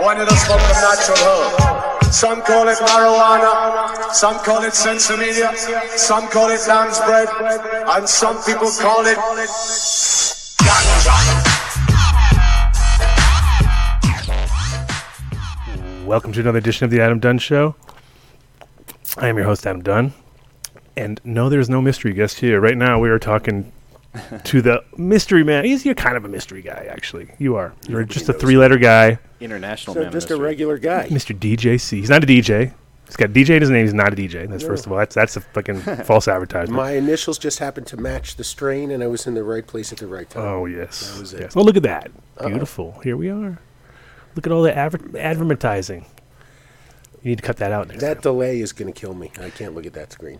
Want you to smoke the natural herb. Some call it marijuana, some call it sinsemilla, some call it lamb's bread, and some people call it ganja. Welcome to another edition of the Adam Dunn Show. I am your host, Adam Dunn. And no, there's no mystery guest here. Right now, we are talking to the mystery man. He's you're kind of a mystery guy, actually. You are. You're just a three-letter guy, International So man. just a mystery. regular guy. Mr. DJC. He's not a DJ. He's got DJ in his name. He's not a DJ. That's first of all. That's that's a fucking false advertisement. My initials just happened to match the strain, and I was in the right place at the right time. Oh yes. That was it. yes. Oh look at that. Beautiful. Here we are. Look at all the adver- advertising. You need to cut that out next That delay is going to kill me. I can't look at that screen.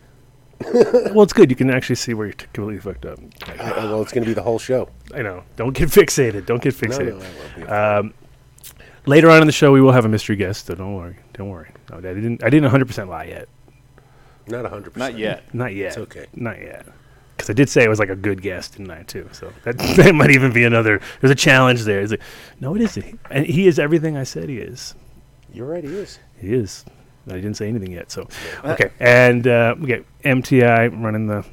Well, it's good. You can actually see where you're t- completely fucked up. Like, I, well, it's going to be the whole show. I know. Don't get fixated. Don't get fixated. no, I. Um, later on in the show, we will have a mystery guest. So don't worry. Don't worry. No, I didn't. I didn't 100 percent lie yet. Not 100%. Not yet. Not yet. It's okay. Not yet. Because I did say it was like a good guest, didn't I? Too. So that, that might even be another. There's a challenge there. It's like, no, it isn't. And he is everything I said he is. You're right, he is. He is. I didn't say anything yet. So okay. And uh, we get MTI running the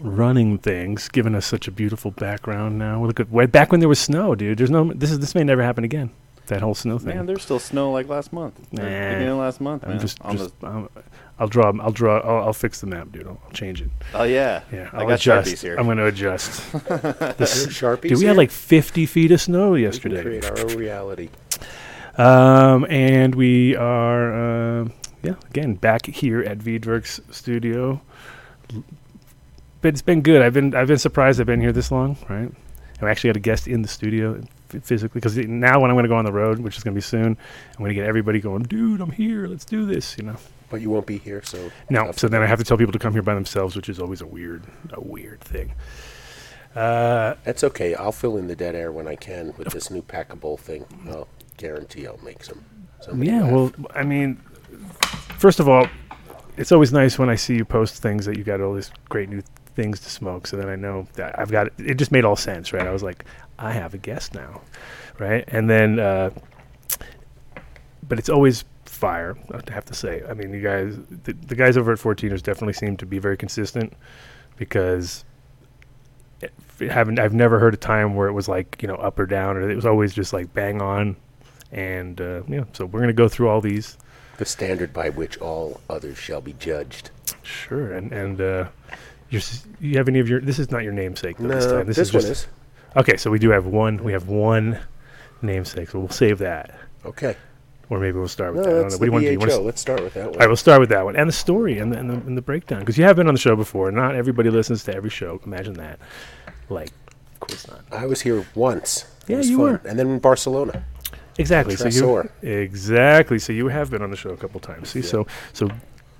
running things, giving us such a beautiful background. Now look at way back when there was snow, dude. There's no. This is this may never happen again. That whole snow thing. Man, there's still snow like last month. Nah. Beginning of last month, I'm man. just, just I'm, I'll draw. I'll draw. I'll, I'll fix the map, dude. I'll, I'll change it. oh yeah. Yeah, I I'll got adjust. Sharpies here. I'm going to adjust. This- Sharpies dude, we here? had like 50 feet of snow yesterday. create our own reality. Um, and we are, uh, yeah, again back here at Wiedwerk's studio. But it's been good. I've been I've been surprised I've been here this long. Right, I actually got a guest in the studio physically because now when I'm going to go on the road, which is going to be soon, I'm going to get everybody going. Dude, I'm here. Let's do this. You know. But you won't be here, so. No, so then I have to tell people to come here by themselves, which is always a weird, a weird thing. Uh, That's okay. I'll fill in the dead air when I can with this new packable thing. I'll guarantee I'll make some. yeah, laugh. well, I mean, first of all, it's always nice when I see you post things that you got all these great new things to smoke. So then I know that I've got it. It Just made all sense, right? I was like, I have a guest now, right? And then, uh, but it's always fire. I have to say. I mean, you guys, the, the guys over at 14ers definitely seem to be very consistent because. Haven't I've never heard a time where it was like you know up or down, or it was always just like bang on, and uh, yeah. So we're gonna go through all these, The standard by which all others shall be judged. sure. And and uh, you're, you have any of your? This is not your namesake though, this time. this, is one just is. okay. So we do have one. We have one namesake. So we'll save that, Okay. or maybe we'll start with No, that. I don't that's know. the What do you want to do? You wanna s- BHO. Let's start with that one. All right, we'll start with that one and the story and the, and the, and the breakdown because you have been on the show before. Not everybody listens to every show. Imagine that. Like, of course not. I was here once. Yeah, was you fun. were. And then in Barcelona. Exactly. So you exactly. So you have been on the show a couple times. See, Yeah. so so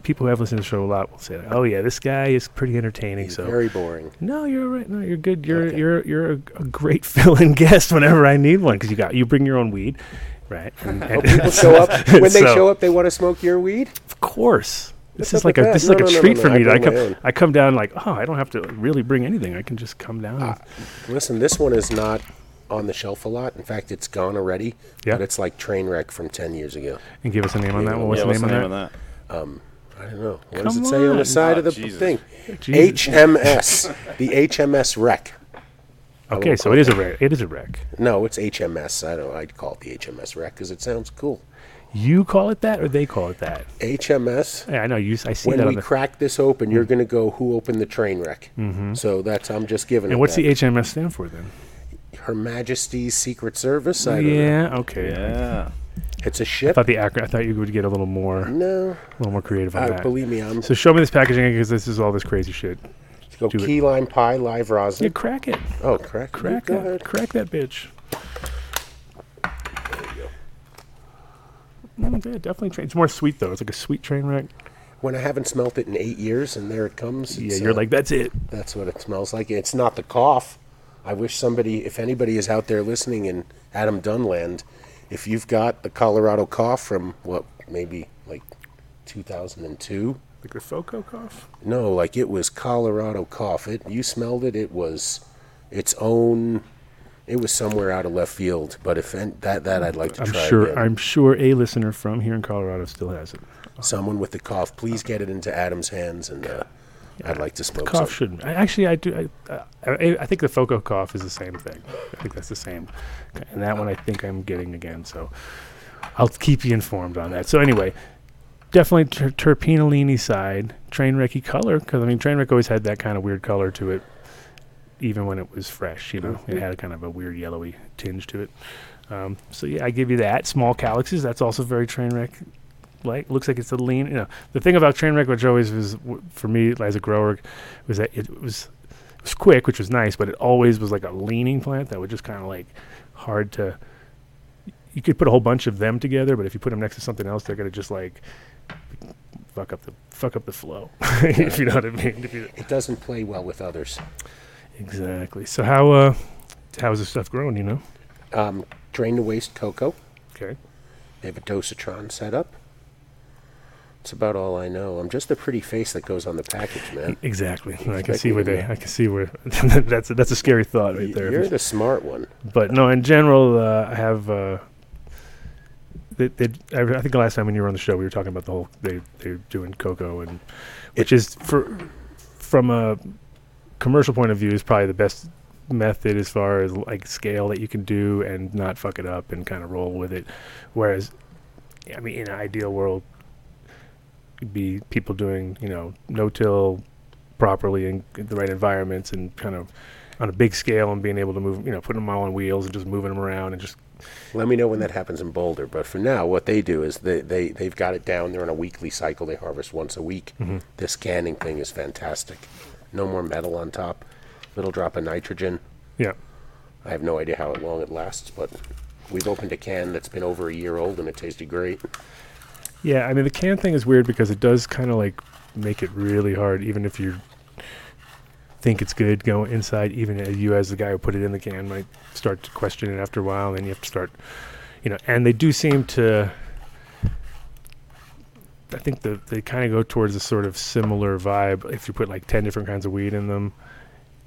people who have listened to the show a lot will say, "Oh yeah, this guy is pretty entertaining." He's so very boring. no, you're right. No, you're good. You're Okay. you're you're a, a great fill-in guest whenever I need one because you got you bring your own weed, right? And, and- People show up when they so- show up. They want to smoke your weed. Of course. This is like a that? this is No, like a no, treat no, for me. I I come. I come down like oh I don't have to really bring anything. I can just come down. Ah, Listen, this one is not on the shelf a lot. In fact, it's gone already. Yeah. But it's like train wreck from ten years ago. and give us a name on that one. What's yeah, the what's name the on name that? on that? I don't know. What Come does it say on on. the side Ah, of the Jesus. thing? Jesus. HMS. the HMS wreck. Okay, so call it is a wreck. It is a wreck. No, it's HMS. I don't. I'd call it the HMS wreck because it sounds cool. You call it that, or they call it that? HMS. Yeah, I know. You. s- I see When that on we the. crack this open, you're going to go, "Who opened the train wreck?" Mm-hmm. So that's I'm just giving. and it what's that. the HMS stand for then? Her Majesty's Secret Service. I don't know. Yeah. Okay. Yeah. It's a I ship. thought the acro- I thought you would get a little more, a No, little more creative on I, that. believe me, I'm. So show me this packaging because this is all this crazy shit. Go do it. key lime pie, live rosin. Yeah, crack it, Oh, correct. crack Go that, ahead. crack that bitch. Mm, yeah, definitely. Train. It's more sweet though. It's like a sweet train wreck. When I haven't smelt it in eight years, and there it comes. Yeah, it's, you're uh, like that's it. That's what it smells like. It's not the cough. I wish somebody, if anybody is out there listening in Adam Dunland, if you've got the Colorado cough from what maybe like 2002. Like the Foco cough. No, like it was Colorado cough. It you smelled it. It was its own. It was somewhere out of left field. But if an- that that I'd like to I'm try sure. again. I'm sure a listener from here in Colorado still has it. Someone with the cough, please get it into Adam's hands, and uh, I'd like to smoke Cough some. shouldn't. I, actually, I do. I, I, I think the Foco cough is the same thing. I think that's the same, and that one I think I'm getting again. So I'll keep you informed on that. So anyway, definitely ter- Terpinolini side, Trainwrecky color because I mean Trainwreck always had that kind of weird color to it, even when it was fresh. You know, it had a kind of a weird yellowy tinge to it. Um, so yeah, I give you that. Small calyxes. That's also very Trainwreck. Like looks like it's a lean. You know, the thing about train Trainwreck, which always was w- for me as a grower, was that it was it was quick, which was nice, but it always was like a leaning plant that was just kind of like hard to. You could put a whole bunch of them together, but if you put them next to something else, they're gonna just like fuck up the fuck up the flow. if you know what I mean. It doesn't play well with others. exactly. So how uh how's this stuff growing? You know. Um, drain to waste cocoa. Okay. They have a dosatron set up. That's about all I know. I'm just a pretty face that goes on the package, man. Exactly. I can see where they. I can see where. that's a, that's a scary thought right there. You're the smart one. but no, in general, uh, I have. Uh, they, they, I think the last time when you were on the show, we were talking about the whole they they're doing cocoa and which is for from a commercial point of view is probably the best method as far as like scale that you can do and not fuck it up and kind of roll with it. Whereas, I mean, in an ideal world, be people doing you know no till properly in the right environments and kind of on a big scale and being able to move, you know, putting them all on wheels and just moving them around and just Let me know when that happens in Boulder. But for now, what they do is they, they, they've got it down. They're on a weekly cycle. They harvest once a week. Mm-hmm. This canning thing is fantastic. No more metal on top. Little drop of nitrogen. yeah. I have no idea how long it lasts, but we've opened a can that's been over a year old and it tasted great. Yeah, I mean the can thing is weird because it does kind of like make it really hard, even if you think it's good going inside. Even as you, as the guy who put it in the can, might start to question it after a while. And you have to start, you know. And they do seem to. I think the, they kind of go towards a sort of similar vibe. If you put like ten different kinds of weed in them,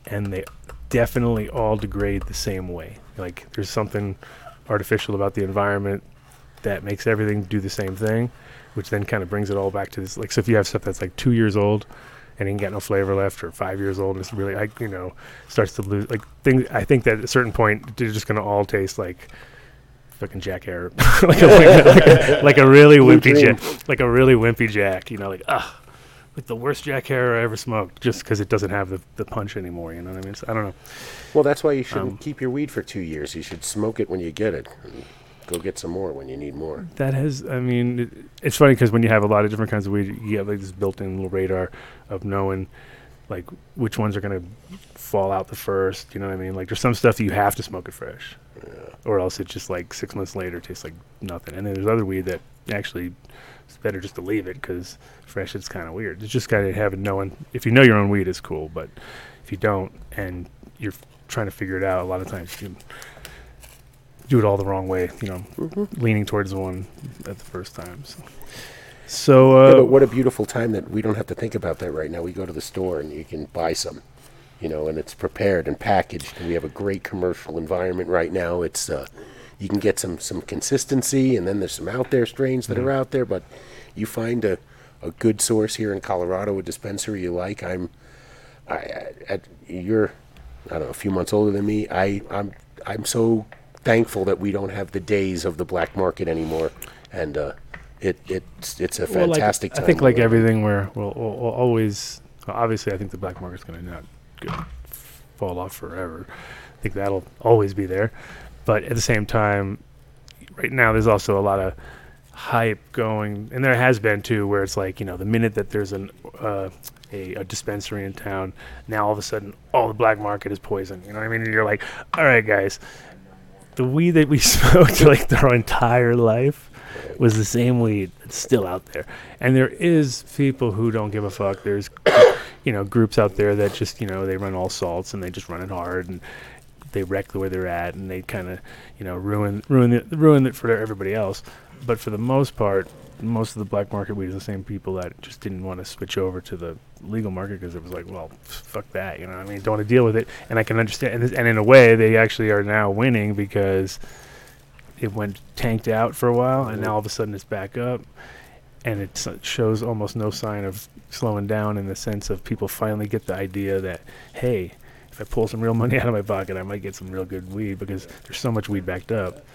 and they definitely all degrade the same way. Like there's something artificial about the environment that makes everything do the same thing, which then kind of brings it all back to this. Like, so if you have stuff that's like two years old and you ain't got no flavor left, or five years old, and it's really like you know starts to lose like things. I think that at a certain point they're just gonna all taste like fucking Jack Herer, like, a, like, a, like a really wimpy. Jack, like a really wimpy Jack. You know, like ah. Like the worst Jack Herer I ever smoked, just because it doesn't have the, the punch anymore. You know what I mean? So, I don't know. Well, that's why you shouldn't Um, keep your weed for two years. You should smoke it when you get it. Go get some more when you need more. That has, I mean, it, it's funny because when you have a lot of different kinds of weed, you have like this built-in little radar of knowing like which ones are gonna fall out the first. You know what I mean? Like there's some stuff that you have to smoke it fresh, or else it just like six months later tastes like nothing. And then there's other weed that actually it's better just to leave it because fresh it's kind of weird. It's just kind of having knowing if you know your own weed is cool, but if you don't and you're f- trying to figure it out, a lot of times you can do it all the wrong way. You know, leaning towards the one at the first time. So, so uh, Yeah, but what a beautiful time that we don't have to think about that right now. We go to the store and you can buy some, you know, and it's prepared and packaged. And we have a great commercial environment right now. It's uh, you can get some some consistency, and then there's some out there strains that are out there. But you find a, a good source here in Colorado, a dispensary you like. I'm, I, I at, you're, I don't know, a few months older than me. I I'm I'm so thankful that we don't have the days of the black market anymore, and uh, it it's it's a Well, like, fantastic I think like everything, where we'll, we'll, we'll always. well, obviously, I think the black market's going to not go, fall off forever. I think that'll always be there, but at the same time, right now there's also a lot of hype going, and there has been too, where it's like you know the minute that there's an uh, a, a dispensary in town, now all of a sudden all the black market is poison. You know what I mean? And you're like, all right, guys, the weed that we smoked like our entire life was the same weed that's still out there. And there is people who don't give a fuck. There's you know groups out there that just you know they run all salts and they just run it hard and they wreck the where they're at and they kind of you know ruin ruin it ruin it for everybody else. But for the most part, most of the black market weed is the same people that just didn't want to switch over to the legal market because it was like, well, fuck that, you know. I mean, don't want to deal with it, and I can understand. And, and in a way, they actually are now winning because it went tanked out for a while, and now all of a sudden it's back up, and it shows almost no sign of slowing down in the sense of people finally get the idea that hey. If I pull some real money out of my pocket, I might get some real good weed because there's so much weed backed up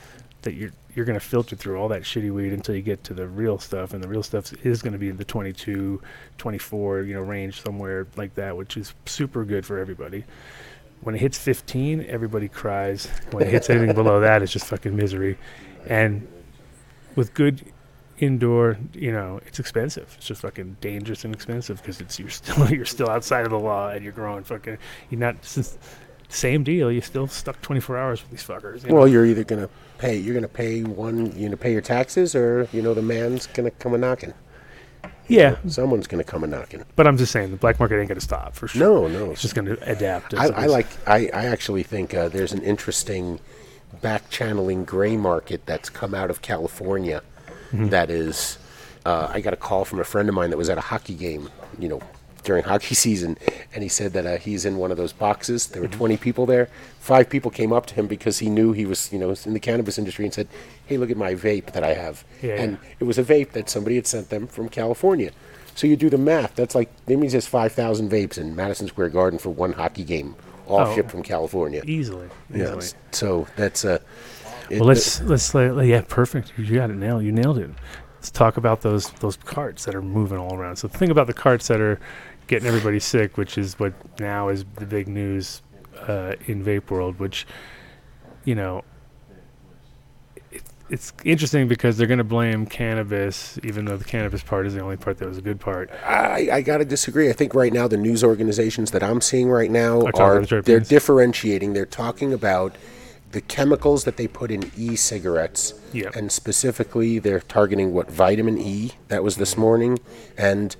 that you're you're going to filter through all that shitty weed until you get to the real stuff and the real stuff is going to be in the 22 24 you know range somewhere like that which is super good for everybody. When it hits 15 everybody cries. When it hits anything below that it's just fucking misery. And with good indoor you know it's expensive. It's just fucking dangerous and expensive because it's you're still you're still outside of the law and you're growing fucking you're not since same deal you're still stuck 24 hours with these fuckers you know? Well, you're either gonna pay. You're gonna pay one. You're gonna pay your taxes, or you know the man's gonna come a knocking. yeah Someone's gonna come a knocking. But I'm just saying the black market ain't going to stop for sure. No, no. It's just going to adapt. I, I like. I, I actually think uh, there's an interesting back channeling gray market that's come out of California. that is. Uh, I got a call from a friend of mine that was at a hockey game. You know. During hockey season, and he said that uh, he's in one of those boxes. There were 20 people there. Five people came up to him because he knew he was, you know, in the cannabis industry, and said, "Hey, look at my vape that I have." Yeah, and yeah. it was a vape that somebody had sent them from California. So you do the math. That's like that means there's five thousand vapes in Madison Square Garden for one hockey game, all Oh. shipped from California. easily. Yeah. easily. So that's uh, Well, let's let's yeah, perfect. You got it nailed. You nailed it. Let's talk about those those carts that are moving all around. So think about the carts that are getting everybody sick, which is what now is the big news uh, in vape world. Which you know, it, it's interesting because they're going to blame cannabis, even though the cannabis part is the only part that was a good part. I, I got to disagree. I think right now the news organizations that I'm seeing right now are the they're differentiating. They're talking about the chemicals that they put in e-cigarettes, Yep. and specifically they're targeting what vitamin E that was this morning. And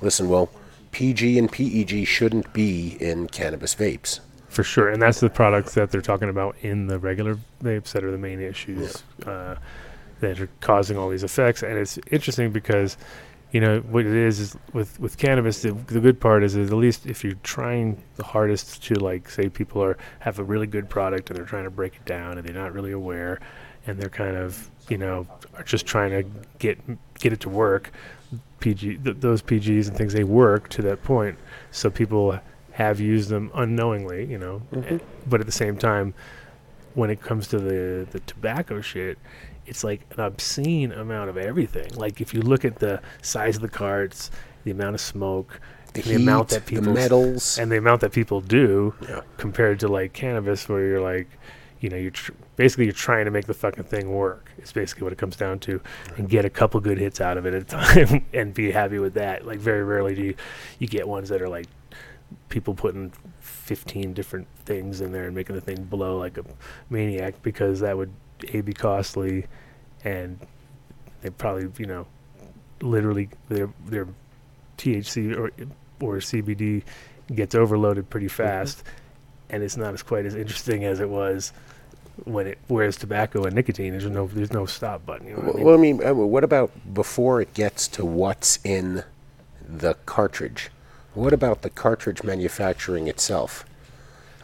listen, well, PG and PEG shouldn't be in cannabis vapes. For sure, and that's the products that they're talking about in the regular vapes that are the main issues uh, that are causing all these effects. And it's interesting because, you know, what it is is with with cannabis, the, the good part is, is at least if you're trying the hardest to like say people are have a really good product and they're trying to break it down and they're not really aware, and they're kind of you know are just trying to get get it to work. PG th- those PGs and things they work to that point, so people have used them unknowingly, you know. Mm-hmm. But at the same time, when it comes to the the tobacco shit, it's like an obscene amount of everything. Like if you look at the size of the carts, the amount of smoke, The, the heat, amount that the people metals. and the amount that people do Yeah. compared to like cannabis where you're like you know you're tr- basically you're trying to make the fucking thing work it's basically what it comes down to and get a couple good hits out of it at a time and be happy with that. Like very rarely do you, you get ones that are like people putting 15 different things in there and making the thing blow like a maniac because that would a be costly and they probably you know literally their their THC or or CBD gets overloaded pretty fast, mm-hmm. and it's not as quite as interesting as it was when it. Whereas tobacco and nicotine, there's no there's no stop button. You know what I mean? Well, I mean, uh, what about before it gets to what's in the cartridge? What about the cartridge manufacturing itself?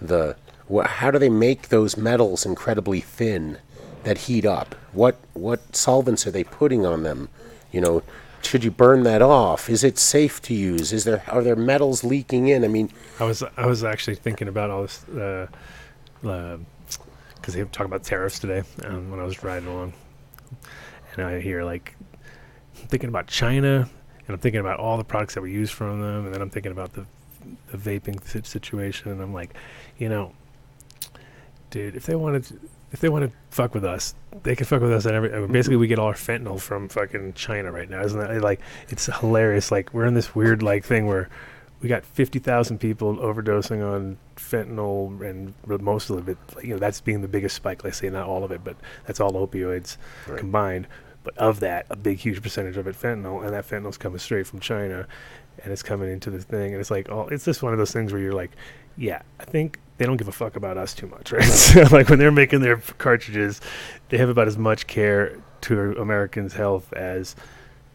The wha how do they make those metals incredibly thin that heat up? What what solvents are they putting on them? You know, should you burn that off? Is it safe to use? Is there are there metals leaking in? I mean, I was I was actually thinking about all this because they were talking about tariffs today um, when I was riding along, and I hear like I'm thinking about China, and I'm thinking about all the products that we use from them, and then I'm thinking about the the vaping situation, and I'm like, you know, dude, if they wanted. To, if they want to fuck with us, they can fuck with us at every. Basically, we get all our fentanyl from fucking China right now, isn't that like? It's hilarious. Like we're in this weird like thing where we got 50,000 people overdosing on fentanyl and most of it, you know, that's being the biggest spike. Let's say not all of it, but that's all opioids Right. combined. but of that, a big huge percentage of it fentanyl, and that fentanyl's coming straight from China, and it's coming into the thing, and it's like, oh, it's just one of those things where you're like, yeah, I think they don't give a fuck about us too much, right? so like when they're making their cartridges, they have about as much care to Americans' health as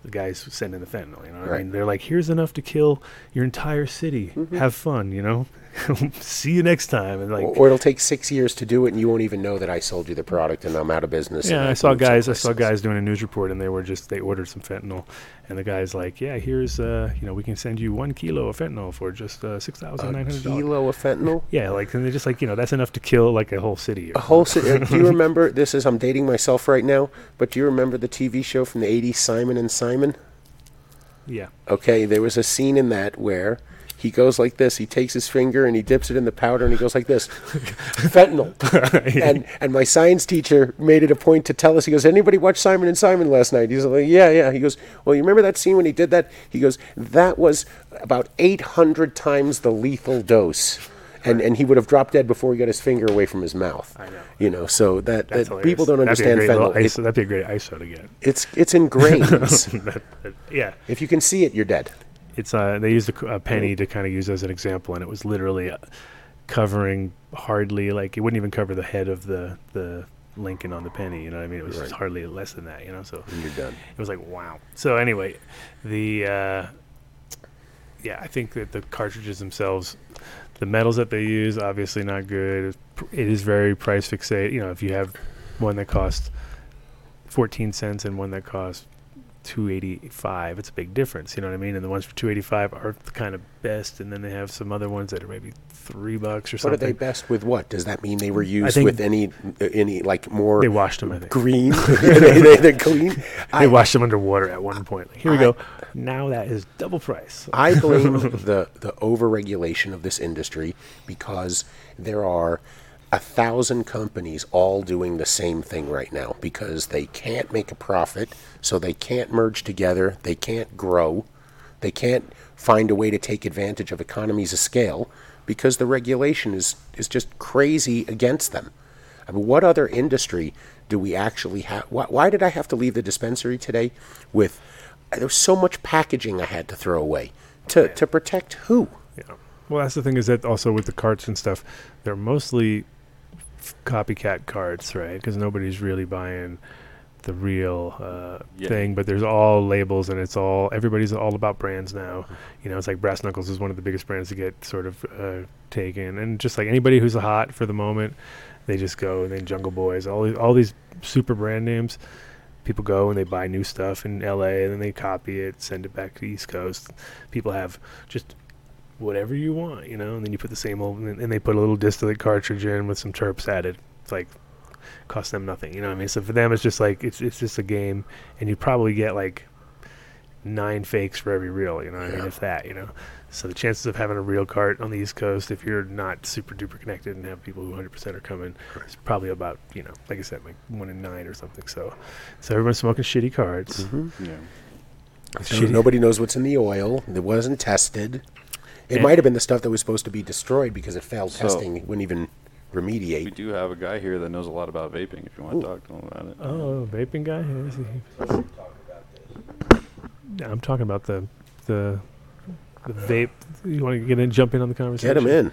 the guys sending the fentanyl. You know, what I mean, they're like, here's enough to kill your entire city. Mm-hmm. Have fun, you know. See you next time, and like. or, it'll take six years to do it, and you won't even know that I sold you the product, and I'm out of business. Yeah, I saw guys. I saw guys doing a news report, and they were just they ordered some fentanyl, and the guy's like, "Yeah, here's uh, you know, we can send you one kilo of fentanyl for just uh, six thousand nine hundred dollars." kilo of fentanyl. Yeah, like and they're just like, you know, that's enough to kill like a whole city. A whole. city. uh, do you remember? This is I'm dating myself right now, but do you remember the TV show from the '80s, Simon and Simon? yeah, Okay, there was a scene in that where he goes like this. He takes his finger and he dips it in the powder and he goes like this, fentanyl. and and my science teacher made it a point to tell us. He goes, "Anybody watch Simon and Simon last night?" He's like, "Yeah, yeah." He goes, "Well, you remember that scene when he did that?" He goes, "That was about 800 times the lethal dose." And, and he would have dropped dead before he got his finger away from his mouth. I know. You know, so that, that's that people don't understand that'd be a great little fentanyl. ISO, It- that'd be a great ISO to get. it's it's in grains. That- that- yeah, if you can see it, you're dead. It's uh, they used a penny to kind of use as an example, and it was literally uh, covering hardly like it wouldn't even cover the head of the the Lincoln on the penny. You know what I mean? It was just Right. hardly less than that. You know, so And you're done. it was like wow. So anyway, the uh, yeah, I think that the cartridges themselves, the metals that they use, obviously not good. It is very price fixated. You know, if you have one that costs fourteen cents and one that costs two eighty five, it's a big difference. You know what I mean? And the ones for two eighty five are the kind of best, and then they have some other ones that are maybe three bucks or What something. are they best with? What does that mean? They were used with any any like more They washed them, I think. green. they, they, they're clean. They I, washed them underwater at one point. Like, here we go. Now that is double price. I blame the the overregulation of this industry because there are a thousand companies all doing the same thing right now because they can't make a profit, so they can't merge together, they can't grow, they can't find a way to take advantage of economies of scale because the regulation is is just crazy against them. I mean, what other industry do we actually have? Why, why did I have to leave the dispensary today with? There was so much packaging I had to throw away to to protect who? Yeah. Well, that's the thing is that also with the carts and stuff, they're mostly copycat carts, right? Because nobody's really buying the real uh, Yeah. thing. But there's all labels, and it's all everybody's all about brands now. You know, it's like Brass Knuckles is one of the biggest brands to get sort of uh, taken, and just like anybody who's hot for the moment, they just go. And then Jungle Boys, all these, all these super brand names. People go and they buy new stuff in LA and then they copy it, send it back to the East Coast. People have just whatever you want, you know, and then you put the same old, and, and they put a little distillate cartridge in with some terps added. It's like cost them nothing, you know what I mean? So for them, it's just like it's it's just a game, and you probably get like nine fakes for every real, you know what I mean? Yeah. If that, you know. So the chances of having a real cart on the East Coast, if you're not super duper connected and have people who 100% are coming, is probably about you know, like I said, like one in nine or something. So, so everyone's smoking shitty carts. Mm-hmm. Yeah. So Shitty- nobody knows what's in the oil. It wasn't tested. It And- might have been the stuff that was supposed to be destroyed because it failed So- testing. It wouldn't even remediate. We do have a guy here that knows a lot about vaping. If you want to talk to him about it. Oh, vaping guy. Yeah, he- I'm talking about the the the vape. You want to get in, jump in on the conversation? Get him in.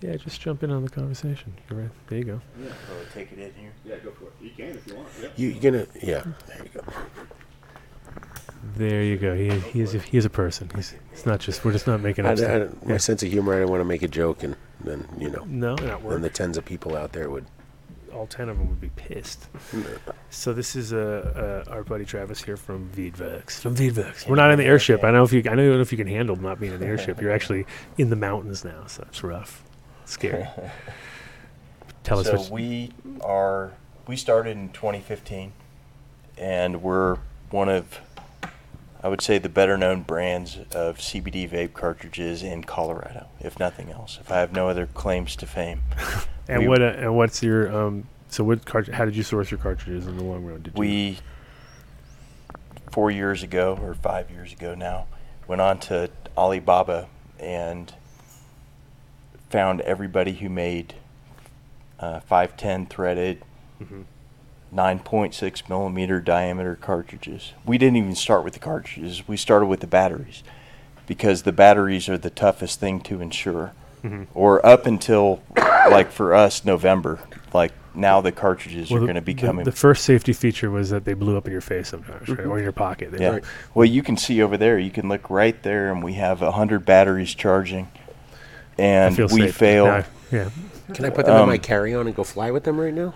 Yeah, just jump in on the conversation. You're right. There you go. Yeah, take it in here. Yeah, go for it. You can if you want. Yeah. You, you're gonna, yeah. There you go. There you go. He he is a, he is a person. He's it's not just we're just not making I, up I, stuff. my sense of humor. I didn't want to make a joke, and then you know, No, not then work. the tens of people out there would. All ten of them would be pissed. So this is uh, uh, our buddy Travis here from Wiedwerks. From Wiedwerks. We're not in the airship. I know if you I don't know if you can handle not being in the airship. You're actually in the mountains now, so it's rough, scary. Tell us so what. we are we started in 2015 and we're one of I would say the better known brands of CBD vape cartridges in Colorado, if nothing else. If I have no other claims to fame. and we- what uh, and what's your um? So what cart- How did you source your cartridges in the long run? Did you? We four years ago or five years ago now went on to Alibaba and found everybody who made uh, 510 threaded Mhm. 9.6 millimeter diameter cartridges. We didn't even start with the cartridges. We started with the batteries because the batteries are the toughest thing to insure. Or up until, like for us, November. Like now, the cartridges Well, are going to be coming. The, first safety feature was that they blew up in your face sometimes, right? Or in your pocket. They Yeah. blew- Well, you can see over there. You can look right there, and we have a hundred batteries charging, and we safe. fail. Yeah, yeah. Can I put them in Um, my carry-on and go fly with them right now?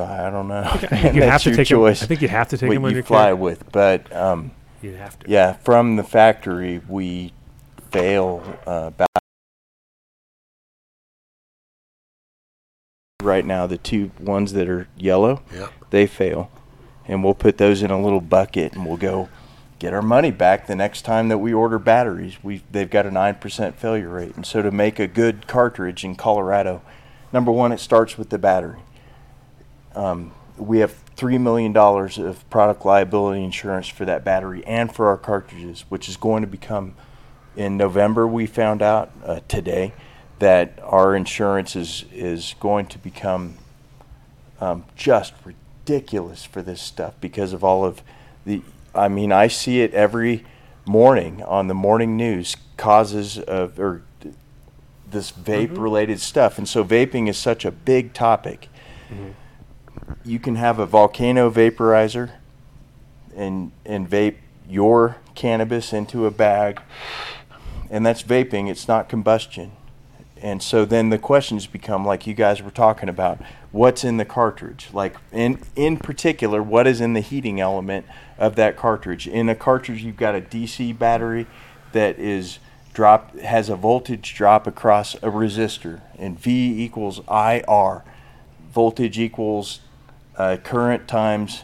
I don't know. I think you That's have to your take 'em- choice. I think you have to take what them on you fly carry- with, but um, You have to. yeah, from the factory we fail uh, about right now. The two ones that are yellow, Yeah. they fail, and we'll put those in a little bucket, and we'll go get our money back the next time that we order batteries. We they've got a nine percent failure rate, and so to make a good cartridge in Colorado, number one, it starts with the battery. Um, we have three million dollars of product liability insurance for that battery and for our cartridges, which is going to become in November. We found out uh, today that our insurance is is going to become um, just ridiculous for this stuff because of all of the. I mean, I see it every morning on the morning news. Causes of or this vape related stuff, and so vaping is such a big topic. You can have a volcano vaporizer and and vape your cannabis into a bag, and that's vaping. It's not combustion. And so then the questions become like you guys were talking about what's in the cartridge like in in particular what is in the heating element of that cartridge in a cartridge you've got a DC battery that is drop has a voltage drop across a resistor and V equals IR voltage equals uh, current times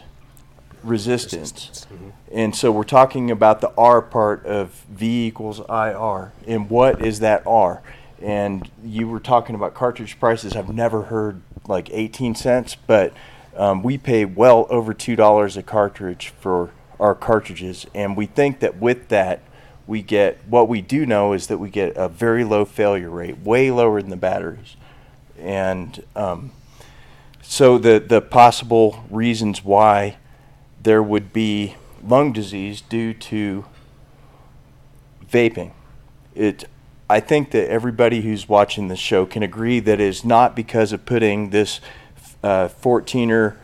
resistance. And so we're talking about the R part of V equals IR. And what is that R? And you were talking about cartridge prices. I've never heard like 18 cents, but um, we pay well over $2 a cartridge for our cartridges. And we think that with that, we get what we do know is that we get a very low failure rate, way lower than the batteries. And um, so the the possible reasons why there would be lung disease due to vaping. It I think that everybody who's watching this show can agree that it's not because of putting this uh, 14er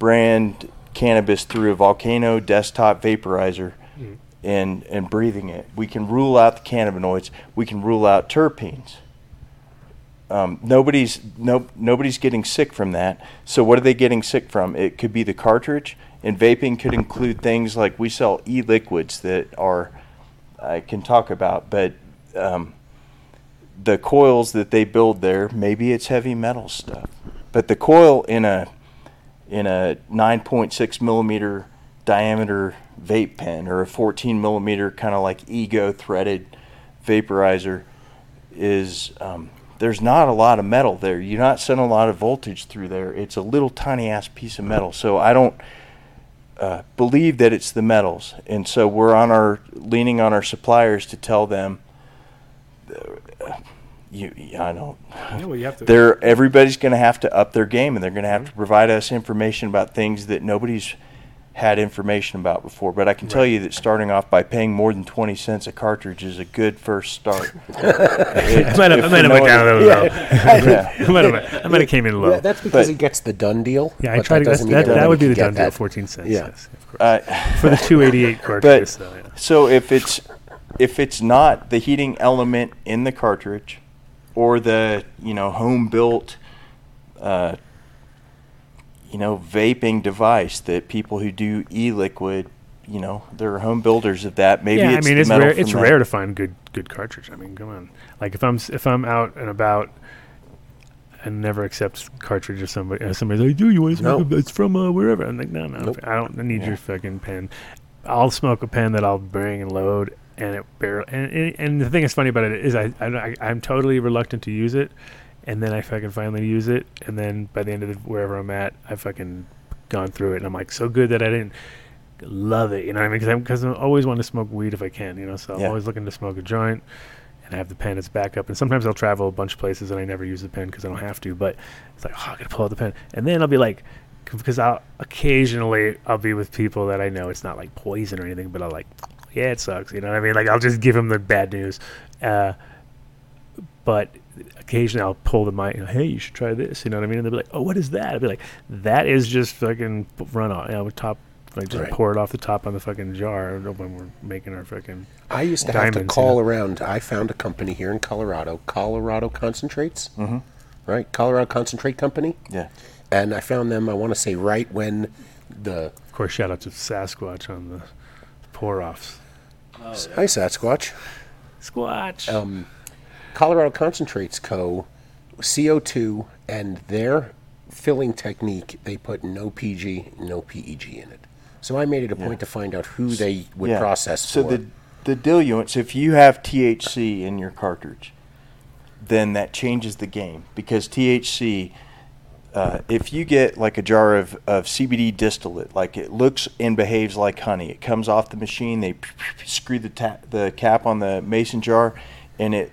brand cannabis through a volcano desktop vaporizer and and breathing it. We can rule out the cannabinoids. We can rule out terpenes. Um, nobody's no nobody's getting sick from that. So what are they getting sick from? It could be the cartridge, and vaping could include things like we sell e-liquids that are I can talk about, but um, the coils that they build there, maybe it's heavy metal stuff, but the coil in a in a 9.6 millimeter diameter vape pen or a 14 millimeter kind of like ego threaded vaporizer is um, there's not a lot of metal there. You're not sending a lot of voltage through there. It's a little tiny ass piece of metal. So I don't uh, believe that it's the metals, and so we're on our leaning on our suppliers to tell them. uh, You, I don't. Yeah, well, you have to. They're everybody's going to have to up their game, and they're going to have to provide us information about things that nobody's had information about before. But I can tell you that starting off by paying more than twenty cents a cartridge is a good first start. I might have, I might have went down a little low. Yeah. I might have, I might have came in low. Yeah, that's because But- he gets the done deal. Yeah, I tried that to. That's, that, that would be the get done deal. that. Fourteen cents. Yeah. Yes, of course. Uh, For the two eighty eight cartridges, though. Yeah. So if it's if it's not the heating element in the cartridge, or the you know home built, uh, you know vaping device that people who do e-liquid, you know, they're home builders of that. Maybe yeah, it's I mean the it's metal rare. It's that. rare to find good good cartridge. I mean, come on. Like if I'm if I'm out and about. And never accepts cartridge of somebody. Uh, somebody's like, "Do you want to smoke? No. a- It's from uh, wherever." I'm like, "No, no, Nope. I don't need Yeah. your fucking pen. I'll smoke a pen that I'll bring and load, and it barely. And, and, and the thing that's funny about it is, I, I I'm totally reluctant to use it, and then I fucking finally use it, and then by the end of the, wherever I'm at, I fucking gone through it, and I'm like so good that I didn't love it. You know what I mean? Because I'm because I always want to smoke weed if I can. You know, so I'm always looking to smoke a joint. And I have the pen as backup, and sometimes I'll travel a bunch of places and I never use the pen because I don't have to. But it's like, oh, I gotta pull out the pen, and then I'll be like, because I'll occasionally I'll be with people that I know it's not like poison or anything, but I'll like, yeah, it sucks. You know what I mean? Like I'll just give them the bad news. Uh, but occasionally I'll pull the mic, you know, hey, you should try this. You know what I mean? And they'll be like, oh, what is that? I'll be like, that is just fucking run off, you know, top. Like just Right. pour it off the top on the fucking jar when we're making our fucking. I used to have to Diamonds, call yeah. around. I found a company here in Colorado, Colorado Concentrates, mm-hmm. right? Colorado Concentrate Company, Yeah. and I found them. I want to say right when the Of course, shout out to Sasquatch on the pour offs. hi Sasquatch, Squatch. um, Colorado Concentrates Co. CO2 and their filling technique. They put no PG, no PEG in it. So I made it a point to find out who they would process So for. the the diluent. So if you have THC in your cartridge, then that changes the game because THC. Uh, if you get like a jar of, of CBD distillate, like it looks and behaves like honey, it comes off the machine. They screw the ta- the cap on the mason jar, and it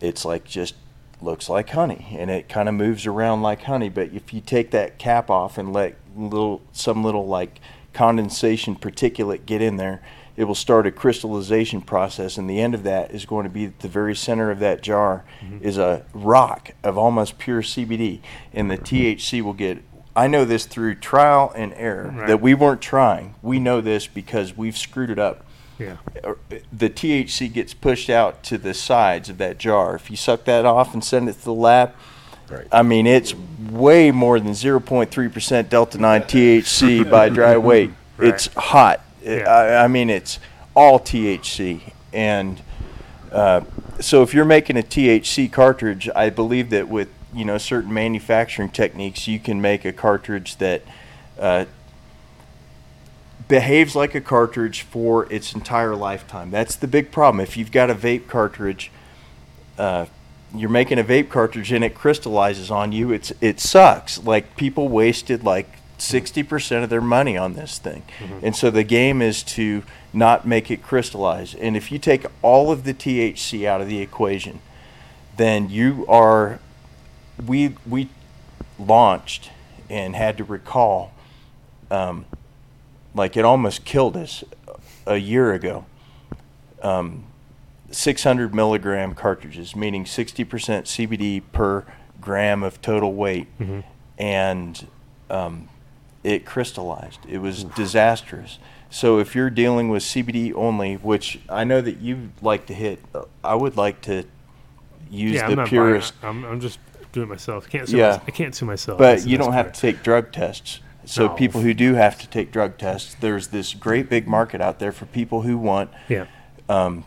it's like just looks like honey, and it kind of moves around like honey. But if you take that cap off and let little some little like condensation particulate get in there, it will start a crystallization process, and the end of that is going to be at the very center of that jar mm-hmm. is a rock of almost pure CBD, and the THC will get. I know this through trial and error Right. that we weren't trying. We know this because we've screwed it up yeah. the THC gets pushed out to the sides of that jar. If you suck that off and send it to the lab, Right. I mean, it's way more than 0.3% Delta 9 THC by dry weight. Right. It's hot. Yeah. I, I mean, it's all THC. And uh, so if you're making a THC cartridge, I believe that with you know certain manufacturing techniques, you can make a cartridge that uh, behaves like a cartridge for its entire lifetime. That's the big problem. If you've got a vape cartridge, uh, you're making a vape cartridge and it crystallizes on you. It's it sucks. Like people wasted like sixty percent of their money on this thing, and so the game is to not make it crystallize. And if you take all of the THC out of the equation, then you are. We we launched and had to recall. Um, like it almost killed us a year ago. Um, 600 milligram cartridges, meaning 60% CBD per gram of total weight, and um, it crystallized. It was disastrous. So if you're dealing with CBD only, which I know that you like to hit, uh, I would like to use yeah, I'm the not purest I'm, I'm just doing it myself. Can't sue Yeah. mys- I can't sue myself. but you don't have to take drug tests. So No. people who do have to take drug tests, there's this great big market out there for people who want Yeah. um,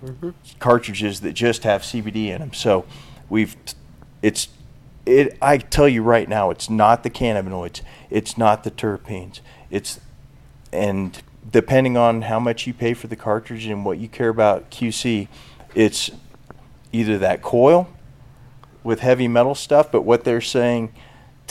cartridges that just have CBD in them. So we've it's it. I tell you right now, it's not the cannabinoids, it's not the terpenes, it's and depending on how much you pay for the cartridge and what you care about QC, it's either that coil with heavy metal stuff, but what they're saying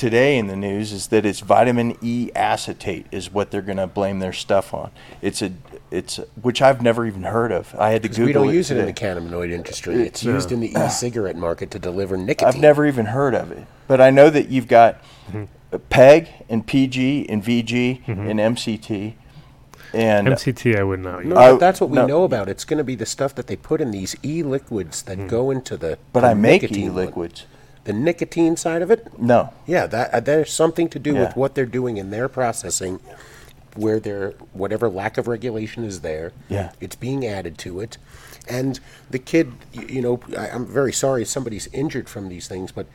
today in the news is that it's vitamin E acetate is what they're going to blame their stuff on. It's a it's which I've never even heard of. I had to 'Cause Google we don't it use it in the today. cannabinoid industry. It's used uh, in the e-cigarette market to deliver nicotine. I've never even heard of it, but I know that you've got Mm-hmm. PEG and PG and VG mm-hmm. and MCT, and MCT, I would not. No, use. I- but that's what we no. know about. It's going to be the stuff that they put in these e-liquids that hmm. go into the. but the I make nicotine one. The nicotine side of it, No, yeah, that uh, there's something to do Yeah. with what they're doing in their processing, where they're whatever lack of regulation is there. Yeah. it's being added to it, and the kid, you know, I, I'm very sorry if somebody's injured from these things, but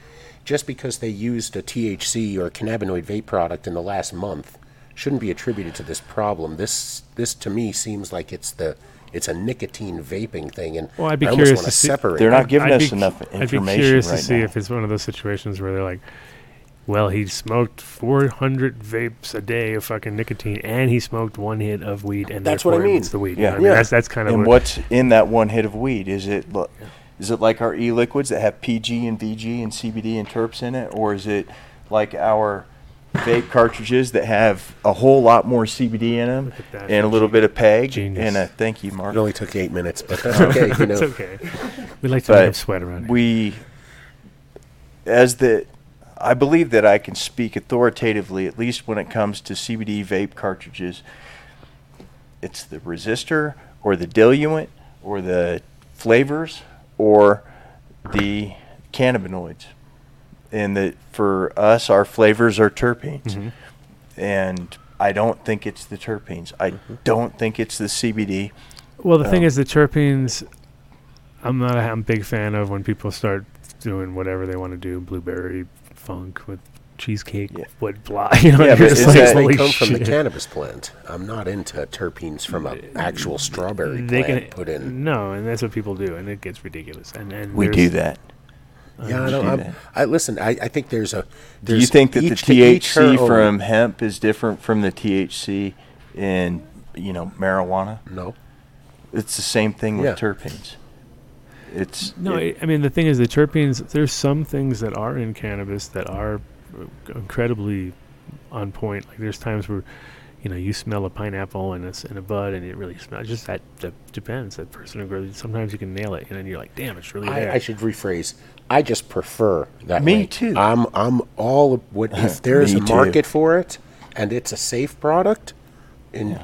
just because they used a THC or a cannabinoid vape product in the last month shouldn't be attributed to this problem. This this to me seems like it's the it's a nicotine vaping thing, and Well, I'd be I almost curious want to see- separate. They're not giving I'd us be- enough I'd be curious right to see now. if it's one of those situations where they're like, well, he smoked 400 vapes a day of fucking nicotine, and he smoked one hit of weed, and That's what I therefore mean. It's the weed. Yeah. You know what I mean? Yeah. That's that's kind of and what, what's in that one hit of weed? Is it lo- is it like our e-liquids that have PG and VG and CBD and terps in it, or is it like our vape cartridges that have a whole lot more CBD in them that. and a little bit of PEG? Genius. And a thank you, Mark. It only took eight minutes, but that's okay. You know, it's okay. We like to But make him sweat around here. we as the I believe that I can speak authoritatively, at least when it comes to CBD vape cartridges. It's the resistor, or the diluent, or the flavors, or the cannabinoids. And that for us, our flavors are terpenes. And I don't think it's the terpenes. I don't think it's the CBD. Well, the thing Um, is, the terpenes. I'm not a I'm big fan of when people start doing whatever they want to do, blueberry funk with cheesecake, Yeah. what blah. You know, Yeah, you're but just like, that- they holy come from the cannabis plant. I'm not into terpenes from an actual strawberry They plant can put in. no, and that's what people do, and it gets ridiculous. And and We do that. Yeah, I do don't. I'm. I listen. I, I think there's a. Do you think that the each to THC own. from hemp is different from the THC in, you know, marijuana? No. It's the same thing with Yeah. terpenes. It's No, it- I I mean the thing is the terpenes. There's some things that are in cannabis that are uh, incredibly on point. Like there's times where, you know, you smell a pineapple and it's in a bud and it really smells. Just that that depends. That person who grows. Sometimes you can nail it and then you're like, damn, it's really there. I, I should rephrase. I just prefer that. Me way. too. I'm I'm all what if there's Me a too. market for it and it's a safe product, and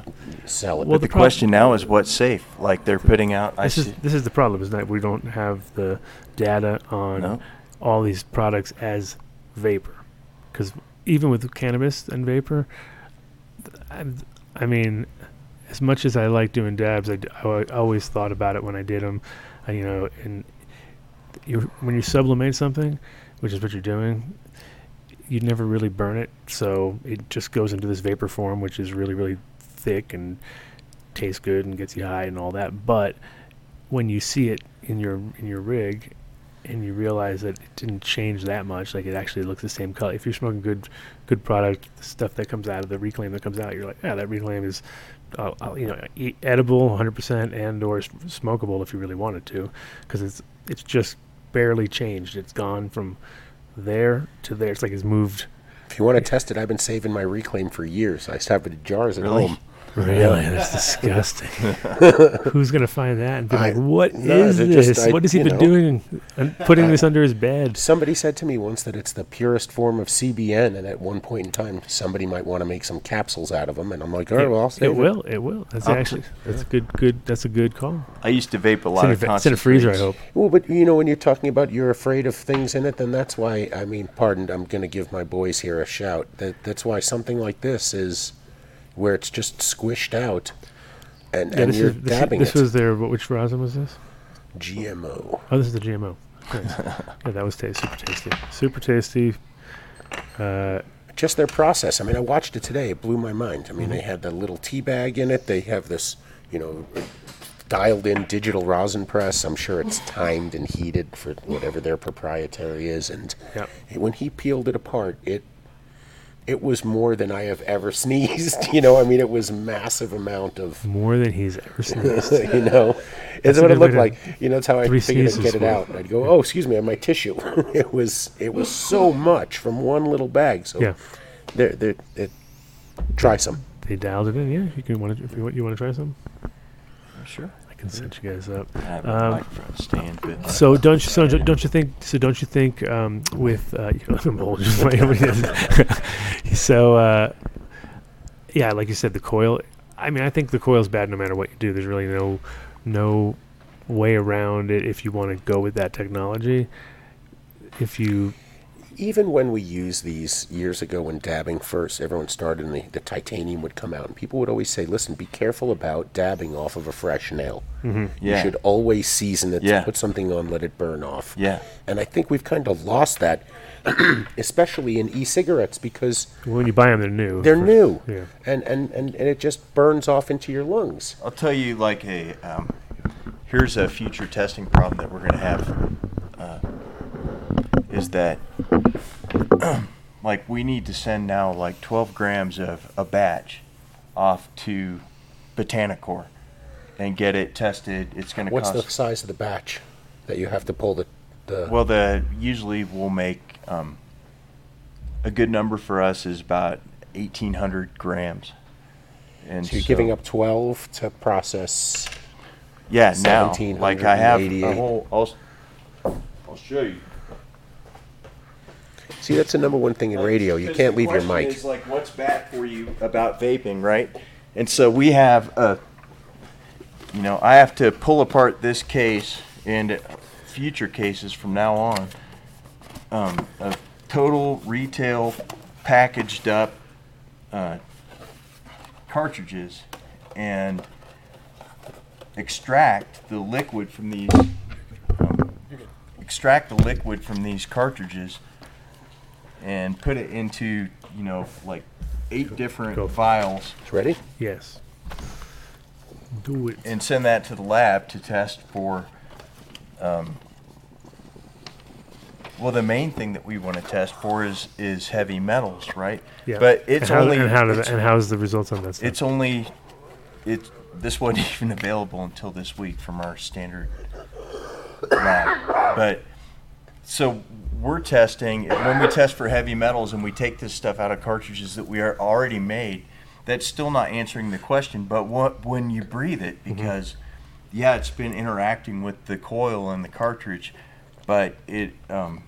sell it. Well, the, the prob- question now is what's safe. Like they're putting out. I this is see. this is the problem is that we don't have the data on No. all these products as vapor, because even with cannabis and vapor, I'm, I mean, as much as I like doing dabs, I, d- I always thought about it when I did them, uh, you know, and you when you sublimate something, which is what you're doing. You never really burn it, so it just goes into this vapor form, which is really, really thick and tastes good and gets you high and all that. But when you see it in your in your rig, and you realize that it didn't change that much, like it actually looks the same color. If you're smoking good good product, stuff that comes out of the reclaim that comes out, you're like, yeah, that reclaim is, uh, uh, you know, edible 100% and or smokable if you really wanted to, because it's it's just barely changed. It's gone from there to there. It's like it's moved. if you want to test it, I've been saving my reclaim for years. I still have it in jars at Really? home. Really, that's disgusting. Who's gonna find that and be I- like, "What no, is they're just- this? I- what has he you been know. doing? And putting this under his bed." Somebody said to me once that it's the purest form of CBN, and at one point in time, somebody might want to make some capsules out of them. And I'm like, oh, all right, well, I'll it save will. It will. That's Oh. actually that's a good. Good. That's a good call. I used to vape a It's lot in, of a, it's in a freezer. I concentrates. hope. Well, but you know, when you're talking about you're afraid of things in it, then that's why. I mean, pardon, I'm going to give my boys here a shout. That that's why something like this is where it's just squished out, and, Yeah, and you're is dabbing this it. This was their. Which rosin was this? GMO. Oh, this is the GMO. Nice. yeah, that was ta- super tasty. Super tasty. Uh, Just their process. I mean, I watched it today. It blew my mind. I mean, they had the little tea bag in it. They have this, you know, dialed-in digital rosin press. I'm sure it's timed and heated for whatever their proprietary is. And Yep. it- when he peeled it apart, it it was more than I have ever sneezed. You know, I mean, it was massive amount of. more than he's ever sneezed. you know, it's That's a what it looked like. You know, that's how I three figured I'd get it out. I'd go, "Oh, excuse me, I have my tissue." it was it was so much from one little bag. So Yeah. there, there, it, try some. they dialed it in. Yeah, you can want to. If you want, you want to try some. Sure. Can set you guys up. I have a Um, stand, So don't you? So don't don't you think? So don't you think? Um, with uh, I'm old, just like so uh, yeah, like you said, the coil. I mean, I think the coil's bad no matter what you do. There's really no no way around it if you want to go with that technology. If you Even when we used these years ago when dabbing first, everyone started and the, the titanium would come out, and people would always say, "Listen, be careful about dabbing off of a fresh nail. You Yeah. should always season it. Yeah. Put something on, let it burn off." Yeah. And I think we've kind of lost that, especially in e-cigarettes, because when you buy them, they're new. they're new, Yeah. and, and and and it just burns off into your lungs. I'll tell you like a um, here's a future testing problem that we're going to have uh, is that like we need to send now like 12 grams of a batch off to Botanacor and get it tested. It's going to What's cost the size of the batch that you have to pull the the? well the usually we'll make um, a good number for us is about 1800 grams. And so you're giving up 12 to process. Yeah, now, like I have a 1788. whole, I'll, I'll show you. See, that's the number one thing in radio. You can't leave your mic. Is like, what's bad for you about vaping, right? And so we have a, you know, I have to pull apart this case and future cases from now on um, of total retail packaged up uh, cartridges and extract the liquid from these. Um, extract the liquid from these cartridges and put it into you know like eight different Go. vials Ready? Yes. Do it. and send that to the lab to test for um, well the main thing that we want to test for is is heavy metals right Yeah. but it's and how, only and how do it's, and how's the results on that stuff? it's only it's this wasn't even available until this week from our standard lab but so we're testing when we test for heavy metals and we take this stuff out of cartridges that we are already made that's still not answering the question. But what when you breathe it because yeah it's been interacting with the coil and the cartridge but it um,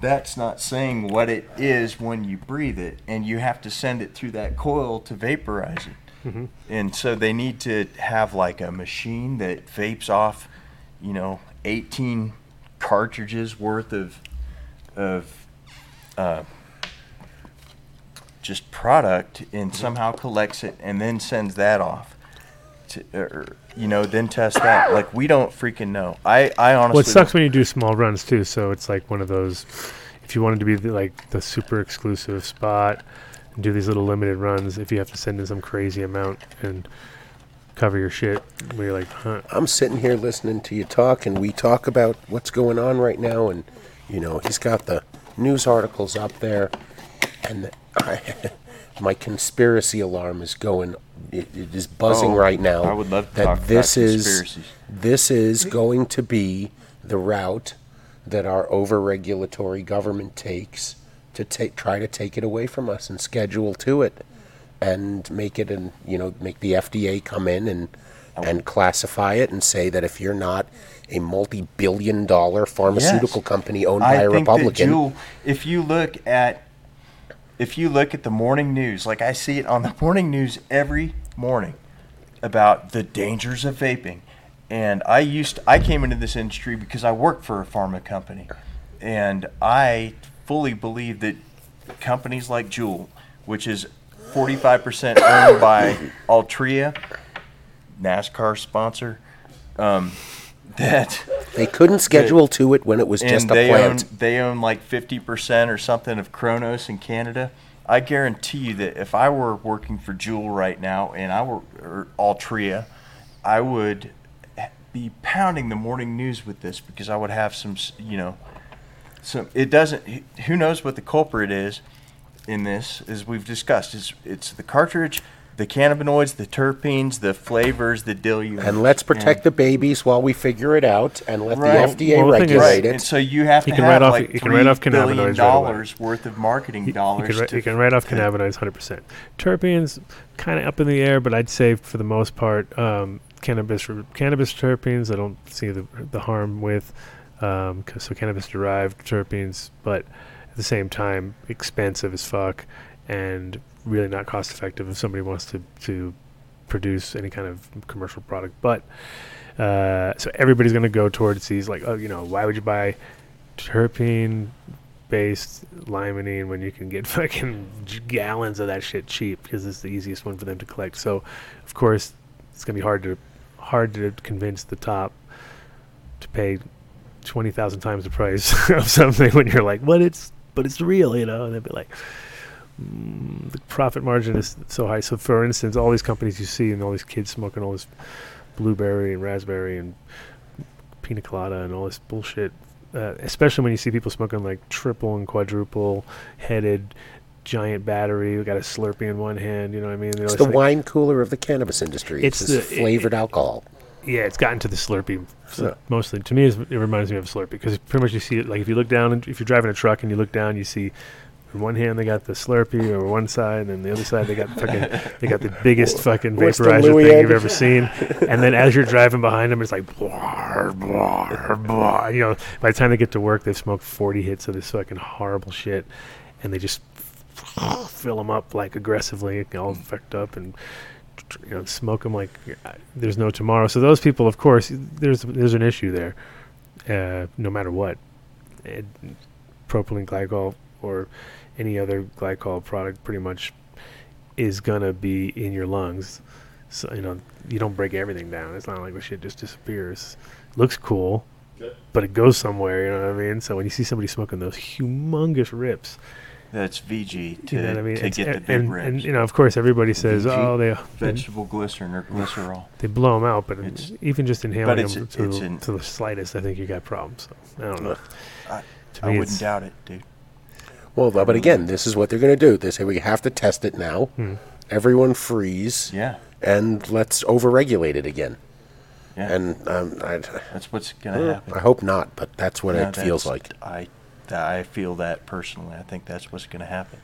that's not saying what it is when you breathe it and you have to send it through that coil to vaporize it. And so they need to have like a machine that vapes off you know 18 cartridges worth of of uh, just product and somehow collects it and then sends that off to, or, you know then test that like we don't freaking know i i honestly well, it sucks when you do small runs too. So it's like one of those. If you wanted to be the, like the super exclusive spot and do these little limited runs, if you have to send in some crazy amount and cover your shit, where you're like, huh, I'm sitting here listening to you talk, and we talk about what's going on right now, and you know he's got the news articles up there, and I, my conspiracy alarm is going. It, it is buzzing Oh, right now. I would love to that talk about this is conspiracies. this is going to be the route that our over-regulatory government takes to take try to take it away from us and schedule to it and make it and you know make the FDA come in and oh. and classify it and say that if you're not a multi-billion dollar pharmaceutical Yes. company owned by I a think Republican That Juul, if you look at if you look at the morning news, like I see it on the morning news every morning about the dangers of vaping. And I used I came into this industry because I worked for a pharma company. And I fully believe that companies like Juul, which is 45% owned by Altria, NASCAR sponsor, um, that they couldn't schedule to it when it was just a they plant. own they own like fifty percent or something of Cronos in Canada. I guarantee you that if I were working for Juul right now and I were or Altria, I would be pounding the morning news with this because I would have some, you know, some. It doesn't. Who knows what the culprit is in this? As we've discussed, it's it's the cartridge, the cannabinoids, the terpenes, the flavors, the dilute. and let's protect the babies while we figure it out and let Right. the FDA Well, the thing is- regulate And it. so you have You to can have write off- like you can write off 3 billion cannabinoids right dollars worth of marketing You, dollars. can, write, to- you can write off to- cannabinoids 100%. Terpenes, kind of up in the air, but I'd say for the most part, um, cannabis cannabis terpenes, I don't see the, the harm with. Um, 'cause- so cannabis derived terpenes, but at the same time, expensive as fuck and really not cost effective if somebody wants to, to produce any kind of commercial product. But uh, so everybody's going to go towards these, like, oh, you know, why would you buy terpene based limonene when you can get fucking gallons of that shit cheap because it's the easiest one for them to collect. So, of course, it's gonna be hard to hard to convince the top to pay twenty thousand times the price of something when you're like, "But it's but it's real," you know. And they'd be like, mm, "The profit margin is so high." So, for instance, all these companies you see and all these kids smoking all this blueberry and raspberry and pina colada and all this bullshit uh, especially when you see people smoking like triple and quadruple headed giant battery. We got a Slurpee in one hand. You know what I mean? Know, It's the like- wine cooler of the cannabis industry. It's, It's the- flavored alcohol. Yeah, it's gotten to the Slurpee so Yeah. mostly. To me, it reminds me of Slurpee because pretty much you see it like if you look down and if you're driving a truck and you look down, you see In one hand they got the Slurpee, or one side, and then the other side they got fucking they got the biggest fucking vaporizer thing you've ever seen. And then as you're driving behind them, it's like blah, blah, blah. You know, by the time they get to work, they've smoked 40 hits of this fucking horrible shit, and they just fill them up like aggressively, all fucked up, and you know, smoke them like uh, there's no tomorrow. So those people, of course, there's there's an issue there, uh, no matter what, it, propylene glycol or any other glycol product, pretty much is gonna be in your lungs. So you know, you don't break everything down. It's not like the shit just disappears. Looks cool, but it goes somewhere. You know what I mean? So when you see somebody smoking those humongous rips, That's VG to, you know what I mean? to It's- get the and, big and, rips. and, you know, of course, everybody says, VG, "Oh, they Vegetable glycerin or glycerol. they blow them out," but It's- even just inhaling it's- them to, it's the- an- to the slightest, I think you got problems. So I don't know. I- I wouldn't doubt it, dude. Well, but again, this is what they're going to do. They say we have to test it now. Hmm. Everyone freeze, Yeah, and let's overregulate it again. yeah. And um, I, that's what's gonna happen. I hope not, but that's what No, it feels like. I, that I feel that personally. I think that's what's gonna happen.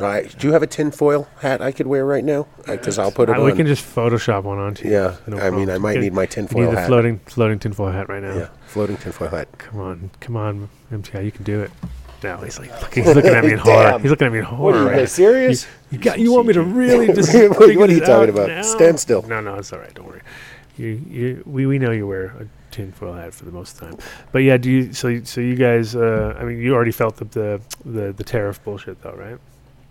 All right, do you have a tinfoil hat I could wear right now? Because I'll put it Uh, on. we can just Photoshop one onto you. Yeah, No I mean. I might You need my you tinfoil need the hat. floating floating tinfoil hat right now. yeah, floating tinfoil hat. Come on, come on, MTI, you can do it. No, he's like he's looking at me in horror. He's looking at me in What horror. are you right serious? You got. You want me to really just? What- what are you talking about? now? Stand still. No, no, it's all right. Don't worry. You, you, we, we know you wear a tinfoil hat for the most time. But yeah, do you? So, so you guys. Uh, I mean, you already felt the the the, the tariff bullshit, though, right?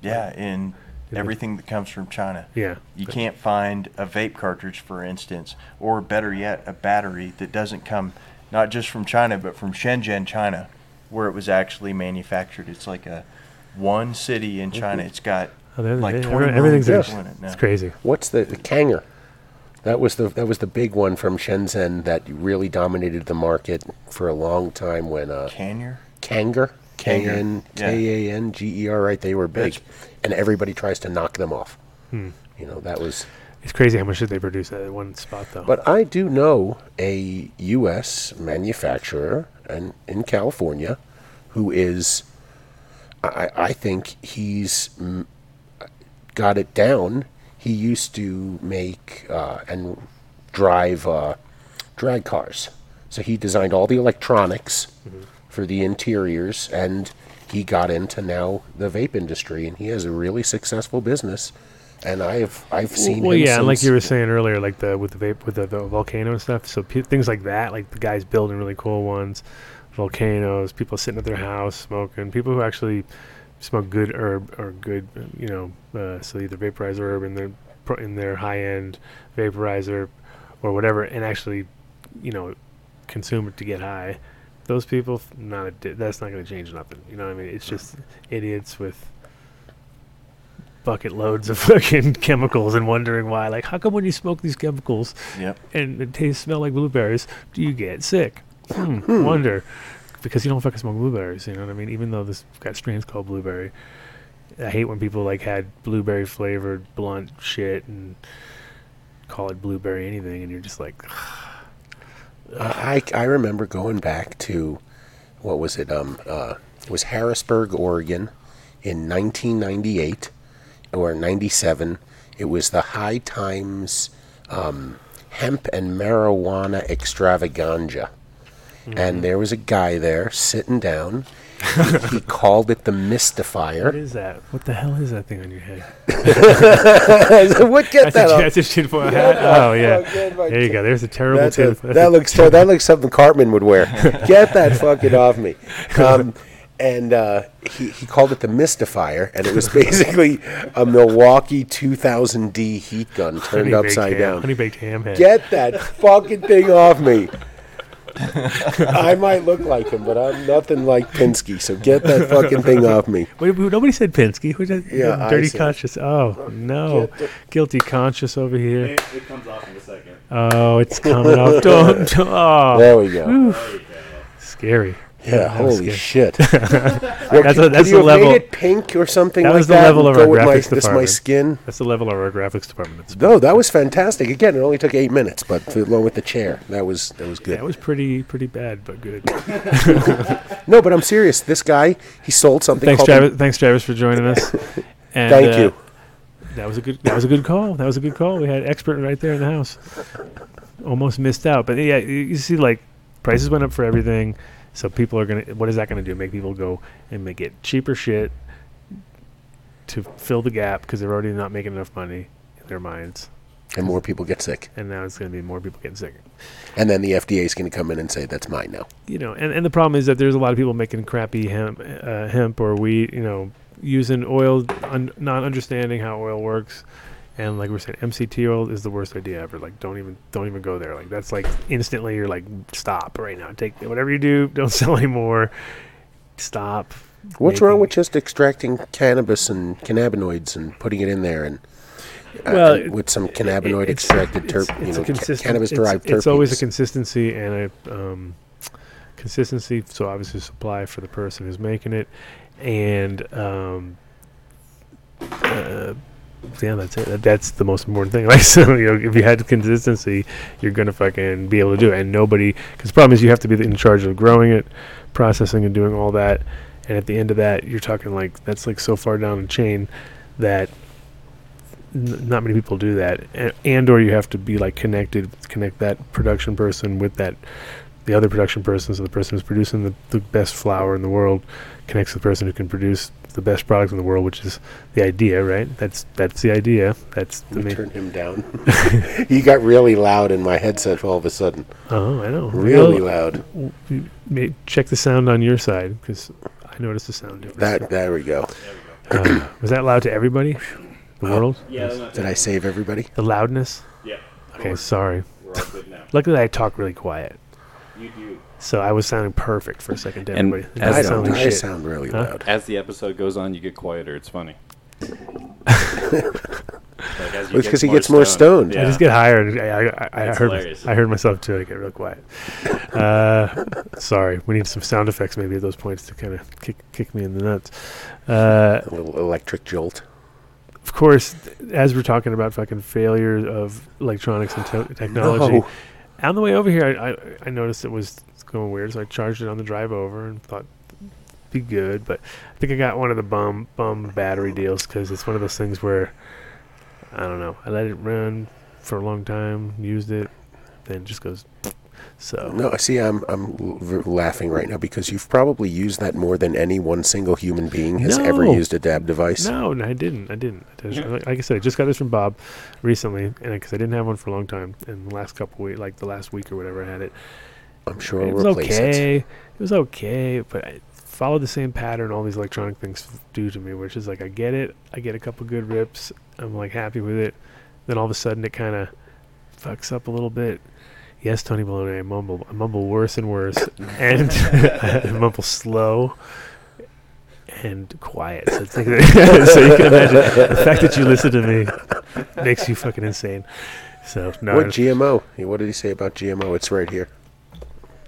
Yeah, in Yeah. everything that comes from China. Yeah. You can't find a vape cartridge, for instance, or better yet, a battery that doesn't come not just from China, but from Shenzhen, China, where it was actually manufactured. It's like a one city in China. It's got Oh, like they- 20 million everything's in- people in it now. It's crazy. What's the, the Kanger? That was the that was the big one from Shenzhen that really dominated the market for a long time. When uh, Canyer? Kanger, K Kanger, N. K A N G E R, right? They were big, That's- and everybody tries to knock them off. Hmm. You know that was. It's crazy how much shit they produce at one spot, though. But I do know a U.S. manufacturer and in California who is, I, I think he's mm, got it down. He used to make uh, and drive uh, drag cars. So he designed all the electronics for the interiors, and he got into now the vape industry, and he has a really successful business. And I've I've seen well, him yeah, and like you were saying earlier, like the with the vape with the, the volcano and stuff. So pe- things like that, like the guys building really cool ones, volcanoes, people sitting at their house smoking, people who actually smoke good herb or good, you know, uh, so either vaporizer herb in their in their high end vaporizer or whatever, and actually, you know, consume it to get high. Those people, not a that's not going to change nothing. You know what I mean? It's just idiots with bucket loads of fucking chemicals and wondering why. Like, how come when you smoke these chemicals Yep. and it tastes smell like blueberries, do you get sick? Hmm, wonder. Because you don't fucking smoke blueberries, you know what I mean? Even though this got strains called blueberry. I hate when people like had blueberry flavored blunt shit and call it blueberry anything and you're just like I, I remember going back to what was it? Um, uh, it was Harrisburg, Oregon, in 1998 or 97. It was the High Times um, Hemp and Marijuana Extravaganza, and there was a guy there sitting down. he, called it the Mystifier. What is that? What the hell is that thing on your head? Said, what? Get That's that a, that's a tinfoil hat. Oh yeah. fucking my There you go. There's a terrible That's a, that looks ter- that looks something Cartman would wear. Get that fucking off me. Um, and uh, he he called it the Mystifier, and it was basically a Milwaukee 2000D heat gun turned Honey-baked upside ham- down. Honey baked ham head. Get that fucking thing off me. I might look like him, but I'm nothing like Pinsky. So get that fucking thing off me. Wait, wait, nobody said Pinsky. Who's that? Yeah, dirty conscious. Oh no, the- guilty conscious over here. It, it comes off in a second. Oh, it's coming up. Don't. don't- Oh, There we go. scary. Yeah, holy shit. That's a- that's the level- made it pink or something That like was the that? level of our with my, graphics this my department. skin. That's the level of our graphics department. No, that was fantastic. Again, it only took eight minutes, but along with the chair, that was that was good. that was pretty pretty bad, but good. no, but I'm serious. This guy, he sold something. thanks, Travis. Thanks, Travis, for joining us. And, Thank uh, you. That was a good. That was a good call. That was a good call. We had expert right there in the house. Almost missed out, but yeah, you, you see, like prices went up for everything, so people are gonna. What is that gonna do? Make people go and make it cheaper shit to fill the gap because they're already not making enough money in their minds, And more people get sick. and now it's gonna be more people getting sick. And then the FDA is going to come in and say that's mine now. you know, and, and the problem is that there's a lot of people making crappy hemp, uh, hemp or wheat, you know, using oil, un- not understanding how oil works, and like we're saying, MCT oil is the worst idea ever. Like, don't even, don't even go there. Like, that's like instantly, you're like, stop right now. Take whatever you do, don't sell anymore. Stop. What's wrong with just extracting cannabis and cannabinoids and putting it in there and uh, Well, with some cannabinoid It's- extracted it's- terp, you it's know, a consistent- cannabis derived it's, it's always a consistency and a um, consistency. So obviously supply for the person who's making it, and um, uh, yeah, that's it. That- That's the most important thing. Right? So you know, if you had consistency, you're gonna fucking be able to do it. And nobody, because the problem is you have to be in charge of growing it, processing, and doing all that. And at the end of that, you're talking like that's like so far down the chain that n- not many people do that and, and or you have to be like connected connect that production person with that the other production person so the person who's producing the, the best flour in the world connects with the person who can produce the best product in the world which is the idea right that's that's the idea that's the Let main turn him down. he got really loud in my headset all of a sudden. oh i know Really Well, loud. you may check the sound on your side because i noticed the sound difference That there we go. Uh, was that loud to everybody the world Yeah, that's Did I save everybody? the loudness Yeah. okay sorry We're all good now. luckily i talk really quiet You do. So I was sounding perfect for a second to And everybody. as I It don't. sounded I shit. sound really Huh? loud. As the episode goes on, you get quieter. It's funny. like as Well, it's 'cause he gets more stoned. I just get higher. And I, I, I, I It's heard hilarious. I heard myself too. I get real quiet. Uh, sorry, we need some sound effects maybe at those points to kind of kick kick me in the nuts. Uh, A little electric jolt. of course, as we're talking about fucking failures of electronics and te- technology, No. on the way over here, I, I, I noticed it was going weird, so I charged it on the drive over and thought be good. But I think I got one of the bum bum battery deals because it's one of those things where I don't know. I let it run for a long time, used it, then it just goes. So No, I see, I'm I'm l- v- laughing right now because you've probably used that more than any one single human being has ever used a dab device. no, no, I didn't. I didn't. I just- like, like I said, I just got this from Bob recently, and because I didn't have one for a long time, and the last couple weeks, like the last week or whatever, I had it. I'm sure it was okay. it. It was okay, but I followed the same pattern all these electronic things do to me, which is like I get it, I get a couple good rips, I'm like happy with it, then all of a sudden it kind of fucks up a little bit. Yes, Tony Baloney, I mumble, I mumble worse and worse, and I mumble slow and quiet. So, it's like so you can imagine the fact that you listen to me makes you fucking insane. So no, What GMO? What did he say about GMO? It's right here.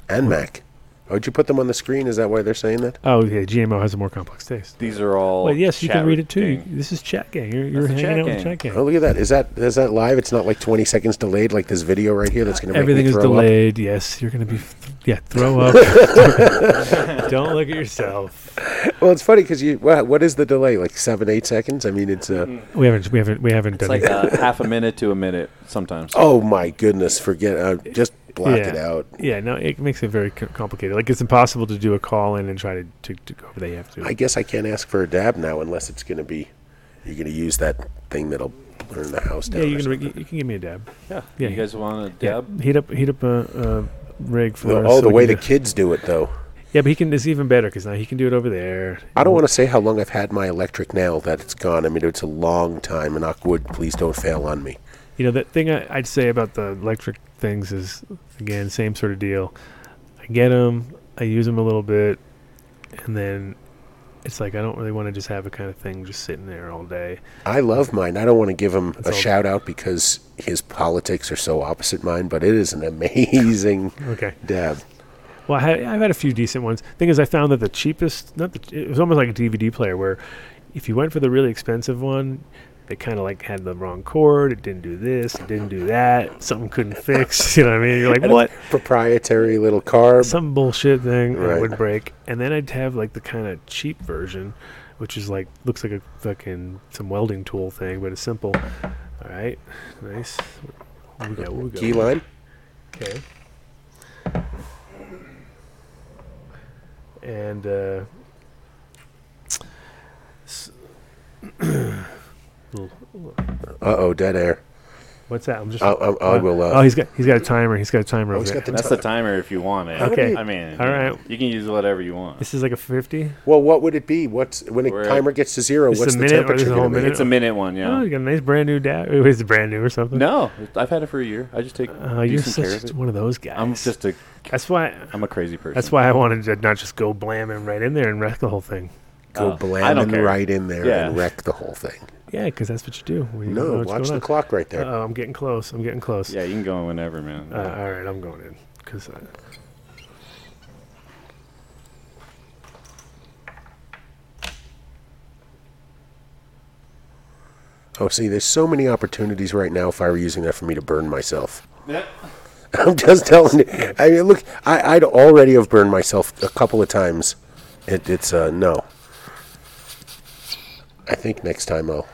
And Mac. Oh, did you put them on the screen? Is that why they're saying that? oh yeah, GMO has a more complex taste. These are all. Well, yes, you can read it too. Gang. This is chat gang. You're, you're hanging chat out with gang. chat gang. Oh, look at that. Is that is that live? It's not like 20 seconds delayed like this video right here that's going to make Everything me is throw up? delayed. Yes, you're gonna be. Yeah, throw up. Don't look at yourself. Well, it's funny because you. What, what is the delay? Like seven, eight seconds? I mean, it's. Uh, We haven't. We haven't. We haven't It's done like a half a minute to a minute sometimes. oh my goodness! Forget. Uh, just block Yeah. it out. Yeah, no, it makes it very complicated. Like it's impossible to do a call in and try to to, to go over there. You have to. I guess I can't ask for a dab now unless it's going to be. You're going to use that thing that'll burn the house down. yeah, you or can. something. You can give me a dab. Yeah. Yeah. You guys want a Yeah, dab? heat up. Heat up a, a rig for. No, us oh, so the way the do- kids do it, though. Yeah, but he can. It's even better because now he can do it over there. I don't want to say how long I've had my electric nail that it's gone. I mean, it's a long time. And wood, please don't fail on me. You know, the thing I, I'd say about the electric things is, again, same sort of deal. I get them, I use them a little bit, and then it's like I don't really want to just have a kind of thing just sitting there all day. I love mine. I don't want to give him That's a shout out because his politics are so opposite mine, but it is an amazing Okay. dab. Well, I had, I've had a few decent ones. Thing is, I found that the cheapest, not the, it was almost like a DVD player where if you went for the really expensive one, they kind of like had the wrong cord. It didn't do this. It didn't do that. Something couldn't fix. You know what I mean? You're like, what? Proprietary little carb. Some bullshit thing that Right. would break. And then I'd have like the kind of cheap version, which is like looks like a fucking some welding tool thing, but it's simple. All right, nice. What we got? What we got? Key lime. Okay. And uh, Uh oh, dead air. what's that? I'm just. I, I, I will. Uh, oh, he's got he's got a timer. He's got a timer oh, over he's got the That's ti- the timer if you want it. Okay. I mean, All right. You can use whatever you want. This is like a fifty. Well, what would it be? What's when a We're timer gets to zero? This What's a the minute or this is temperature a whole going to be? minute? It's a minute one, Oh, yeah. Oh you got a nice brand new dad. It was brand new or something. No, I've had it for a year. I just take Uh, you're decent care of such it. one of those guys. I'm just a, That's why. I'm a crazy person. That's why I wanted to not just go blam him right in there and wreck the whole thing. Go Oh, I don't blamming care. right in there Yeah. and wreck the whole thing. Yeah, because that's what you do. When you don't know No, what's watch going the on. clock right there. Uh-oh, I'm getting close. I'm getting close. Yeah, you can go in whenever, man. Uh, all right, I'm going in because Oh, see, there's so many opportunities right now. If I were using that for me to burn myself, I'm just telling you. I mean, look, I, I'd already have burned myself a couple of times. It, it's uh, no. I think next time I'll,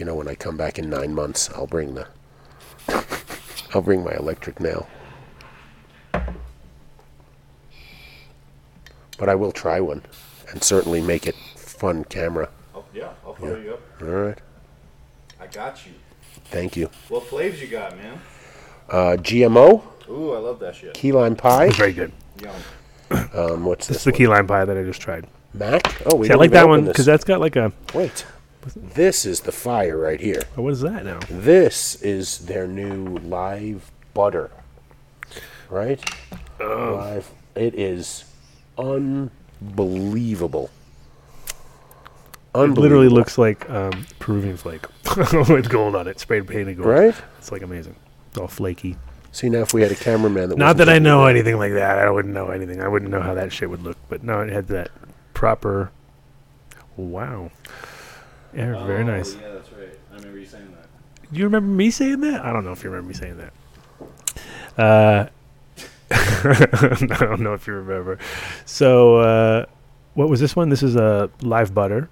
you know, when I come back in nine months, I'll bring the, I'll bring my electric nail. But I will try one, and certainly make it fun camera. Oh, yeah, I'll follow you up. All right, I got you. thank you. What flavors you got, man? Uh, GMO, Ooh, I love that shit. key lime pie. very good. Yum. Um, what's This this? is the one? key lime pie that I just tried. Mac. Oh, we See, I like that one because that's got like a. Wait, this is the fire right here. Oh, what is that now? This is their new live butter. Right? Live. It is unbelievable. It literally looks like um, Peruvian flake with gold on it, sprayed painted gold. right. It's like amazing. It's all flaky. See now, if we had a cameraman that Not that I know it- anything like that. I wouldn't know anything. I wouldn't know how that shit would look. But no, it had that proper. Wow. Yeah, very nice. Oh, Yeah, that's right. I remember you saying that. Do you remember me saying that? I don't know if you remember me saying that. Uh, I don't know if you remember. So, uh, what was this one? This is a live butter.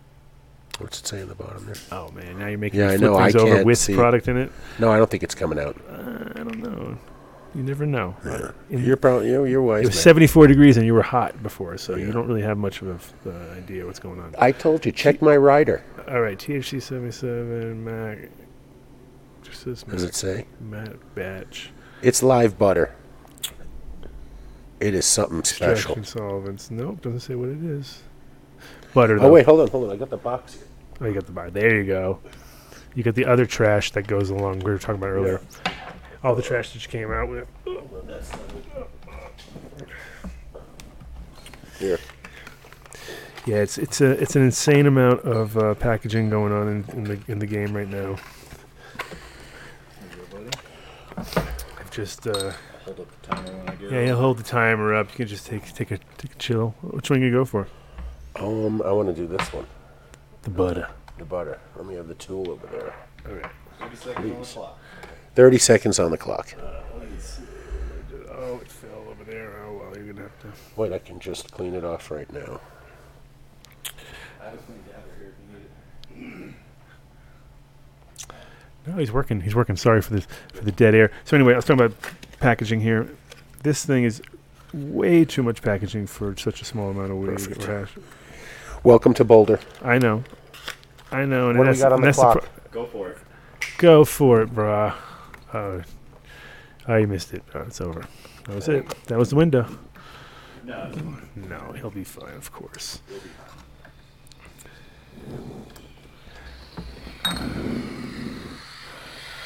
What's it say in the bottom there? Oh man, now you're making Yeah, me I flip know, I things over with see. product in it. No, I don't think it's coming out. Uh, I don't know. You never know. Uh, in- You're probably you're, you're wise. it was man. 74 degrees and you were hot before, so you don't really have much of an uh, idea what's going on. I told you, check my rider. All right, THC 77 Mac. Just says Does Mac, it say? Mac batch. It's live butter. It is something special. Extraction solvents. Nope, doesn't say what it is. Butter. Oh wait, hold on, hold on. I got the box here. Oh, you got the bar. There you go. You got the other trash that goes along. We were talking about earlier. All the trash that you came out with. Here. Yeah, it's it's a it's an insane amount of uh, packaging going on in, in the in the game right now. I've just uh, Hold up the timer when I get yeah, you'll hold the timer up. You can just take take a take a chill. Which one you go for? Um, I want to do this one. The butter. The butter. Let me have the tool over there. Okay. 30 seconds on the clock. Thirty seconds on the clock. Oh, it fell over there. Oh well, you're gonna have to. Wait, I can just clean it off right now. I have a clean dabber here if you need it. No, he's working. He's working. Sorry for this for the dead air. So anyway, I was talking about packaging here. This thing is way too much packaging for such a small amount of weed. Or hash. Welcome to Boulder. I know. I know. And What do we got on the that's clock? pro- Go for it. Go for it, brah. Oh, I missed it. Oh, it's over. That was it. That was the window. No. No, he'll be fine, of course.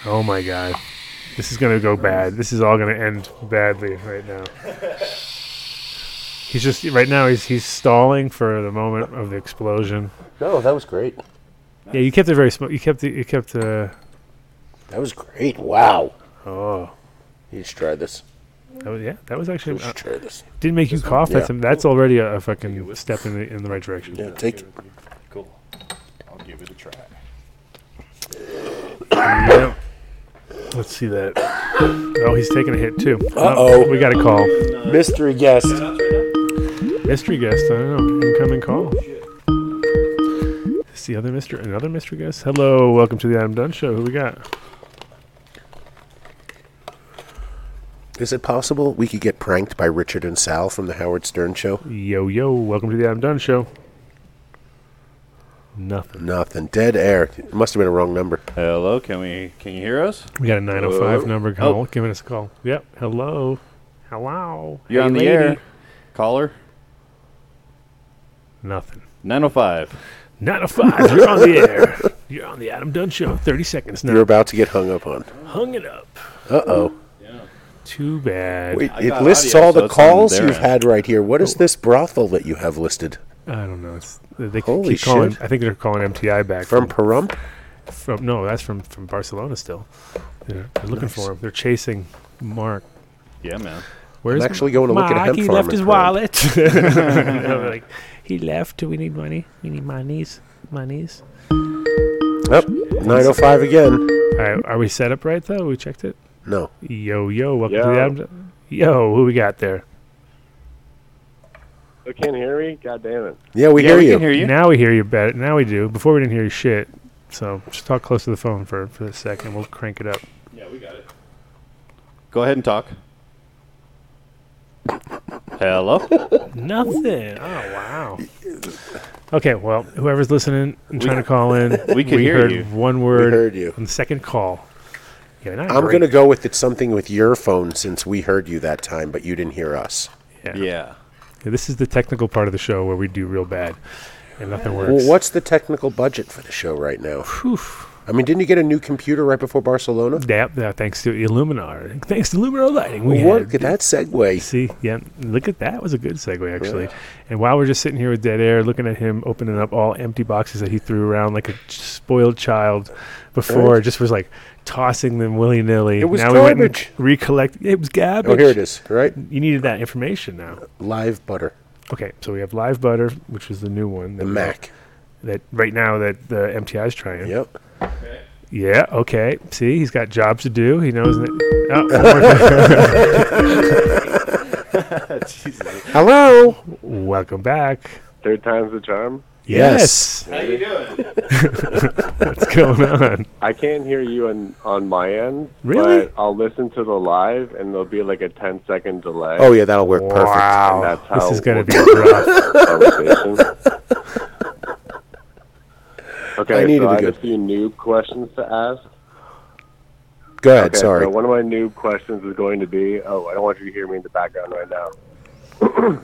Oh my god. This is gonna go bad. This is all gonna end badly right now. He's just right now he's he's stalling for the moment of the explosion. No, that was great. Yeah, you kept it very small. You kept the you kept uh That was great. Wow. oh You just try this. That was, yeah, that was actually uh, Try this. didn't make you cough. That's Yeah. that's already a, a fucking step in the in the right direction. Yeah, take. Cool. Give it a try. Yep. Let's see that. Oh, he's taking a hit too. Oh, Uh-oh. we got a call. Mystery guest. Mystery guest. I don't know. Incoming call. Is the other mystery another mystery guest? Hello, welcome to the Adam Dunn Show. Who we got? Is it possible we could get pranked by Richard and Sal from the Howard Stern Show? Yo yo, welcome to the Adam Dunn Show. Nothing. Nothing. Dead air. It must have been a wrong number. Hello, can we? Can you hear us? We got a 905 Hello? number call giving us a call. Yep. Hello. Hello. You're Hey, on the lady. air. Caller Nothing. 905. 905. You're on the air. You're on the Adam Dunn Show. 30 seconds now. You're about to get hung up on. Hung it up. Uh oh. Too bad. Wait, it lists audio, all so the it's calls you've end. had right here. What is this brothel that you have listed? I don't know. It's, they Holy keep calling. shit. I think they're calling MTI back From Pahrump. from no, that's from from Barcelona still. They're, they're looking Nice. for him. They're chasing Mark. Yeah, man. Where's actually going to look at a Mark? hemp He farm left his Pahrump. wallet. Like, he left. Do we need money? We need monies. Monies. Yep. 905 again. All right, are we set up right though? We checked it. No. Yo yo, welcome to the Yo. Adam. Yo, who we got there? You can't hear me? God damn it. Yeah, we yeah, hear we you. can hear you. Now we hear you better. Now we do. Before we didn't hear you shit. So just talk close to the phone for for a second. We'll crank it up. Yeah, we got it. Go ahead and talk. Hello. Nothing. Oh wow. Okay, well, whoever's listening and trying to call in, We can hear heard you. one We word heard you. on the second call. Yeah, not I'm going to go with it's something with your phone since we heard you that time, but you didn't hear us. Yeah. Yeah. Yeah, This is the technical part of the show where we do real bad, and nothing works. Well, what's the technical budget for the show right now? I mean, didn't you get a new computer right before Barcelona? Yeah, yeah, thanks to Illuminar. Thanks to Luminar Lighting. We Well, had- look at that segue. See, yeah, look at that. Was a good segue actually. And while we're just sitting here with dead air, looking at him opening up all empty boxes that he threw around like a spoiled child before, Right. just was like tossing them willy nilly. It was now we garbage. and recollect. It was garbage. Oh, here it is, right? You needed that information now. Live butter. Okay, so we have live butter, which is the new one. The Mac. That right now that the MTI is trying. Yep. Yeah. Okay. See, he's got jobs to do. He knows that. Oh, Hello. welcome back. Third time's the charm. Yes. How you doing? What's going on? I can't hear you on, on my end. Really? But I'll listen to the live, and there'll be like a 10 second delay. Oh yeah, that'll work perfect. Wow. And that's how This is going to we'll be do rough. the conversation. Okay, I needed so a I have a few noob questions to ask. Go ahead. Okay, sorry. so one of my noob questions is going to be oh, I don't want you to hear me in the background right now.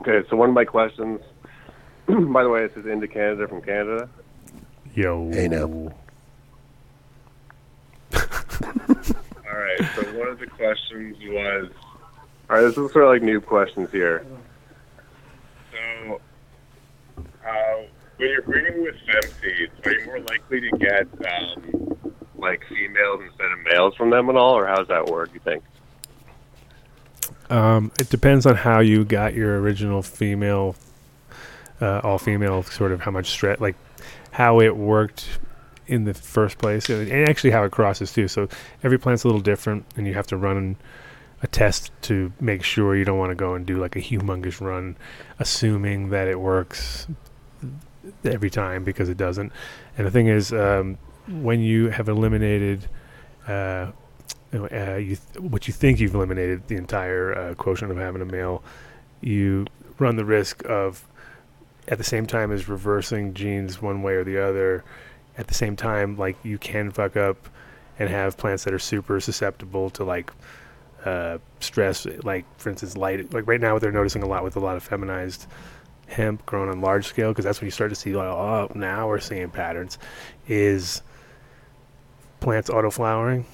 okay, so one of my questions, by the way, this is into Canada from Canada. Yo. Hey, now. All right. So one of the questions was, all right. This is sort of like new questions here. So, uh, when you're breeding with fem seeds, are you more likely to get um, like females instead of males from them at all, or how does that work? You think? Um, it depends on how you got your original female, uh, all female, sort of how much stress, like how it worked in the first place, and and actually how it crosses too. So every plant's a little different, and you have to run a test to make sure you don't want to go and do like a humongous run, assuming that it works every time because it doesn't. And the thing is, um, when you have eliminated. Uh, uh, you th- what you think you've eliminated the entire uh, quotient of having a male, you run the risk of at the same time as reversing genes one way or the other. At the same time, like you can fuck up and have plants that are super susceptible to like uh, stress, like for instance, light. Like right now, what they're noticing a lot with a lot of feminized hemp grown on large scale, because that's when you start to see like, oh, now we're seeing patterns, is plants auto flowering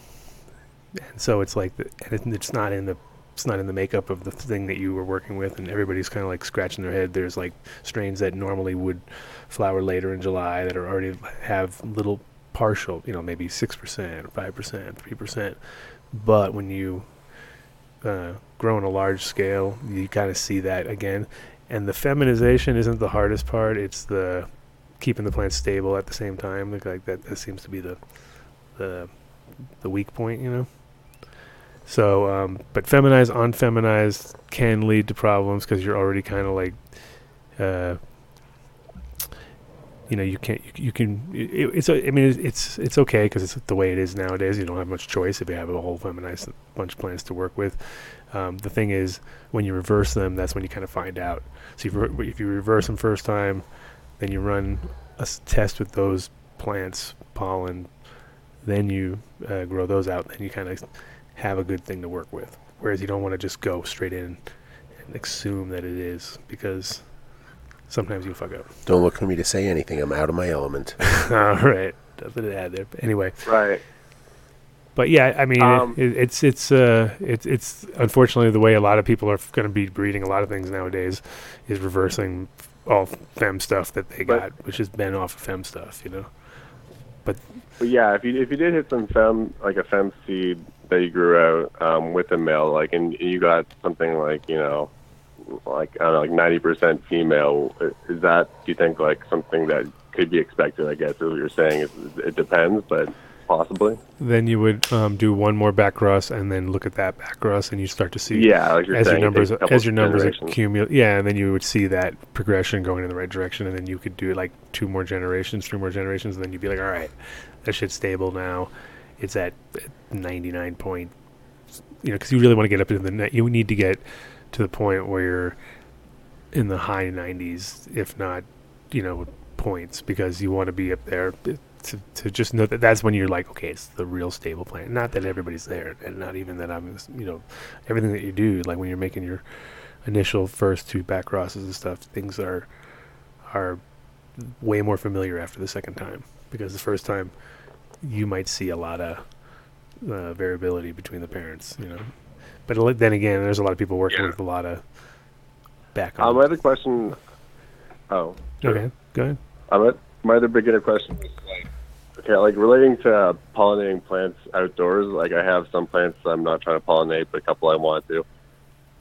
and so it's like the, and it, it's not in the it's not in the makeup of the thing that you were working with and everybody's kind of like scratching their head. There's like strains that normally would flower later in july that are already have little partial you know maybe 6% 5% 3% but when you uh, grow on a large scale, you kind of see that again. And the feminization isn't the hardest part; it's the keeping the plant stable at the same time. Like, like that, that seems to be the the the weak point, you know. So, um, but feminized, unfeminized can lead to problems because you're already kind of like, uh, you know, you can't, you, you can, it, it's, a, I mean, it's, it's, it's okay because it's the way it is nowadays. You don't have much choice if you have a whole feminized bunch of plants to work with. Um, the thing is, when you reverse them, that's when you kind of find out. So if you, re- if you reverse them first time, then you run a s- test with those plants, pollen, then you uh, grow those out, then you kind of have a good thing to work with. Whereas you don't want to just go straight in and assume that it is because sometimes you fuck up. Don't look for me to say anything. I'm out of my element. All right, nothing to add there. But anyway, Right. But yeah, I mean, Um, it, it's it's uh it's it's unfortunately the way a lot of people are going to be breeding a lot of things nowadays is reversing all fem stuff that they But- got, which has been off of fem stuff, you know. But but yeah, if you if you did hit some fem like a fem seed that you grew out um, with a male, like and you got something like you know, like I don't know, like ninety percent female, is that do you think like something that could be expected? I guess is what you're saying. Is it depends, but possibly. Then you would um, do one more back cross and then look at that back cross, and you start to see Yeah, like as your saying, numbers takes a couple as your numbers accumulate. Yeah, and then you would see that progression going in the right direction, and then you could do like two more generations, three more generations, and then you'd be like, all right, that shit's stable now. It's at ninety nine point. You know, because you really want to get up into the net. You need to get to the point where you're in the high nineties, if not, you know, points, because you want to be up there. To, to just know that that's when you're like, okay, it's the real stable plant. Not that everybody's there, and not even that I'm, you know, everything that you do, like when you're making your initial first two back crosses and stuff, things are are way more familiar after the second time because the first time you might see a lot of uh, variability between the parents, you know. But then again, there's a lot of people working Yeah. with a lot of back Um, my other question. Oh, sure. okay, go ahead. Um, my other beginner question is like, okay, like relating to pollinating plants outdoors. Like I have some plants I'm not trying to pollinate, but a couple I want to.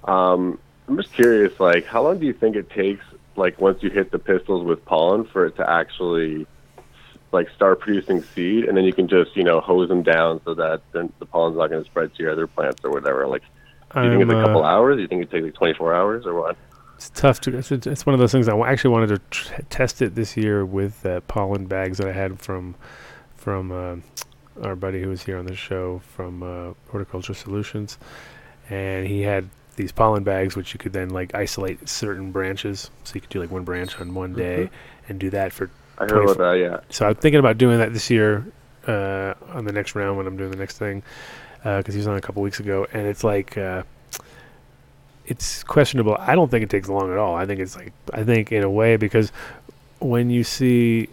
Um, I'm just curious, like, how long do you think it takes, like, once you hit the pistils with pollen, for it to actually, like, start producing seed, and then you can just, you know, hose them down so that the pollen's not going to spread to your other plants or whatever. Like, do you think it's I'm, a couple uh, hours? Do you think it takes like 24 hours or what? It's tough to. It's, it's one of those things. I actually wanted to tr- test it this year with uh, pollen bags that I had from from uh, our buddy who was here on the show from uh, Horticulture Solutions, and he had these pollen bags which you could then like isolate certain branches. So you could do like one branch on one day and do that for. I heard about that. Yeah. So I'm thinking about doing that this year uh, on the next round when I'm doing the next thing because he was on a couple weeks ago, and it's like. Uh, it's questionable. I don't think it takes long at all. I think it's like I think in a way because when you see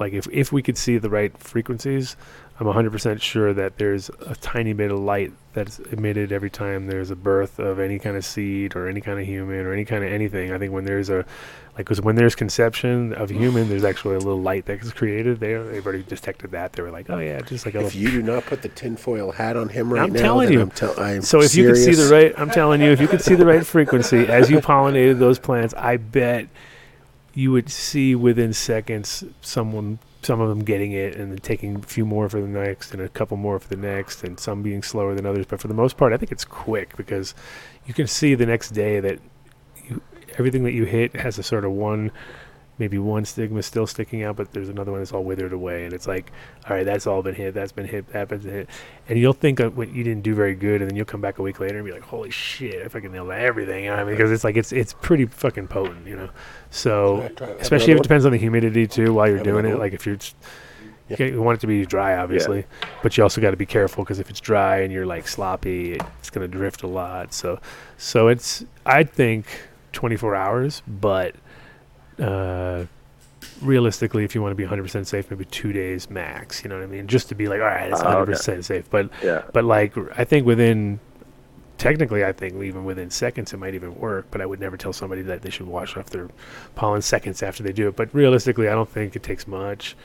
like if if we could see the right frequencies, I'm 100% sure that there's a tiny bit of light that's emitted every time there's a birth of any kind of seed or any kind of human or any kind of anything. I think when there's a like because when there's conception of human, there's actually a little light that's created. They they've already detected that. They were like, oh yeah, just like a If you do not put the tinfoil hat on him right I'm now, telling you. I'm So if you could see the right, I'm telling you, if you could see the right frequency as you pollinated those plants, I bet you would see within seconds someone, some of them getting it, and then taking a few more for the next, and a couple more for the next, and some being slower than others. But for the most part, I think it's quick because you can see the next day that you, everything that you hit has a sort of one. Maybe one stigma still sticking out, but there's another one that's all withered away, and it's like, all right, that's all been hit, that's been hit, that's been hit, and you'll think of what you didn't do very good, and then you'll come back a week later and be like, holy shit, I fucking nailed everything. You know I mean, because it's like it's it's pretty fucking potent, you know. So Try- try- have especially if it depends on the humidity too while you're doing it. Like if you're, Yeah. you, want it to be dry, obviously, but you also got to be careful because if it's dry and you're like sloppy, it's gonna drift a lot. So, so it's I think 24 hours, but uh, realistically, if you want to be 100% safe, maybe two days max. You know what I mean? Just to be like, all right, it's Ah, okay. 100% safe. But Yeah. but like I think within technically I think even within seconds it might even work, but I would never tell somebody that they should wash off their pollen seconds after they do it. But realistically I don't think it takes much.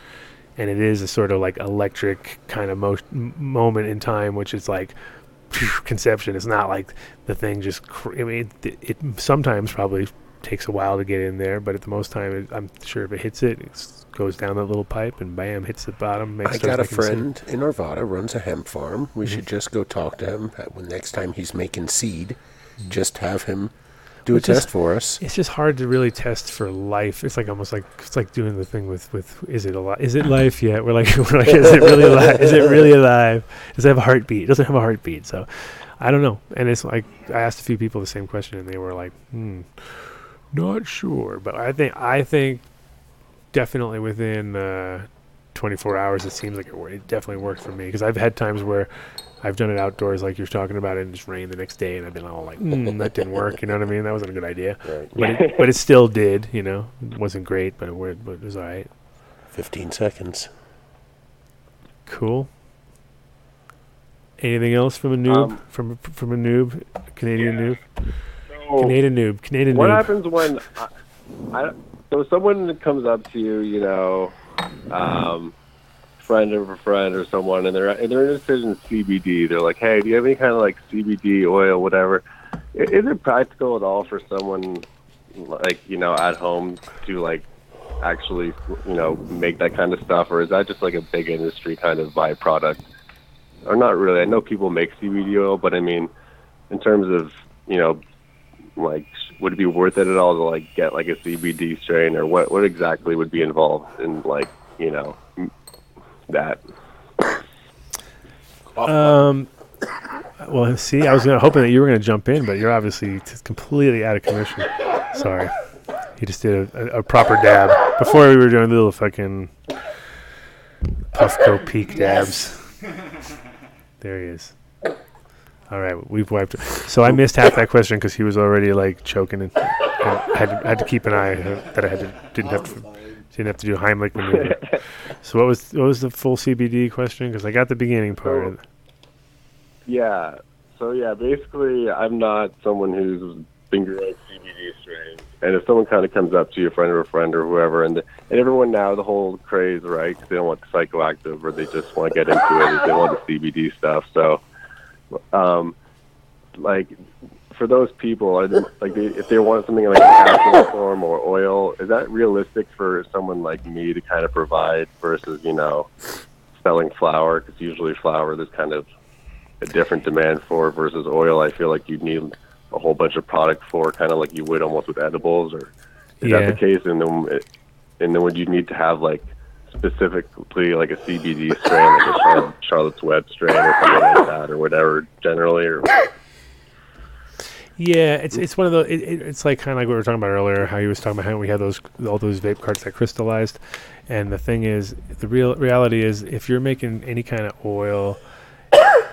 And it is a sort of like electric kind of mo- moment in time which is like conception. It's not like the thing just. Cr- I mean, it, it sometimes probably takes a while to get in there, but at the most time, it, I'm sure if it hits it, it goes down that little pipe and bam, hits the bottom. makes- I got a friend in Arvada runs a hemp farm. We Mm-hmm. should just go talk to him uh, when next time he's making seed. Just have him do Which a is- test for us. It's just hard to really test for life. It's like almost like it's like doing the thing with with is it alive? Is it life yet? We're like, we're like is it really alive? Is it really alive? Does it have a heartbeat? It doesn't have a heartbeat. So I don't know. And it's like I asked a few people the same question, and they were like, hmm, not sure. But I think I think definitely within uh, 24 hours, it seems like it, wor- it definitely worked for me because I've had times where. I've done it outdoors, like you're talking about, and it just rained the next day, and I've been all like, mm, "That didn't work." You know what I mean? That wasn't a good idea Right. but it, but it still did. You know, it wasn't great, but it, wor- but it was all right. 15 seconds. Cool. Anything else from a noob? Um, from from a noob, Canadian noob, So, Canadian noob, Canadian noob. what noob. happens when I, I, so someone comes up to you, you know, um, friend of a friend or someone, and they're and they're interested in CBD. They're like, hey, do you have any kind of like CBD oil, whatever? Is it practical at all for someone like you know at home to like actually you know make that kind of stuff, or is that just like a big industry kind of byproduct? Or not really. I know people make CBD oil, but I mean, in terms of you know like would it be worth it at all to like get like a CBD strain or what what exactly would be involved in like you know that Um, well, see, I was gonna, hoping that you were going to jump in, but you're obviously t- completely out of commission. Sorry, he just did a, a, a proper dab before we were doing little fucking Puffco peak dabs. There he is. All right, we've wiped. So I missed half that question because he was already like choking and, and had, to, had to keep an eye uh, that I had to, didn't have to didn't have to do Heimlich maneuver. so what was what was the full CBD question? Because I got the beginning part. it. yeah so yeah basically I'm not someone who's been growing CBD strains and if someone kind of comes up to you a friend or a friend or whoever and and everyone now the whole craze right 'cause they don't want the psychoactive or they just want to get into it they want the CBD stuff so um like for those people, are they, like they, if they want something like a capsule form or oil, is that realistic for someone like me to kind of provide versus you know selling flour? Because usually flour there's kind of a different demand for versus oil. I feel like you'd need a whole bunch of product for, kind of like you would almost with edibles. Or is Yeah. that the case? And then it, and then would you need to have like specifically like a CBD strain, like a Char- Charlotte's Web strain or something like that, or whatever generally? Or Yeah, it's it's one of it, it, it's like kind of like what we were talking about earlier. How he was talking about how we had those all those vape carts that crystallized, and the thing is, the real reality is, if you're making any kind of oil,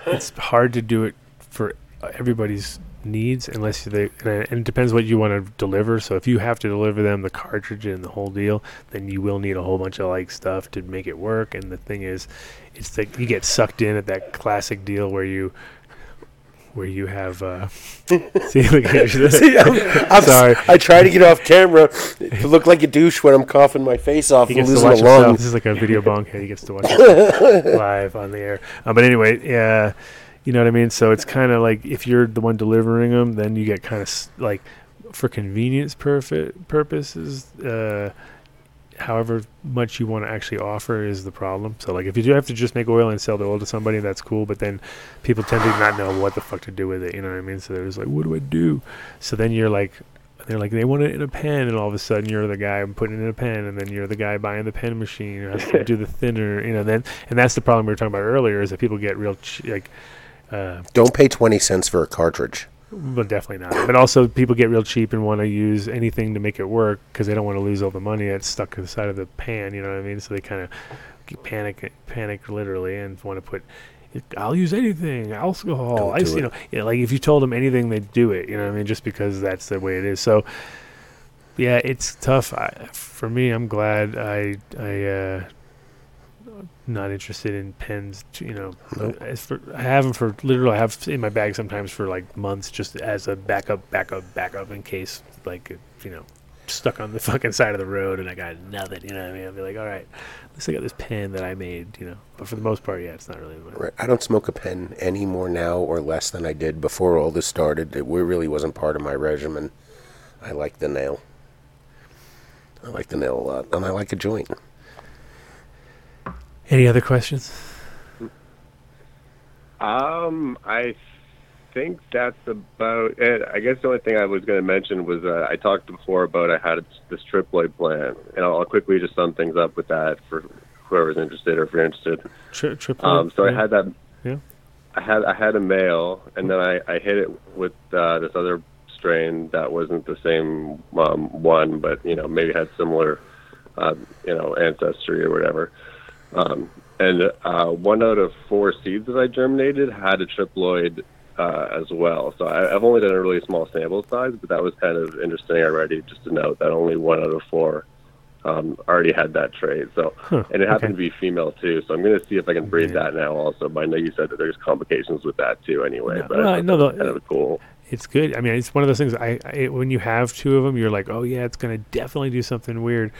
it's hard to do it for everybody's needs unless they and it depends what you want to deliver. So if you have to deliver them the cartridge and the whole deal, then you will need a whole bunch of like stuff to make it work. And the thing is, it's like you get sucked in at that classic deal where you where you have uh see look at. See, I'm, I'm Sorry. I try to get off camera to look like a douche when I'm coughing my face off he gets to losing watch a himself. lung. This is like a video bong. He gets to watch it live on the air. Uh, but anyway, yeah, you know what I mean. So it's kind of like if you're the one delivering them, then you get kind of s- like for convenience perfect purposes. Uh, however much you want to actually offer is the problem. So like if you do have to just make oil and sell the oil to somebody, that's cool. But then people tend to not know what the fuck to do with it. You know what I mean? So they're just like, what do I do? So then you're like. They're like they want it in a pen, and all of a sudden you're the guy putting it in a pen, and then you're the guy buying the pen machine who has to do the thinner, you know. Then and that's the problem we were talking about earlier is that people get real ch- like uh, Don't pay 20 cents for a cartridge. well, definitely not. But also, people get real cheap and want to use anything to make it work because they don't want to lose all the money that's stuck to the side of the pan. You know what I mean? So they kind of panic, panic literally, and want to put. I'll use anything, alcohol, ice. You know, you know, like if you told them anything, they'd do it. You know what I mean? Just because that's the way it is. So, yeah, it's tough. I, for me, I'm glad I I uh, not interested in pens. t- You know, Nope. Uh, as for I have them for literally I have in my bag sometimes for like months, just as a backup, backup, backup in case like you know stuck on the fucking side of the road and I got nothing. You know what I mean? I'll be like, all right, at least I got this pen that I made. You know, but for the most part, yeah, it's not really. My, Right. I don't smoke a pen any more now or less than I did before all this started. It really wasn't part of my regimen. I like the nail. I like the nail a lot, and I like a joint. Any other questions? Um, I think that's about it. I guess the only thing I was going to mention was uh, I talked before about I had this triploid plan, and I'll, I'll quickly just sum things up with that for whoever's interested or if you're interested. Tri- triple. Um, so I had that. Yeah. I had I had a male, and then I I hit it with uh, this other strain that wasn't the same um, one, but you know maybe had similar, uh, you know, ancestry or whatever. Um, and uh, one out of four seeds that I germinated had a triploid uh, as well. So I, I've only done a really small sample size, but that was kind of interesting already. Just to note that only one out of four um, already had that trait. So, Huh, and it happened okay. to be female too. So I'm going to see if I can breed Yeah. that now also. But I know you said that there's complications with that too, anyway. No, but well, I know the- kind of cool. it's good. I mean, it's one of those things. I, I when you have two of them, you're like, oh yeah, it's gonna definitely do something weird.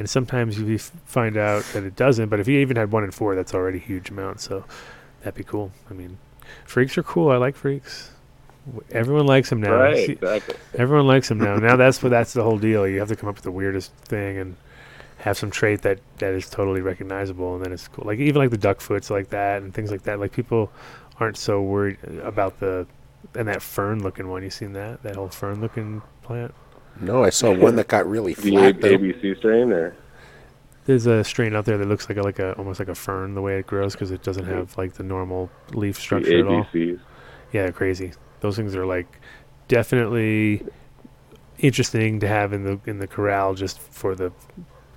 And sometimes you f- find out that it doesn't. But if you even had one in four, that's already a huge amount. So that'd be cool. I mean, freaks are cool. I like freaks. Everyone likes them now. Right, See- exactly. Everyone likes them now. Now that's what that's the whole deal. You have to come up with the weirdest thing and have some trait that that is totally recognizable, and then it's cool. Like even like the duck foots like that and things like that. Like people aren't so worried uh, about the and that fern looking one. You seen that that whole fern looking plant? No, I saw one that got really The flat. though. ABC strain, or There's a strain out there that looks like a, like a almost like a fern the way it grows because it doesn't have like the normal leaf the structure at all. Yeah, they're crazy. Those things are like definitely interesting to have in the in the corral just for the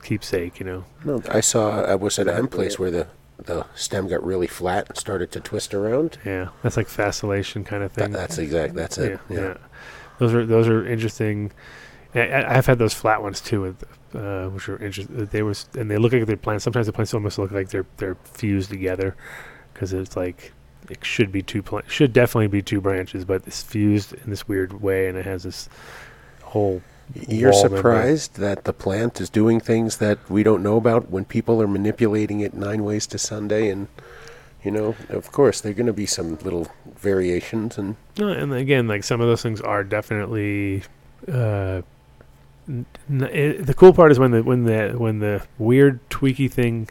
keepsake, you know. No, I saw. I was at a hemp place where the the stem got really flat and started to twist around. Yeah, that's like fasciation kind of That, thing. that's exact. That's yeah, it. yeah, Those are those are interesting. I, I've had those flat ones too, with, uh, which are interesting. They was and they look like they're plants. Sometimes the plants almost look like they're they're fused together because it's like it should be two plant should definitely be two branches, but it's fused in this weird way, and it has this whole. You're wall member. surprised that the plant is doing things that we don't know about when people are manipulating it nine ways to Sunday, and you know, of course, there are going to be some little variations, and and again, like some of those things are definitely. Uh, n- it, the cool part is when the when the when the weird tweaky thing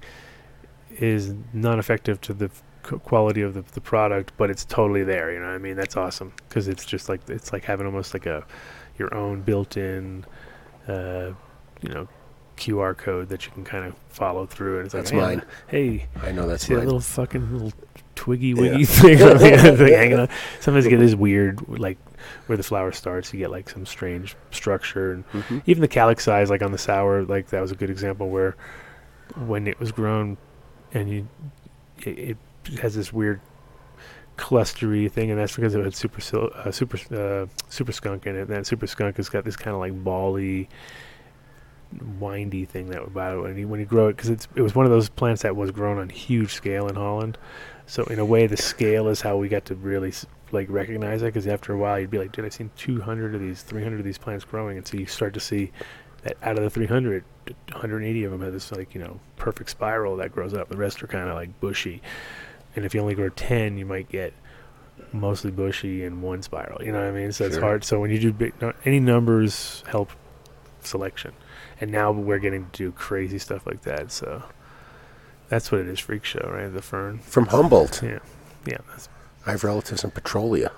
is non effective to the quality of the, the product, but it's totally there. You know, what I mean, that's awesome because it's just like it's like having almost like a your own built-in, uh, you know, QR code that you can kind of follow through, and it's That's like, hey, mine. Hey, I know that's See that little fucking little twiggy wiggy thing, on the thing hanging on. Sometimes you get this weird, like where the flower starts, you get like some strange structure, and Mm-hmm. even the calyx size, like on the sour, like that was a good example where when it was grown, and you, it, it has this weird clustery thing, and that's because it had super uh, super uh, super skunk in it. And that super skunk has got this kind of like bally, windy thing that about it when you when you grow it because it's it was one of those plants that was grown on huge scale in Holland. So in a way, the scale is how we got to really like recognize it. Because after a while, you'd be like, "Dude, I've seen 200 of these, 300 of these plants growing," and so you start to see that out of the 300, 180 of them have this like you know perfect spiral that grows up. The rest are kind of like bushy, and if you only grow 10, you might get mostly bushy and one spiral. You know what I mean? So it's hard. So when you do big, no, any numbers help selection, and now we're getting to do crazy stuff like that. So that's what it is, freak show, right? The fern. from Humboldt. Yeah, yeah. That's, I have relatives in Petrolia,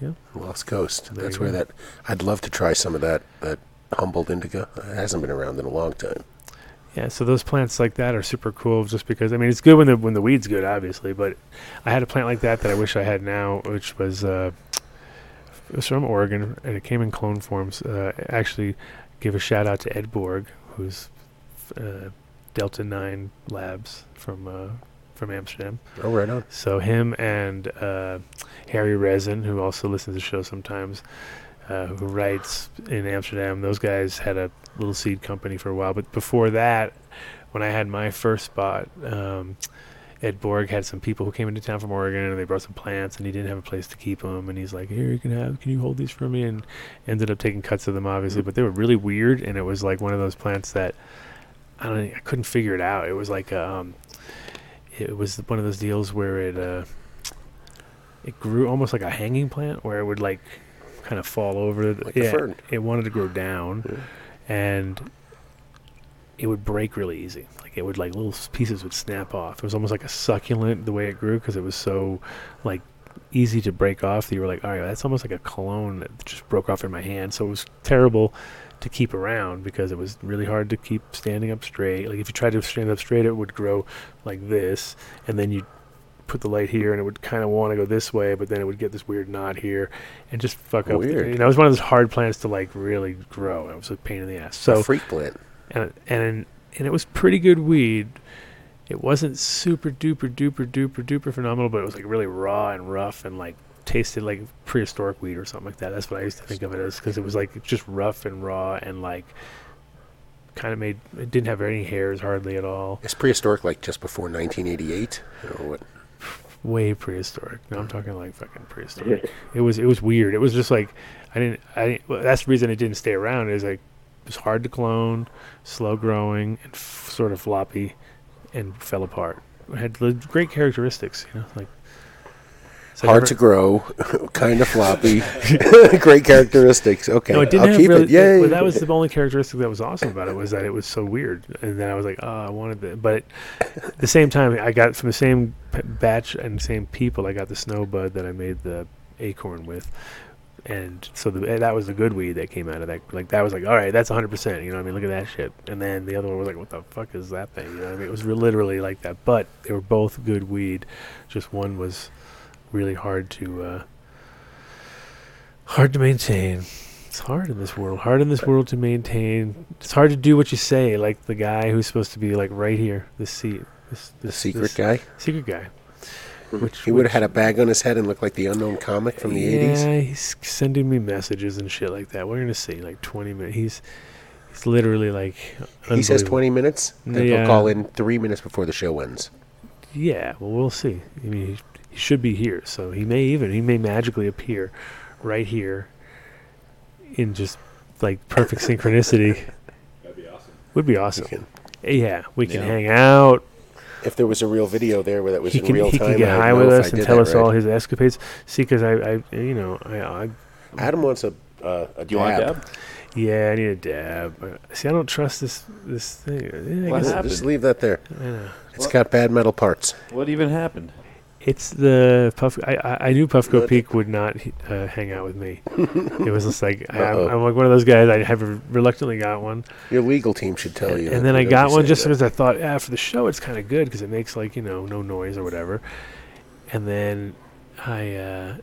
yeah. Lost Coast. There That's where go. that. I'd love to try some of that. That Humboldt indica. It hasn't been around in a long time. Yeah, so those plants like that are super cool just because I mean it's good when the when the weed's good obviously, but I had a plant like that that I wish I had now, which was uh, it was from Oregon and it came in clone forms. Uh, actually, give a shout out to Ed Borg, who's uh, Delta Nine Labs from uh, from Amsterdam. Oh, right on. So him and uh, Harry Resin, who also listens to the show sometimes, uh, who writes in Amsterdam. Those guys had a little seed company for a while, but before that, when I had my first spot, um, Ed Borg had some people who came into town from Oregon, and they brought some plants, and he didn't have a place to keep them, and he's like, "Here, you can have. Can you hold these for me?" And ended up taking cuts of them, obviously, but they were really weird, and it was like one of those plants that I don't, I couldn't figure it out. It was like, um, it was one of those deals where it, uh, it grew almost like a hanging plant, where it would like kind of fall over. Like a yeah, fern. it wanted to grow down, Yeah. and it would break really easy. Like it would like little pieces would snap off. It was almost like a succulent the way it grew because it was so like easy to break off that you were like, all right, that's almost like a cologne that just broke off in my hand. So it was terrible to keep around because it was really hard to keep standing up straight. Like if you tried to stand up straight, it would grow like this, and then you put the light here and it would kind of want to go this way, but then it would get this weird knot here and just fuck up. Weird. You know, it was one of those hard plants to like really grow. It was a pain in the ass. So a freak plant. and and and it was pretty good weed. It wasn't super duper duper duper duper phenomenal, but it was like really raw and rough and like tasted like prehistoric weed or something like that. That's what I used to think of it as because it was like just rough and raw and like kind of made it didn't have any hairs hardly at all. It's prehistoric, like just before 1988, or what? Way prehistoric. No, I'm talking like fucking prehistoric. it was it was weird. It was just like I didn't I didn't, well, that's the reason it didn't stay around is like it was hard to clone, slow growing, and f- sort of floppy, and fell apart. It had great characteristics, you know, like so Hard never- to grow, kind of floppy, great characteristics. Okay, No, it didn't I'll have keep really. it. Yay! Well, that was the only characteristic that was awesome about it was that it was so weird, and then I was like, oh, I wanted that. But at the same time, I got from the same batch and same people. I got the snow bud that I made the acorn with, and so the, eh, that was the good weed that came out of that. Like that was like, all right, that's 100. percent You know, what I mean, look at that shit. And then the other one was like, what the fuck is that thing? You know, what I mean, it was literally like that. But they were both good weed. Just one was really hard to uh, hard to maintain. It's hard in this world. Hard in this world to maintain. It's hard to do what you say. Like the guy who's supposed to be like right here, this seat, this, the secret this guy. secret guy. Which He would have had a bag on his head and looked like the unknown comic from the yeah, 80s. he's sending me messages and shit like that. We're gonna see like 20 minutes. He's he's literally like. He says 20 minutes. Then Yeah. he'll call in three minutes before the show ends. Yeah, well, we'll see. I mean, he, he should be here, so he may even he may magically appear right here in just like perfect synchronicity. That'd be awesome. Would be awesome. can- Yeah, we can Yeah. hang out. if there was a real video there where that was He in can real he time, can get high with us and tell that us all his escapades. See, because I, I, you know, I, I, Adam wants a uh, a Do you want dab. dab? yeah, I need a dab. Uh, See, I don't trust this this thing. Yeah, I What happened? Just leave that there. I know. It's got bad metal parts. What even happened? It's the Puff. I, I, I knew Puffco. Peak would not uh, hang out with me. it was just like I, I'm, I'm like one of those guys. I have reluctantly got one, Your legal team should tell you. and then I got one just because I thought, ah, for the show, it's kind of good because it makes like you know no noise or whatever. And then I uh,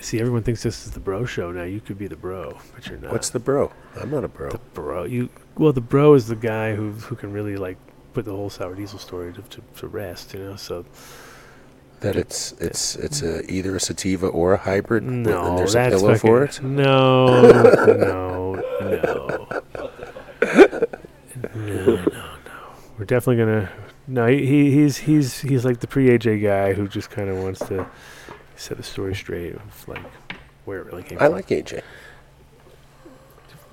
see everyone thinks this is the bro show now. You could be the bro, but you're not. What's the bro? I'm not a bro. the bro? You well, the bro is the guy who who can really like put the whole sour diesel story to, to, to rest. You know, so That it's it's it's a, either a sativa or a hybrid. and No, there's that's a pillow for it. No, no, no. No, no, no. We're definitely gonna. No, he, he he's he's he's like the pre AJ guy who just kind of wants to set the story straight of like where it really came I from. like AJ.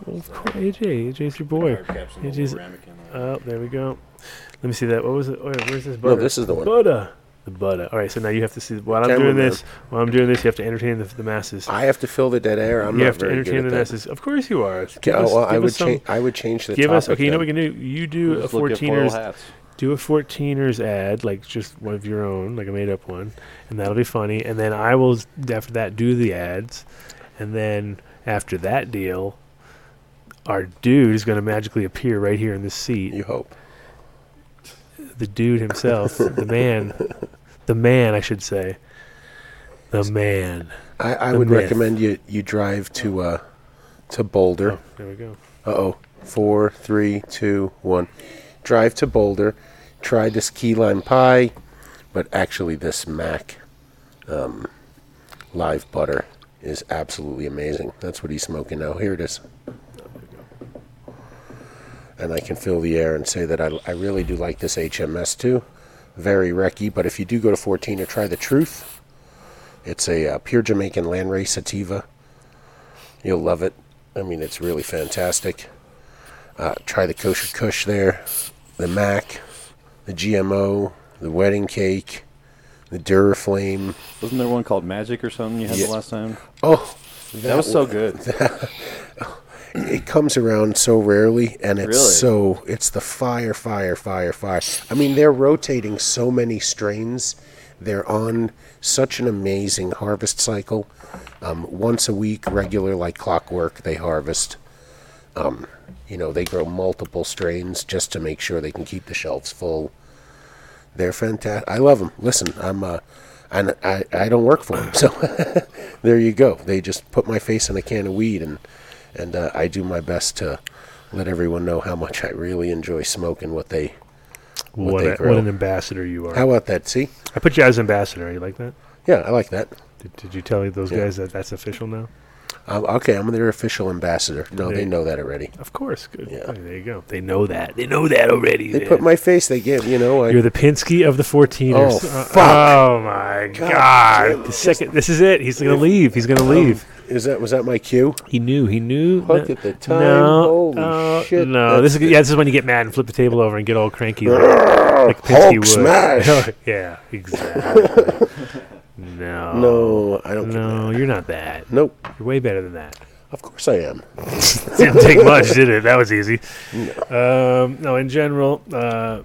Well, of course, AJ. AJ's your boy. AJ's. Oh, there we go. Let me see that. What was it? Oh, yeah, where's this butter? No, this is the one. Butter. The butter. Uh, all right. So now you have to see. While I'm Cameraman. doing this, while I'm doing this, you have to entertain the, the masses. I have to fill the dead air. I'm you not have to very entertain the that. masses. Of course you are. Okay, Give us- well, I give would some- change. I would change the Give us. topic Okay, you know what we can do? You do a Just look at foil 14ers. Do a 14ers ad, like just one of your own, like a made up one, and that'll be funny. And then I will, after that, do the ads. And then after that deal, our dude is going to magically appear right here in this seat. You hope. The dude himself, the man, the man, I should say. The man. I, I The would myth. recommend you you drive to uh to Boulder. Oh, there we go. Uh oh. Four, three, two, one. Drive to Boulder. Try this key lime pie, but actually this Mac um, live butter is absolutely amazing. That's what he's smoking now. Here it is. And I can fill the air and say that I, I really do like this HMS too. very wrecky. But if you do go to 14ers try the Truth, it's a uh, pure Jamaican Landrace sativa. You'll love it. I mean, it's really fantastic. Uh, try the kosher kush there, the Mac, the GMO, the wedding cake, the Duraflame. Wasn't there one called Magic or something you had Yeah. the last time? Oh, That was so good. it comes around so rarely and it's Really? so it's the fire fire fire fire. I mean they're rotating so many strains. They're on such an amazing harvest cycle. Um, once a week regular like clockwork they harvest. Um, you know they grow multiple strains just to make sure they can keep the shelves full. They're fantastic. I love them listen i'm uh and I, I don't work for them so there you go. They just put my face in a can of weed and and uh, I do my best to let everyone know how much I really enjoy smoking what they. What What, they a, what an ambassador you are. How about that? See, I put you as ambassador. You like that? yeah, I like that. Did, did you tell those Yeah. guys that that's official now? Um, okay, I'm their official ambassador. No, they They- know that already. Of course. Good. Yeah. There you go. They know that. They know that already. They man. put my face. They give you know. I, You're the Pinsky of the 14ers. Oh, Uh, fuck. Oh my God! The second, this is it. He's gonna leave. He's gonna leave. Is that was that my cue? He knew. He knew. Look no- at the time. No. Holy uh, shit, No. This is yeah. This is when you get mad and flip the table over and get all cranky. like, like Hulk would. smash. yeah. Exactly. no. No, I don't. No, you're not that. Nope. You're way better than that. Of course I am. Didn't take much, did it? That was easy. Um, no, in general, uh,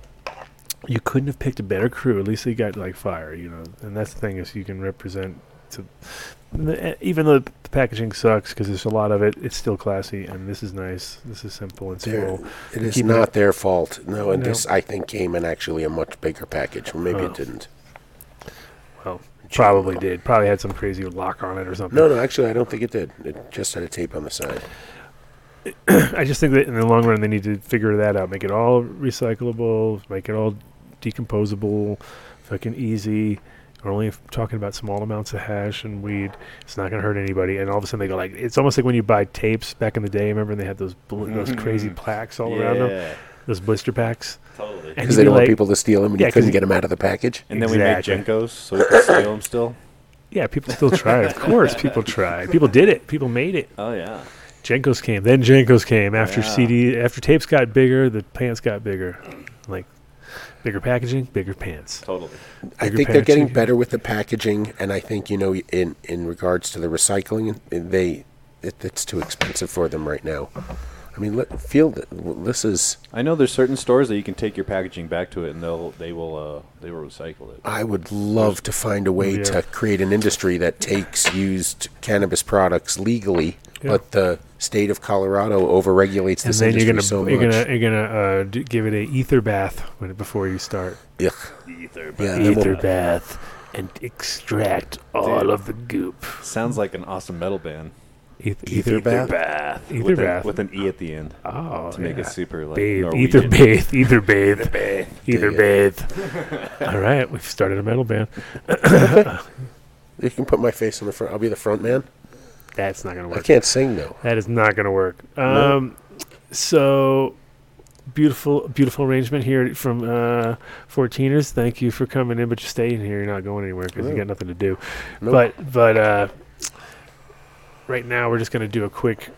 you couldn't have picked a better crew. At least they got like fire, you know. And that's the thing is you can represent. To, even though the packaging sucks because there's a lot of it, it's still classy and this is nice. This is simple and They're- small. It is Keep it not their fault. No, and No. this I think came in actually a much bigger package. Or maybe Oh. it didn't. Well, probably did. Probably had some crazy lock on it or something. No, no, actually I don't think it did. It just had a tape on the side. I just think that in the long run they need to figure that out. Make it all recyclable. Make it all decomposable. Fucking easy. We're only talking about small amounts of hash and weed. It's not going to hurt anybody. And all of a sudden they go like, it's almost like when you buy tapes back in the day. Remember they had those bl- those crazy mm-hmm. plaques all around them, those blister packs. totally. Because they don't want people to steal them and Yeah, you 'cause couldn't get them out of the package. And then we made Exactly. JNCOs, so we could steal them still. Yeah, people still try. Of course, people try. People did it. People made it. Oh yeah. JNCOs came. Then JNCOs came. After Yeah. CD, after tapes got bigger, the pants got bigger. Like bigger packaging, bigger pants. Totally. I bigger think they're getting packaging. better with the packaging, and I think you know, in in regards to the recycling, they it, it's too expensive for them right now. I mean, let, feel that this is. I know there's certain stores that you can take your packaging back to it, and they'll they will uh they will recycle it. I would love to find a way Yeah. to create an industry that takes used cannabis products legally, Yeah. but the state of Colorado overregulates And this then you're industry gonna so you're much. gonna you're gonna uh, d- give it a ether bath when before you start. Ugh. Ether. Yeah, ether we'll- bath and extract all Dude. of the goop. Sounds like an awesome metal band. Ether, Ether bath? Bath. Ether with, a- bath. with an e at the end Oh, to make it super like bathe, Norwegian. ether bathe, ether bathe, ether Dig bathe. All right, we've started a metal band. You can put my face on the front. I'll be the front man. That's not gonna work. I can't sing though. That is not going to work. Um, so beautiful, beautiful arrangement here from uh, 14ers. Thank you for coming in, but you're staying here. You're not going anywhere because you No. got nothing to do. Nope. But but uh, right now we're just going to do a quick,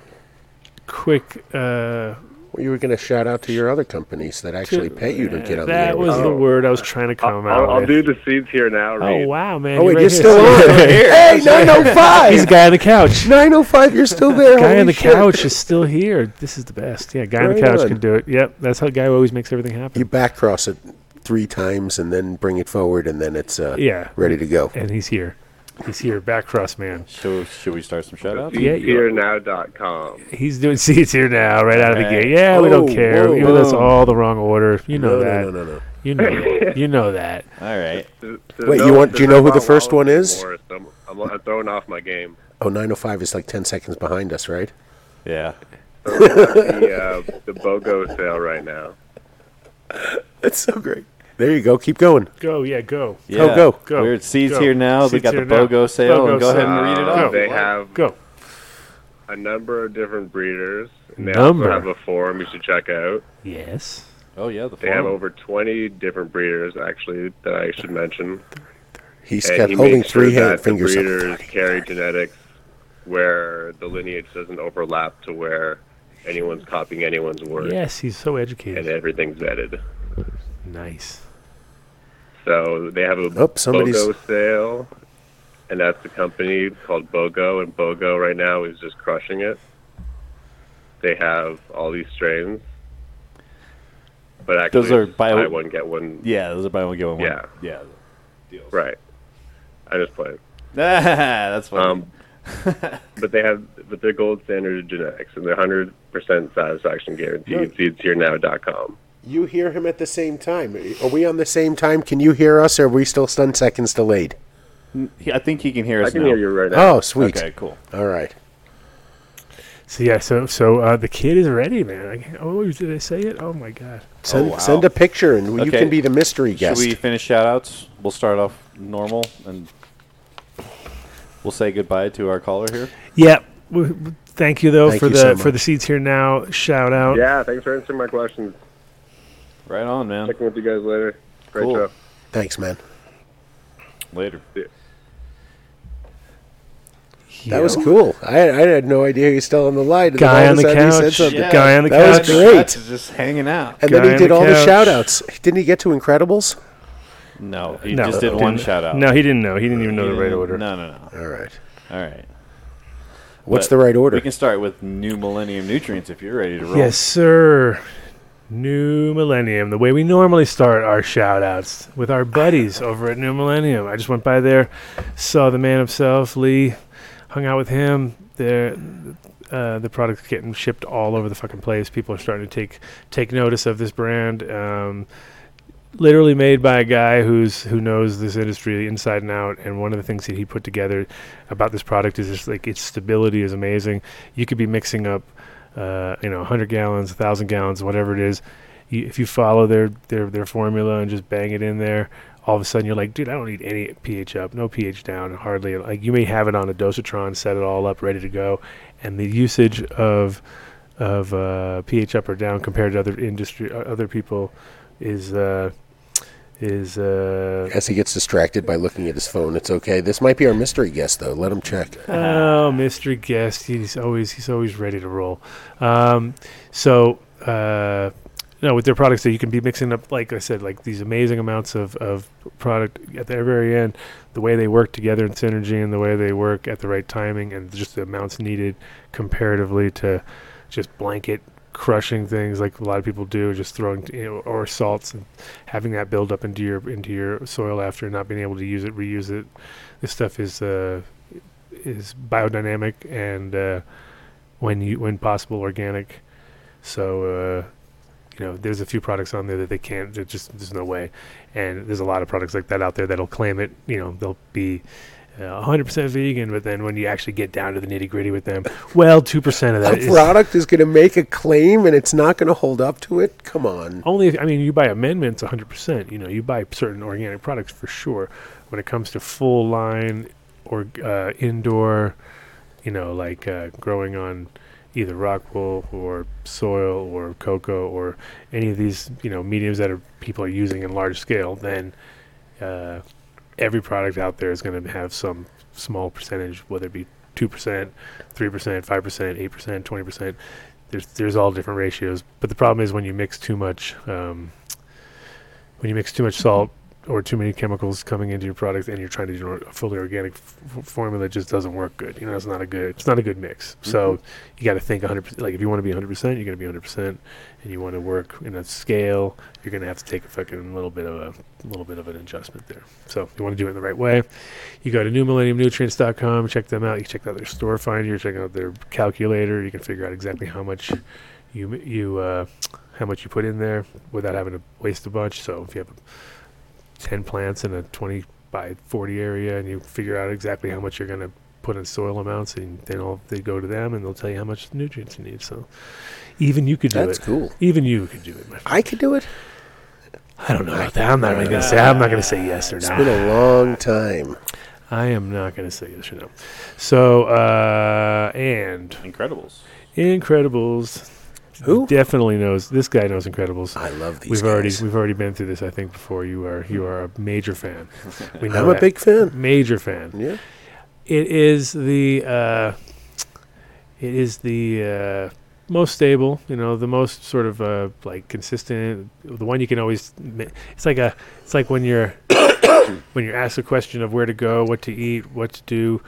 quick. Uh, Well, you were going to shout out to your other companies that actually pay you to get on the that was with the. Oh. word I was trying to come out I'll, I'll do the seeds here now. Oh wow, man! Oh wait, right you're here. still on. hey, 905. He's the guy on the couch. 905. You're still there. guy Holy on the shit. couch is still here. This is the best. Yeah, guy on the couch on. can do it. Yep, that's how guy always makes everything happen. You back cross it three times and then bring it forward, and then it's uh, Yeah, ready to go. and he's here. He's here, back cross man. Should, should we start some shout outs? Yeah, you- Seedsherenow.com. He's doing Seeds Here Now, right out of the gate. Yeah, we don't care. whoa, Even though it's whoa. all the wrong order. You know no, that. no, no, no, no. You know. that. you know that. All right. There's Wait, no- you want- do you know who the first one is? I'm, I'm, I'm throwing off my game. Oh, 905 is like 10 seconds behind us, right? Yeah. The, uh, the BOGO sale right now. That's so great. There you go. Keep going. Go, yeah, go. Yeah. go. Go. We're at Seeds Go. here now. they Seeds got the here now. BOGO sale. BOGO and go ahead and read it Uh, off. They have Go. a number of different breeders. And they Number. also have a forum you should check out. Yes. Oh yeah, the They have over 20 different breeders, actually, that I should mention. He's and got he holding makes sure three hand that fingers The up. breeders carry genetics where the lineage doesn't overlap to where anyone's copying anyone's work, Yes, he's so educated. and everything's vetted. Nice. So they have a Oh, somebody's- BOGO sale, and that's the company called BOGO, and BOGO right now is just crushing it. They have all these strains, but actually, Those are it's bio- buy one get one. Yeah, those are buy one get one. Yeah. yeah. Deals. Right. I just played. That's funny. Um, but they have, but they're gold standard genetics, and they're hundred percent satisfaction guaranteed. Seedsherenow.com. You hear him at the same time. Are we on the same time? Can you hear us, or are we still ten seconds delayed? I think he can hear us I can now. hear you right now. Oh, sweet. Okay, cool. All right. So yeah, so so uh, the kid is ready, man. I, can't- oh, did I say it? Oh my god. Send wow. send a picture, and you can be the mystery guest. Should we finish shout outs? We'll start off normal and we'll say goodbye to our caller here. Yeah. w- w- Thank you though Thank for you the so for the Seeds Here Now. Shout out. Yeah, thanks for answering my questions. Right on, man. Checking with you guys later. Great Cool. show. Thanks, man. Later. That was cool. I, I had no idea he was still on the line. and Guy on the sudden he said couch. something. Guy on the That was great. That's just hanging out. And Guy then he did the all the couch. shout outs. Didn't he get to Incredibles? No, he No, just did one didn't- shout out. No, he didn't know. He didn't even know the right order. No, no, no. All right. All right. What's But the right order? We can start with New Millennium Nutrients if you're ready to roll. Yes, sir. New Millennium, the way we normally start our shout outs with our buddies over at New Millennium. I just went by there, saw the man himself, Lee, hung out with him. There, uh, the product's getting shipped all over the fucking place. People are starting to take take notice of this brand. Um, literally made by a guy who's who knows this industry inside and out. And one of the things that he put together about this product is just like its stability is amazing. You could be mixing up, uh, you know, 100 gallons, 1,000 gallons, whatever it is. You, if you follow their, their their formula and just bang it in there, all of a sudden you're like, dude, I don't need any pH up, no pH down, hardly. Like you may have it on a dosatron, set it all up, ready to go, and the usage of of uh, pH up or down compared to other industry, uh, other people, is uh, is uh, As he gets distracted by looking at his phone, it's okay. This might be our mystery guest, though. Let him check. oh, mystery guest. He's always he's always ready to roll. Um, so uh, no, with their products, that you can be mixing up, like I said, like these amazing amounts of, of product at the very end. The way they work together in synergy, and the way they work at the right timing, and just the amounts needed comparatively to just blanket crushing things like a lot of people do, just throwing you know, or salts and having that build up into your into your soil after not being able to use it, reuse it. This stuff is uh, is biodynamic and uh, when you when possible organic. So uh, you know, there's a few products on there that they can't. Just there's no way, and there's a lot of products like that out there that'll claim it. You know, they'll be. Uh, 100% vegan, but then when you actually get down to the nitty gritty with them, well, 2% of that A is product is going to make a claim and it's not going to hold up to it? Come on. only if, I mean you buy amendments 100%. You know, you buy certain organic products for sure. When it comes to full line or uh, indoor, you know, like uh, growing on either rock wool or soil or coco or any of these, you know, mediums that are people are using in large scale, then uh, every product out there is going to have some small percentage, whether it be two percent, three percent, five percent, eight percent, twenty percent. There's there's all different ratios, but the problem is when you mix too much, um, when you mix too much salt or too many chemicals coming into your product, and you're trying to do a fully organic f- formula, it just doesn't work good. You know, it's not a good it's not a good mix. So you got to think 100. percent Like if you want to be 100, percent you're going to be 100, percent and you want to work in a scale, you're going to have to take a fucking little bit of a little bit of an adjustment there. So if you want to do it the right way, you go to newmillenniumnutrients.com, check them out. You check out their store finder, check out their calculator. You can figure out exactly how much you you uh, how much you put in there without having to waste a bunch. So if you have 10 plants in a 20 by 40 area and you figure out exactly how much you're going to put in soil amounts and then all, they go to them and they'll tell you how much nutrients you need. So even you could do That's it. cool. Even you could do it. My friend. I could do it. I don't know about that. I'm not going to say. I'm not going to say yes or no. It's no. been a long time. I am not going to say yes or no. So uh, and Incredibles. Incredibles. Who? Definitely knows. This guy knows Incredibles. I love these We've already we've already been through this. I think before you are you are a major fan. We know I'm a big fan. major fan. Yeah. It is the uh, it is the uh, most stable. You know, the most sort of uh, like consistent. The one you can always. ma- It's like a. It's like when you're when you're asked a question of where to go, what to eat, what to do,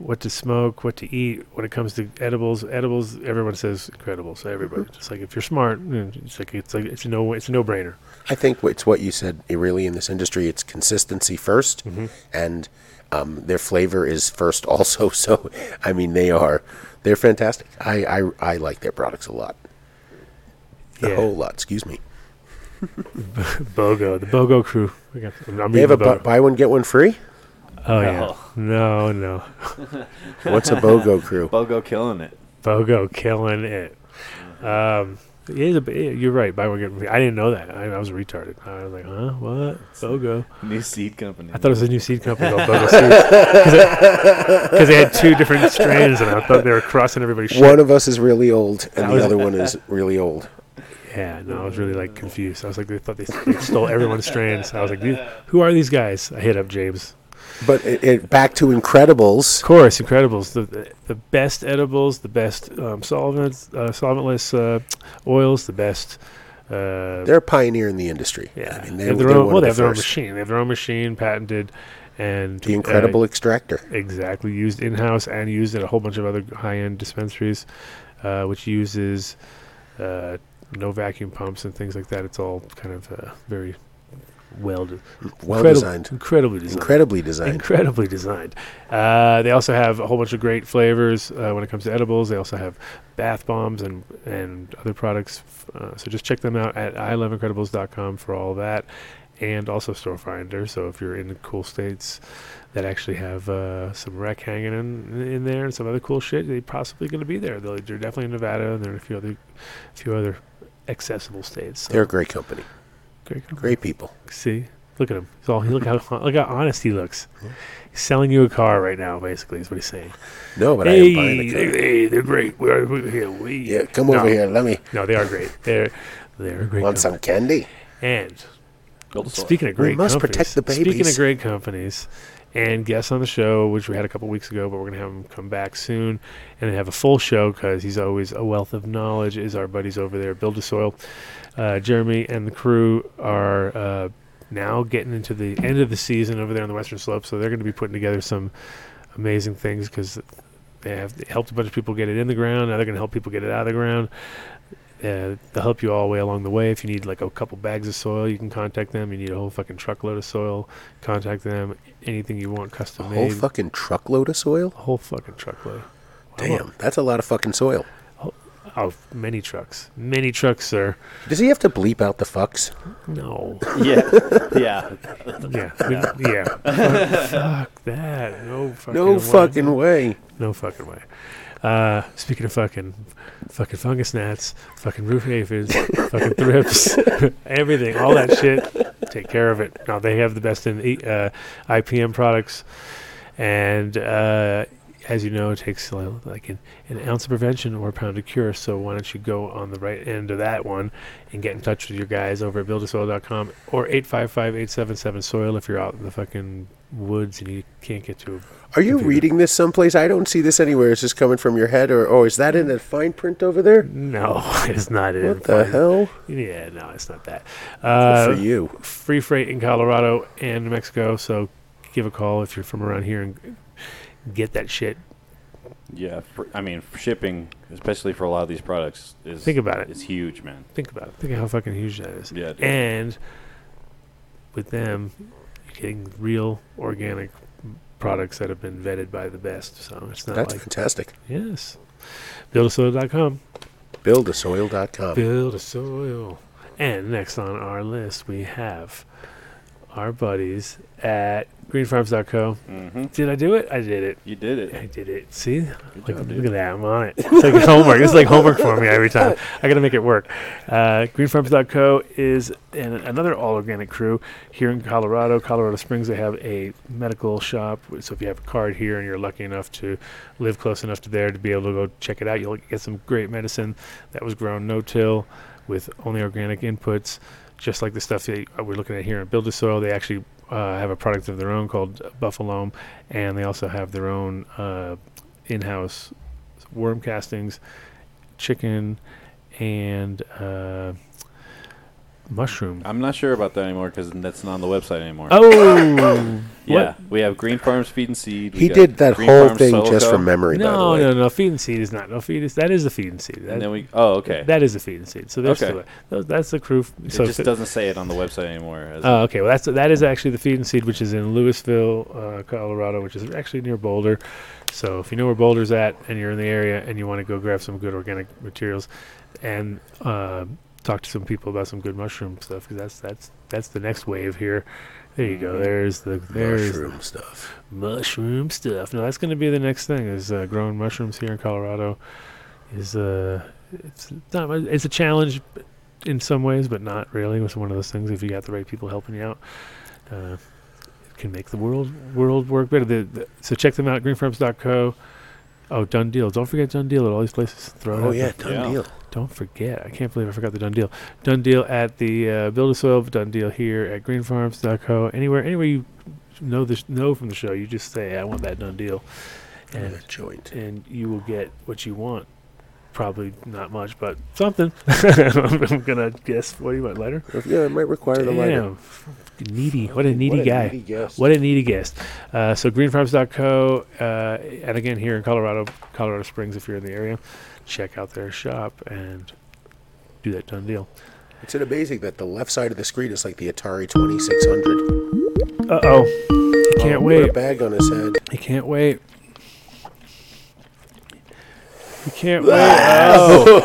what to smoke, what to eat. When it comes to edibles, edibles, everyone says incredible. So everybody, just like if you're smart, it's like it's like it's a no it's a no brainer. I think it's what you said. Really, in this industry, it's consistency 1st Mm-hmm. and um, their flavor is first. Also, so I mean, they are they're fantastic. I I, I like their products a lot, a whole lot. Excuse me. BOGO, the BOGO crew. We got, I'm They have a bu- buy one get one free. Oh yeah, no, no, What's a BOGO crew? Bogo killing it. BOGO killing it. Um, it is a, bi- you're right. Buy one get one. I didn't know that. I, I was retarded. I was like, huh, what? BOGO. New seed company. I thought it was a new seed company called BOGO Seeds because they had two different strains, and I thought they were crossing everybody's shit. One of us is really old, and That the other one is really old. Yeah, no, I was really like confused. I was like, they thought they, they stole everyone's strains. I was like, "These- who are these guys? I hit up James. But it, it, back to Incredibles. Of course, Incredibles, the the, best edibles, the best um, solvents, uh, solventless uh, oils, the best. Uh, They're a pioneer in the industry. yeah, I mean, they they, have they're their own. Well, they the have their own machine. They have their own machine, patented, and The uh, Incredible Extractor. exactly used in house and used at a whole bunch of other high end dispensaries, uh, which uses uh, no vacuum pumps and things like that. It's all kind of uh, very well, de- Well incredi- designed. incredibly designed. Incredibly designed. Incredibly designed. Uh, they also have a whole bunch of great flavors uh, when it comes to edibles. They also have bath bombs and and other products. Uh, so just check them out at iloveincredibles.com for all that, and also Store Finder. So if you're in cool states that actually have uh, some rec hanging in in there and some other cool shit, they're possibly going to be there. They're, they're definitely in Nevada, and there are a few other few other accessible states. So They're a great company. Great company. Great people. See, look at him. He's all look how look how honest he looks. He's selling you a car right now. Basically, is what he's saying. No, but I am buying the car. they, hey, they're great. We're, we're here. We Yeah, come No. over here. Let me No, they are great. They're they're a great. want some candy. And Build a soil. speaking of We great, must companies, protect the babies. Speaking of great companies, and guests on the show, which we had a couple weeks ago, but we're gonna have him come back soon and have a full show because he's always a wealth of knowledge. Is our buddies over there, Build a Soil. Uh, Jeremy and the crew are uh, now getting into the end of the season over there on the Western Slope, so they're going to be putting together some amazing things because they have helped a bunch of people get it in the ground. Now they're going to help people get it out of the ground. Uh, they'll help you all the way along the way. If you need like a couple bags of soil, you can contact them. You need a whole fucking truckload of soil, contact them. Anything you want, A custom whole made. fucking truckload of soil? a whole fucking truckload. Damn, that's a lot of fucking soil. Oh, many trucks, many trucks, sir. Does he have to bleep out the fucks? No, yeah, yeah. yeah, we- yeah. fuck, fuck that. No fucking. No way. fucking way. No fucking way. Uh, speaking of fucking, fucking fungus gnats, fucking root aphids, fucking thrips, everything, all that shit. Take care of it. Now they have the best in uh, IPM products, and uh, as you know, it takes uh, like an, an ounce of prevention or a pound of cure. So why don't you go on the right end of that one and get in touch with your guys over at buildasoil.com or 855-877-SOIL if you're out in the fucking woods and you can't get to a Are you Computer. reading this someplace? I don't see this anywhere. Is this coming from your head, or oh, is that in that fine print over there? No, it's not. in What the fine- hell? Yeah, no, it's not that. Good Uh, for you. free freight in Colorado and New Mexico, so give a call if you're from around here and get that shit. Yeah, for, I mean, shipping, especially for a lot of these products, is Think about it. it. Is huge, man. Think about it. Think of how fucking huge that is. Yeah, dude. And with them, you're getting real organic products that have been vetted by the best. So it's not That's like fantastic. yes. Buildasoil.com. Buildasoil.com. Build a soil. And next on our list, we have our buddies at greenfarms.co. Mm-hmm. Did I do it? I did it. You did it. I did it. See? Look, job, look dude. at that. I'm on it. It's like homework. It's like homework for me every time. I got to make it work. Uh, greenfarms.co is an, another all organic crew here in Colorado, Colorado Springs. They have a medical shop. So if you have a card here and you're lucky enough to live close enough to there to be able to go check it out, you'll get some great medicine that was grown no till with only organic inputs, just like the stuff that we're looking at here in Build a Soil. They actually uh, have a product of their own called Buffalo, and they also have their own uh, in-house worm castings, chicken, and uh, mushroom. I'm not sure about that anymore because that's not on the website anymore. Oh, yeah. We have Green Farms Feed and Seed. we He got did that Green whole Farms thing Soil just Co. from memory, by the No, way. no, no. Feed and seed is not. No, feed is that is the feed and seed. That, And then we. Oh, okay. that is the feed and seed. So there's Okay. still those- that's the crew. f- it so just fi- doesn't say it on the website anymore. As Oh, okay. Well, that's that is actually the feed and seed, which is in Louisville, uh, Colorado, which is actually near Boulder. So if you know where Boulder's at and you're in the area and you want to go grab some good organic materials and uh, talk to some people about some good mushroom stuff, because that's that's that's the next wave here. There you go. There's the there's the Mushroom stuff. mushroom stuff. No, that's going to be the next thing. Is uh, growing mushrooms here in Colorado. Is uh, it's not it's a challenge in some ways, but not really. It's one of those things. If you got the right people helping you out, uh, it can make the world world work better. The, the, so check them out. Greenfarms.co. Oh, done deal. Don't forget done deal at all these places. Throw it Oh out yeah, done Yeah. deal. Don't forget. I can't believe I forgot the done deal. Done deal at the uh, Build a Soil. Done deal here at greenfarms.co. Anywhere, anywhere you know this know from the show, you just say, "I want that done deal," and a joint. and you will get what you want. Probably not much, but something. I'm gonna guess. What do you want, lighter? Yeah, it might require the lighter. Damn, needy. What a needy What a needy guest. What a needy guest. Uh, so greenfarms.co, uh, and again here in Colorado, Colorado Springs, if you're in the area, check out their shop and do that done deal. It's amazing that the left side of the screen is like the Atari 2600. Uh oh, he can't Oh, Put wait. a bag on his head. He can't wait. He can't wait. Oh.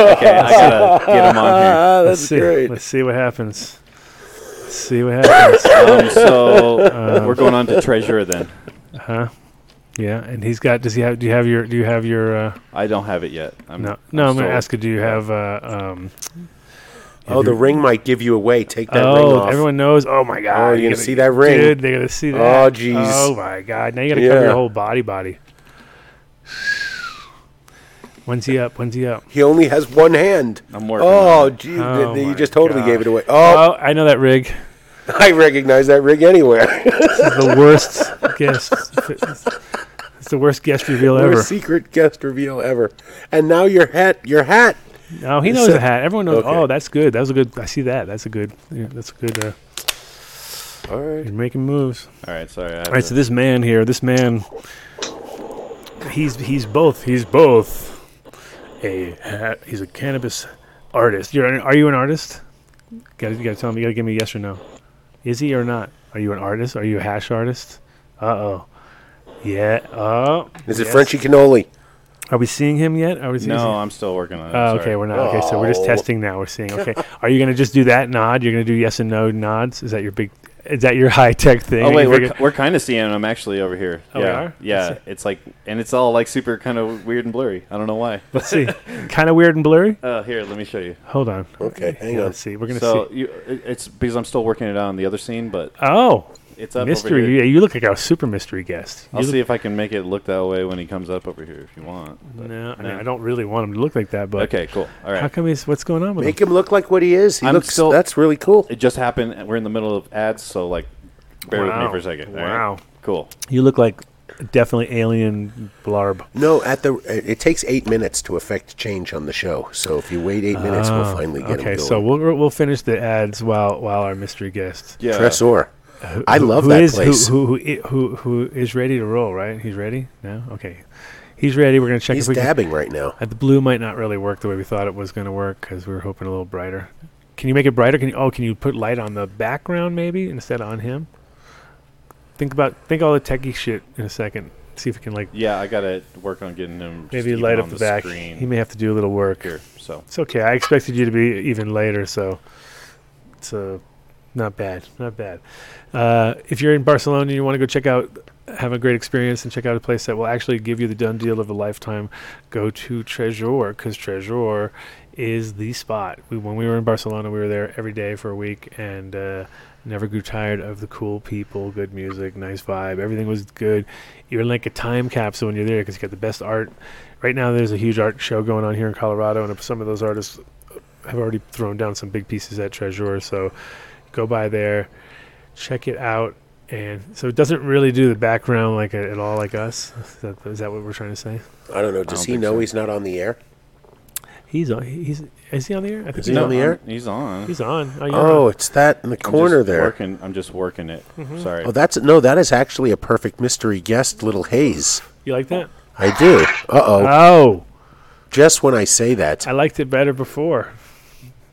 okay, I gotta get him on here. Ah, Let's see. great. Let's see what happens. Let's see what happens. Um, so Um, we're going on to treasurer then. Uh huh? Yeah, and he's got. Does he have? Do you have your? Do you have your? Uh, I don't have it yet. I'm, no, no. I'm, gonna ask you. Do you have? Uh, um, Oh, the ring might give you away. Take that ring oh, off. everyone knows. Oh my God! Oh, you're gonna gotta- see that ring. dude. They're gonna see that. Oh, jeez. Oh my God! Now you gotta cover your whole body, body. When's he up? When's he up? He only has one hand. I'm working. Oh, on it. gee, Oh you just totally gave it away. Oh, Oh, I know that rig. I recognize that rig anywhere. This is the worst guest. It's the worst guest reveal ever. Worst ever. secret guest reveal ever. And now your hat, your hat. No, he knows a- the hat. Everyone knows. Okay. Oh, that's good. That was a good. I see that. That's a good. Yeah, that's a good. Uh, All right. you're making moves. All right, sorry. I All right. to- So this man here, this man, he's he's both. He's both a hat. He's a cannabis artist. You're. an- Are you an artist? Got you got to tell me. You got to give me a yes or no. Is he or not? Are you an artist? Are you a hash artist? Uh oh. Yeah. Oh. Is it yes. Frenchy Cannoli? Are we seeing him yet? Are we seeing no, I'm still working on it. Oh, okay, we're not. Okay, so we're just Oh. testing now. We're seeing. Okay, are you gonna just do that nod? You're gonna do yes and no nods? Is that your big? Is that your high tech thing? Oh wait, we're, figure- we're kind of seeing him actually over here. Oh, we yeah, are? yeah. It's like, and it's all like super kind of weird and blurry. I don't know why. let's see. kind of weird and blurry. Uh, here, let me show you. Hold on. Okay, hang Yeah, on. Let's see. We're gonna So see. you, it's because I'm still working it out on the other scene, but Oh, it's up mystery. over here. Yeah, you look like a super mystery guest. I'll You see if I can make it look that way when he comes up over here, if you want. look- but- No, I, mean, no. I don't really want him to look like that, but Okay, cool. All right. How come he's? What's going on with Make him? him look like what he is. He I'm looks. still- that's really cool. It just happened. We're in the middle of ads, so like, bear with me Wow. for a second. all right? Wow. Cool. You look like definitely alien blarb. No, at the it takes eight minutes to affect change on the show. So if you wait eight minutes, we'll Oh, finally get okay, him going. so we'll we'll finish the ads while while our mystery guest. Yeah. Tresor. Who- I love who that is- place. Who, who, who, who is ready to roll? Right? He's ready No? Okay, he's ready. We're gonna check He's if we can. dabbing right now. Uh, the blue might not really work the way we thought it was gonna work because we were hoping a little brighter. Can you make it brighter? Can you? Oh, can you put light on the background maybe instead of on him? Think about think all the techie shit in a second. See if we can like Yeah, I gotta work on getting him. maybe even light on up the, back. Screen He may have to do a little work. here. So It's okay. I expected you to be even later, so it's uh, Not bad, not bad. Uh, if you're in Barcelona and you want to go check out, have a great experience, and check out a place that will actually give you the done deal of a lifetime, go to Treasure because Treasure is the spot. We, when we were in Barcelona, we were there every day for a week and uh, never grew tired of the cool people, good music, nice vibe. Everything was good. You're like a time capsule when you're there because you got the best art. Right now, there's a huge art show going on here in Colorado, and some of those artists have already thrown down some big pieces at Treasure. So go by there, check it out. And so it doesn't really do the background like at all like us. Is that, is that what we're trying to say? I don't know. Does don't he know so. he's not on the air? He's on. He's is he on the air? I think Is he's he on the air? He's on. He's on. Oh, you're Oh, on. it's that in the I'm corner there. Working, I'm just working it. Sorry. Oh, that's no. That is actually a perfect mystery guest, little haze. you like that? I do. Uh oh. Oh, Just when I say that, I liked it better before.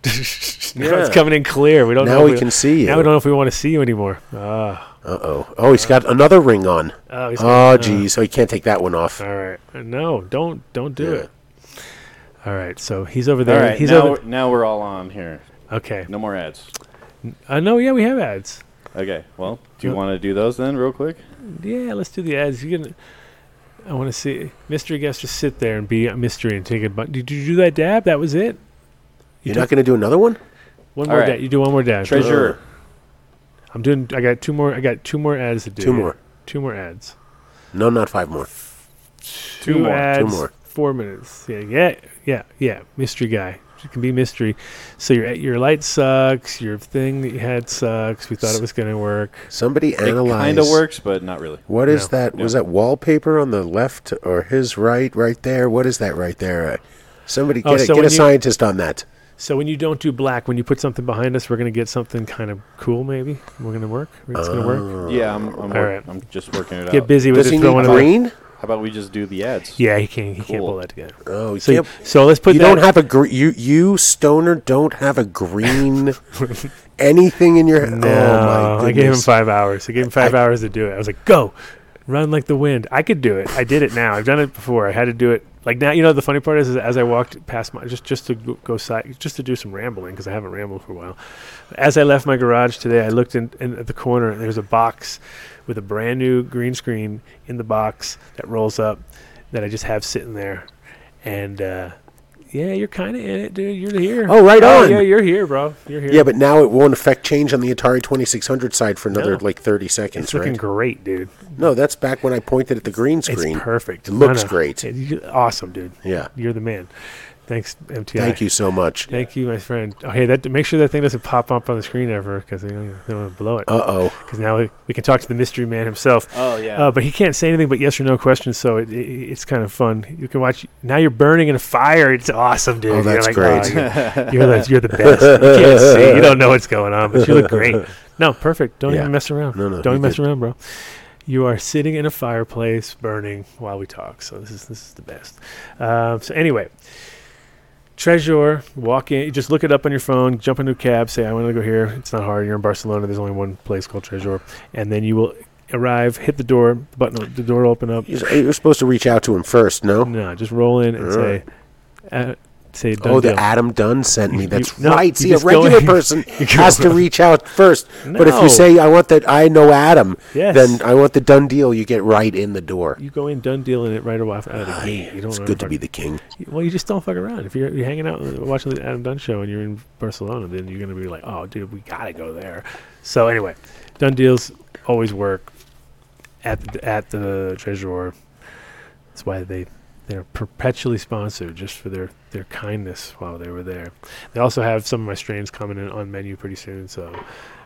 now Yeah. it's coming in clear. We don't know now if we can see you. Now we don't know if we want to see you anymore. Ah. Uh oh. Oh, he's got another ring on. Oh, he's Oh, got- uh, geez. So he can't take that one off. All right. Uh, No, don't don't do Yeah. it. All right. So he's over there. right. he's now, over. we're, now we're all on here. Okay. No more ads. Uh, no, yeah, we have ads. Okay. Well, do you Yeah. want to do those then, real quick? Yeah, let's do the ads. You can. I want to see mystery guest just sit there and be a mystery and take a. Bu- did you do that dab? That was it. You're not going to do another one? one All more. right. dab. You do one more dab. Treasure. I'm doing. I got two more. I got two more ads to do. Two more. Two more ads. No, not five more. Two more. Two more. Four minutes. Yeah, yeah, yeah, yeah. Mystery guy. It can be mystery. So your your light sucks. Your thing that you had sucks. We thought it was going to work. Somebody It analyze. kind of works, but not really. What is No. that? Was that wallpaper on the left or his right, right there? What is that right there? Uh, somebody Oh, get, a, so get a you- scientist on that. So when you don't do black, when you put something behind us, we're going to get something kind of cool. Maybe we're going to work. It's going to work. Oh. Yeah, I'm. I'm, All work- right. I'm just working it out. Get busy with Does it. he need one of the- green? How about we just do the ads? Yeah, he can't. He can't Cool. pull that together. Oh, you So you, can't. so let's put you that. don't have a green. You you stoner don't have a green anything in your. No, oh my god. I gave him goodness. five hours. I gave him five I- hours to do it. I was like, go, run like the wind. I could do it. I did it now. I've done it before. I had to do it. Like now, you know, the funny part is, is as I walked past my, just just to go, side, just to do some rambling because I haven't rambled for a while. As I left my garage today, I looked in, in at the corner. and There's a box with a brand new green screen in the box that rolls up that I just have sitting there, and. uh yeah, you're kind of in it, dude. You're here. Oh, right oh, on. Yeah, you're here, bro. You're here. Yeah, but now it won't affect change on the Atari 2600 side for another No. like 30 seconds, it's looking right? great, dude. No, that's back when I pointed at the green screen. It's perfect. It looks great. Awesome, dude. Yeah. You're the man. Thanks, MTI. Thank you so much. Thank you, my friend. Oh, hey, that make sure that thing doesn't pop up on the screen ever because they don't, don't want to blow it. Uh oh. Because now we, we can talk to the mystery man himself. Oh yeah. Uh, but he can't say anything but yes or no questions, so it, it, it's kind of fun. You can watch. Now you're burning in a fire. It's awesome, dude. Oh, You're that's like, great. you're, you're the you're the best. You can't see. You don't know what's going on, but you look great. No, perfect. Don't Yeah. even mess around. No, no, Don't even mess did. around, bro. You are sitting in a fireplace, burning while we talk. So this is this is the best. Um, so anyway, Treasure, walk in. Just look it up on your phone. Jump into a cab. Say, "I want to go here." It's not hard. You're in Barcelona. There's only one place called Treasure, and then you will arrive. Hit the door. The button. The door will open up. You're supposed to reach out to him first, no? No, just roll in and All say, uh, say. Done Oh, the deal. Adam Dunn sent me. That's you- no, right. See, a regular person has to reach out first. But if you say, I want that, I know Adam, Yes. then I want the done deal, you get right in the door. You go in, done deal and it right away out of the gate. You don't. It's good to be the king. Well, you just don't fuck around. If you're, you're hanging out watching the Adam Dunn show and you're in Barcelona, then you're gonna be like, "Oh, dude, we gotta go there." So anyway, done deals always work at the, at the Treasure. That's why they they're perpetually sponsored just for their their kindness while they were there. They also have some of my strains coming in on menu pretty soon, so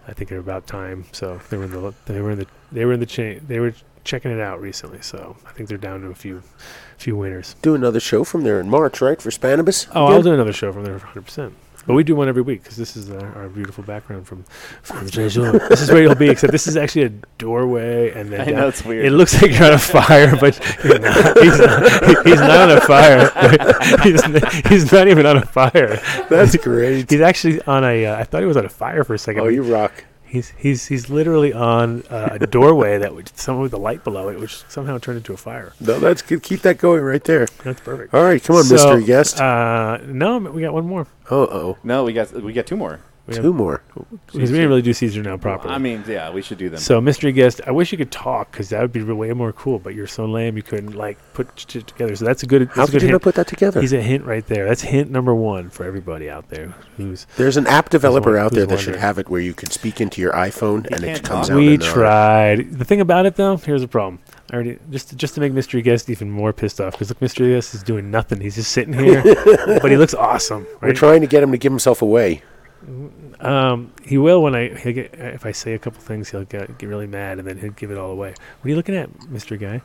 I think they're about time. So they were in the they were in the they were in the chain they were checking it out recently. So I think they're down to a few few winners. Do another show from there in March, right? For Spannabis? Oh? I'll do another show from there 100%. But we do one every week because this is our, our beautiful background from, from Treasure. this is where you'll be, except this is actually a doorway. and then I down- know it's weird. It looks like you're on a fire, but you're not. He's, not, he's not on a fire. he's, n- he's not even on a fire. That's great. He's actually on a. Uh, I thought he was on a fire for a second. Oh, you rock. He's he's he's literally on uh, a doorway that would someone with a light below it, which somehow turned into a fire. No, that's good. Keep that going right there. That's perfect. All right, come on, So, mystery guest. Uh, no, we got one more. oh, oh. no, we got we got two more. We have- Two more. because we didn't really do Seeds Here Now properly. I mean, yeah, we should do them. so mystery guest. I wish you could talk because that would be way more cool. But you're so lame you couldn't like put shit together. So that's a good. That's How a could good you hint. not put that together? He's a hint right there. That's hint number one for everybody out there who's. There's an app developer won- out there who's that should have it where you could speak into your iPhone and it comes talk. out. We in, tried. The thing about it though, here's the problem. I already just just to make mystery guest even more pissed off because look, mystery guest is doing nothing. He's just sitting here, but he looks awesome. We're Right? trying to get him to give himself away. Um, he will when I he'll get, if I say a couple things, he'll get, get really mad and then he'll give it all away. What are you looking at, Mister Guy?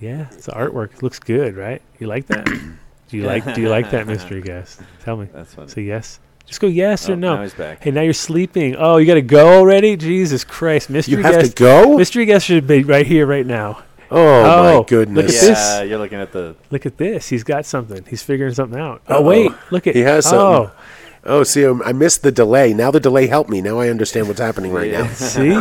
Yeah, it's the artwork. It looks good, right? You like that? do you like Do you like that, mystery guest? Tell me. That's funny. Say yes. Just go yes Oh, or no. Now he's back. Hey, now you're sleeping. Oh, you got to go already? Jesus Christ, mystery You have guest. to go? Mystery guest should be right here, right now. Oh, Oh, my look goodness. at this. yeah, you're looking at the. Look at this. He's got something. He's figuring something out. Oh Uh-oh. wait, look at He has Oh, something. Oh, see, um, I missed the delay. Now the delay helped me. Now I understand what's happening right now. see. yeah,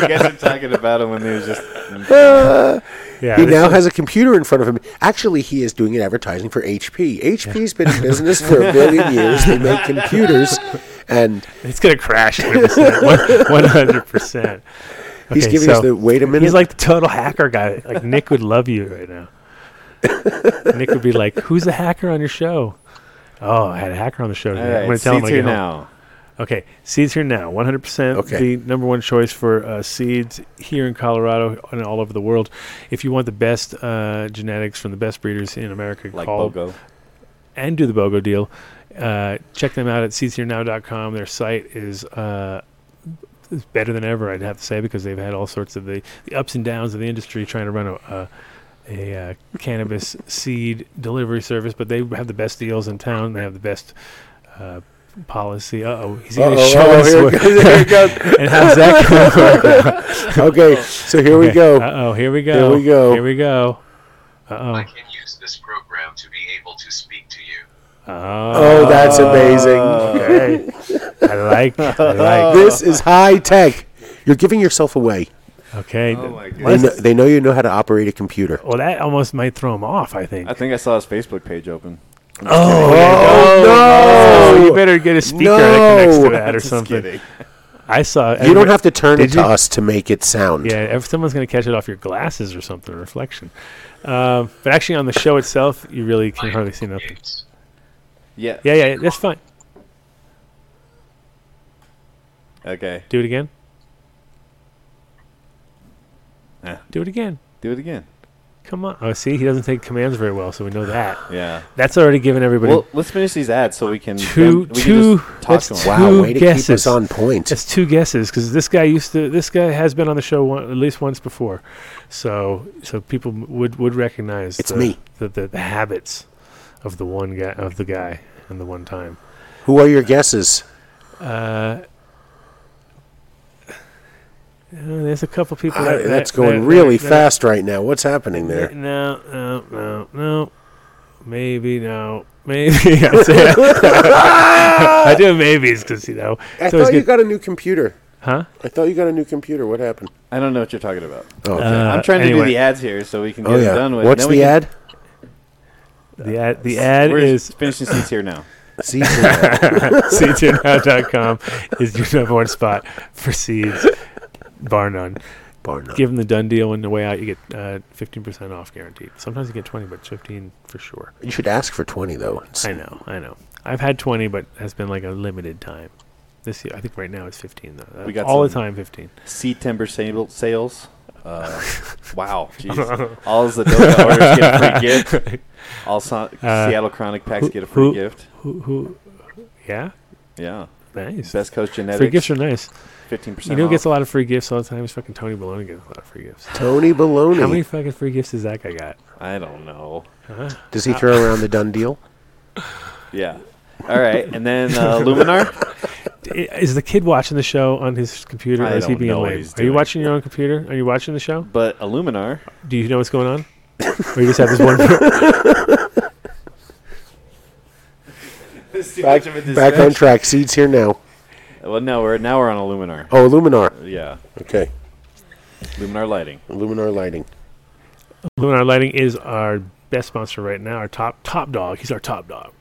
you guys are talking about him when he was just. yeah, He now is- has a computer in front of him. Actually, he is doing an advertising for HP. HP's been in business for a billion years. They make computers, and It's gonna crash 100%. One hundred percent. he's giving us the wait a minute. He's like the total hacker guy. Like Nick would love you right now. Nick would be like, "Who's the hacker on your show?" Oh, I had a hacker on the show. All Today. I'm gonna tell him I get home. now. Okay, Seeds Here Now. 100% Okay. the number one choice for uh, seeds here in Colorado and all over the world. If you want the best uh, genetics from the best breeders in America, Like call Bogo. and do the BOGO deal. Uh, check them out at seedsherenow.com. Their site is uh, is better than ever, I'd have to say, because they've had all sorts of the, the ups and downs of the industry trying to run a, a, a uh, cannabis seed delivery service. But they have the best deals in town. They have the best uh, policy. Uh oh, he's going to show us here what, it goes, here goes. and how's that going? okay, so here we go. Uh oh, here we go. Here we go. Here we go. Uh oh. I can use this program to be able to speak to you. Oh, that's amazing. Okay. I like. I like. This is high tech. You're giving yourself away. Okay. Oh my They goodness. know, they know you know how to operate a computer. Well, that almost might throw him off. I think. I think I saw his Facebook page open. Oh, no. You better get a speaker that connects to No. that or Just something. kidding. I saw. You don't have to turn Did it to you? us to make it sound. Yeah, if someone's going to catch it off your glasses or something, reflection. Um, but actually, on the show itself, you really can hardly see nothing. Gates. Yeah. Yeah, yeah, that's fine. Okay. Do it again. Eh. Do it again. Do it again. Come on. Oh, see, he doesn't take commands very well, so we know that. Yeah. That's already given everybody Well, let's finish these ads so we can. two. then we two. Can talk that's to 'em. two Wow, way to guesses. keep us on point. That's two guesses because this guy used to. This guy has been on the show one, at least once before, so so people would would recognize It's the, me. The, the the habits of the one guy of the guy and the one time. Who are your guesses? Uh, there's a couple people. Ah, that, that's that- going that- really that- fast right now. What's happening there? No, no, no, no. Maybe no. Maybe I'd say I do maybes because you know. I it's thought you got a new computer. huh? I thought you got a new computer. What happened? I don't know what you're talking about. Oh, okay. Uh, I'm trying to anyway. do the ads here so we can get oh it done with. What's the we can- ad? The ad. The ad is finishing Seeds Here Now. See, uh, seedsherenow.com is your number one spot for seeds, bar none. bar none. Give them the done deal and the way out. You get uh, 15% off guaranteed. Sometimes you get 20, but 15 for sure. You should ask for twenty though. It's- I know, I know. I've had 20, but has been like a limited time. This year, I think right now it's 15 though. We got all the time 15. Seed timber sable sales. Uh, wow, jeez. All the Doga orders get a free gift. All so- Uh, Seattle Chronic packs who- get a free who- gift. Who, who? Yeah, Yeah. nice. Best Coast Genetics. Free gifts are nice. Fifteen percent. You know who gets a lot of free gifts all the time? Is fucking Tony Baloney gets a lot of free gifts. Tony Baloney. How many fucking free gifts does that guy got? I don't know. Huh? Does he throw around the done deal? Yeah. All right, and then uh, Luminar. Is the kid watching the show on his computer, I or is he don't being know what lame? he's Are you doing. watching your own computer? Are you watching the show? But Luminar. Do you know what's going on? or you just have this one? Back, back on track. Seeds Here Now. Well, no, we're now we're on a Illuminar. Oh, Luminar. Yeah, Okay, Luminar Lighting. Luminar lighting. Luminar Lighting is our best sponsor right now. Our top top dog. He's our top dog.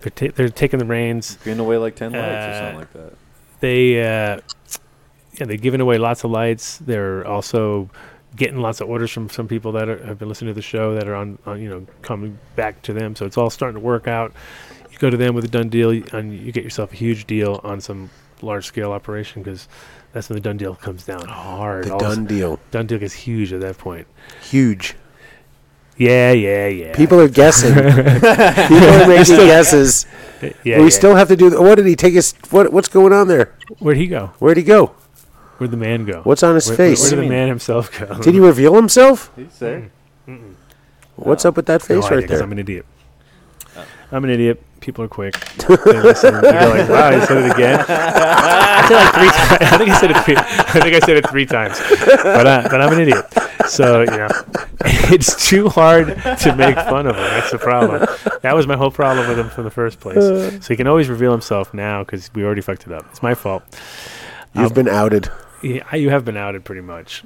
They're ta- they're taking the reins. Giving away like ten lights or Uh, something like that. They uh, yeah, they're giving away lots of lights. They're also getting lots of orders from some people that are, have been listening to the show that are on, on you know coming back to them. So it's all starting to work out. You go to them with a done deal, and you get yourself a huge deal on some large scale operation because that's when the done deal comes down hard. The All done deal. Done deal gets huge at that point. Huge. Yeah, yeah, yeah. People are guessing. People are making guesses. Yeah, we yeah. still have to do. What did he take us? What What's going on there? Where'd he go? Where'd he go? Where'd the man go? What's on his Where, face? Where did the you man himself go? Did he reveal himself? He's there. What's uh, up with that face no idea, right 'cause there? I'm an idiot. I'm an idiot. People are quick. they listen. Go like, "Wow, he said it again." I said like three times. I think I said it. Three, I think I said it three times. But I, but I'm an idiot. So you know, it's too hard to make fun of him. That's the problem. That was my whole problem with him from the first place. So he can always reveal himself now because we already fucked it up. It's my fault. You've um, been outed. Yeah, you have been outed pretty much.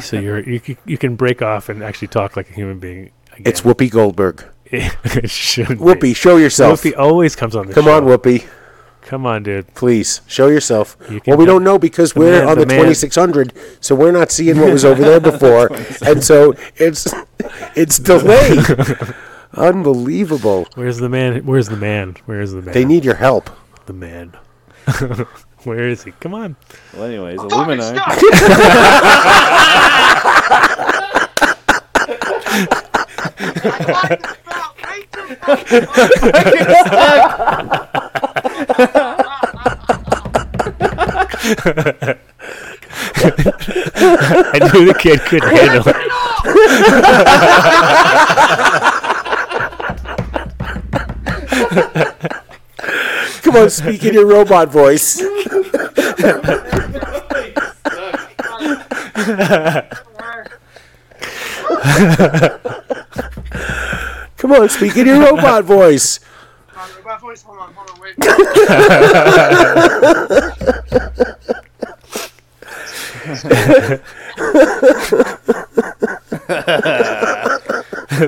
So you're you, you can break off and actually talk like a human being. Again. It's Whoopi Goldberg. it shouldn't be. Whoopi, show yourself. Whoopi always comes on the Come show. on, Whoopi. Come on, dude. Please show yourself. You Well, we don't know because we're man- on the the, 2600, so we're not seeing what was over there before, and so it's it's delayed. Unbelievable. Where's the man? Where's the man? Where's the man? They need your help. the man. Where is he? Come on. Well, anyways, Fucking Illuminati. Stop! I knew the kid couldn't handle it. Come on, speak in your robot voice. Come on, speak in your robot voice. Hold on, hold on, wait.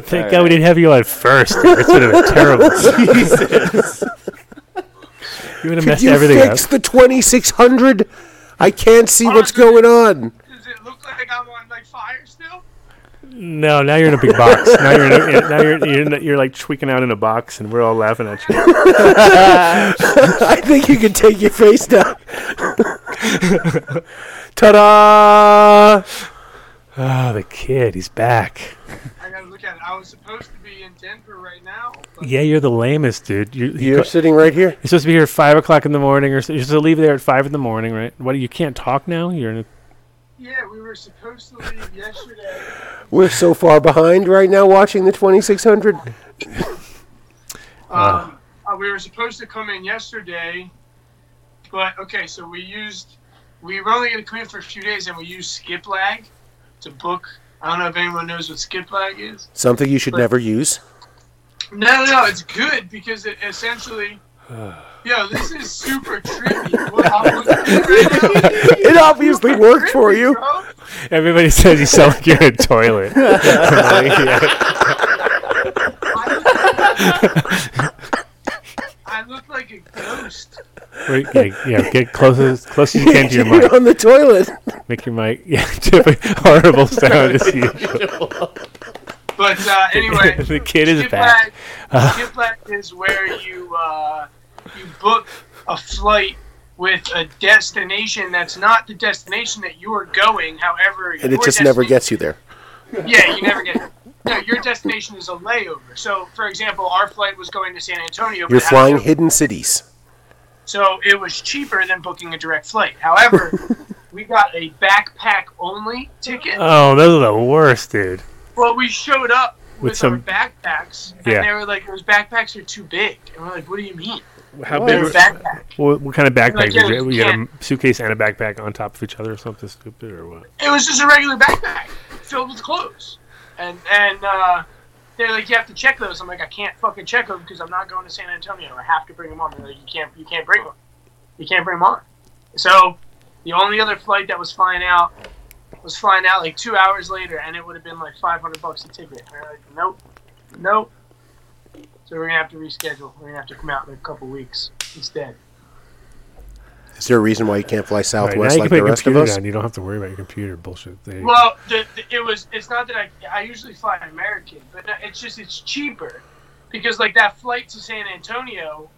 Thank God we didn't have you on first. This would have been terrible. Jesus. You would have Could messed you everything up. fix the 2600? I can't see what's going on. Does it look like I'm on like fire still? No, now you're in a big box. Now you're in a, now you're you're, you're like tweaking out in a box, and we're all laughing at you. I think you can take your face down. Ta-da! Oh, the kid, he's back. I gotta look at it. I was supposed to be in Denver right now. But Yeah, you're the lamest, dude. You're, you You're sitting right here. You're supposed to be here at five o'clock in the morning, or so, you're supposed to leave there at five in the morning, right? What? You can't talk now. You're in a, yeah, we were supposed to leave yesterday. We're so far behind right now watching the 2600. Um, uh, we were supposed to come in yesterday, but okay, so we used. We were only going to come in for a few days, and we used Skip Lag to book. I don't know if anyone knows what Skip Lag is. Something you should never use. No, no, no, it's good because it essentially. Yo, this is super trippy. What I'm looking at right now, It obviously worked for you. bro. everybody says you sound like you're in a toilet. I look like a ghost. Wait, yeah, yeah, get close as close as you can to your You're mic. on the toilet. Make your mic. Yeah, typically horrible sound as usual. But uh, anyway, the kid is Skip back. Lag, Skip is where you uh, you book a flight with a destination that's not the destination that you are going. However, And it just never gets you there. Yeah, you never get. No, your destination is a layover. So, for example, our flight was going to San Antonio. You're flying to- hidden cities. So it was cheaper than booking a direct flight. However, we got a backpack only ticket. Oh, those are the worst, dude. Well, we showed up With with, some- our backpacks, and Yeah. they were like, "Those backpacks are too big." And we're like, "What do you mean?" How They're big? a backpack. What, what kind of backpack Like, did yeah, you? you You had a suitcase and a backpack on top of each other, or something stupid, or what? It was just a regular backpack filled with clothes, and and uh, they're like, "You have to check those." I'm like, "I can't fucking check them because I'm not going to San Antonio. I have to bring them on." They're like, "You can't, you can't bring them. You can't bring them on." So the only other flight that was flying out was flying out like two hours later, and it would have been like 500 bucks a ticket. And they're like, "Nope, nope." So we're gonna have to reschedule. We're gonna have to come out in a couple weeks instead. Is there a reason why you can't fly Southwest you like the rest of us? down. You don't have to worry about your computer bullshit. There. Well, the, the, it was. It's not that I. I usually fly American, but it's just it's cheaper because like that flight to San Antonio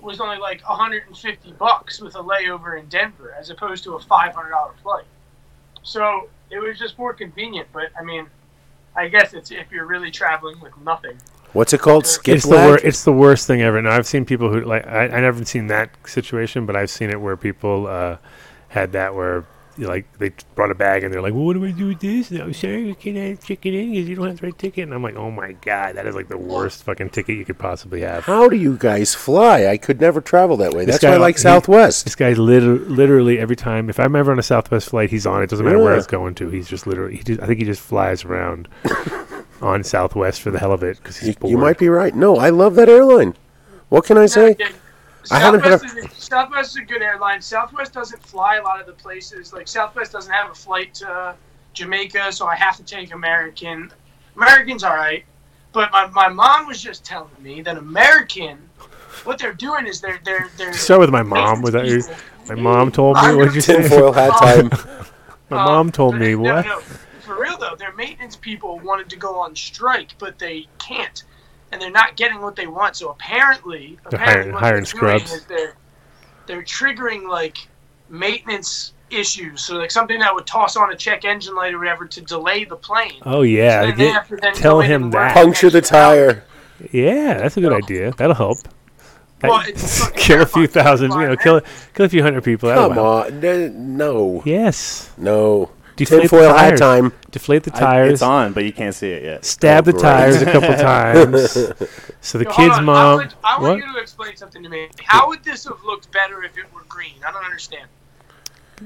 was only like 150 bucks with a layover in Denver, as opposed to a 500 dollar flight. So it was just more convenient. But I mean, I guess it's if you're really traveling with nothing. What's it called? Skip it's the wor- it's the worst thing ever. Now I've seen people who like I, I never seen that situation, but I've seen it where people uh, had that where you know, like they brought a bag and they're like, well, what do I do with this? No, sorry, you can't check it in because you don't have the right ticket. And I'm like, oh my god, that is like the worst fucking ticket you could possibly have. How do you guys fly? I could never travel that way. This That's why I guy- like he- Southwest. This guy's liter- literally every time. If I'm ever on a Southwest flight, he's on. It doesn't matter where Yeah. it's going to. He's just literally. He just, I think he just flies around on Southwest for the hell of it because he's You, bored. you might be right. No, I love that airline. What can I say? Yeah, I haven't had Southwest, is, Southwest is a good airline. Southwest doesn't fly a lot of the places. Like Southwest doesn't have a flight to Jamaica, so I have to take American. American's all right, but my, my mom was just telling me that American, what they're doing is they're they're they're. Start with my mom. Was that your, my mom told me? What did you say? Tinfoil hat time. My mom told um, me no, what? No, for real though, their maintenance people wanted to go on strike, but they can't, and they're not getting what they want. So apparently, They're apparently hiring- what hiring they're doing scrubs. is they're they're triggering like maintenance issues. So like something that would toss on a check engine light or whatever to delay the plane. Oh yeah, So then get- then tell him that. Puncture the tire. Yeah, that's a good idea. That'll help. That- Well, it's kill a few thousand, you know, kill kill a few hundred people. Come on. No. Yes. No. Deflate the Tinfoil hat tires. time. Deflate the I- tires. it's on, but you can't see it yet. Stab Oh, the great. tires a couple times. So the Yo, hold kid's on. I mom. want, I want what? you to explain something to me. How would this have looked better if it were green? I don't understand.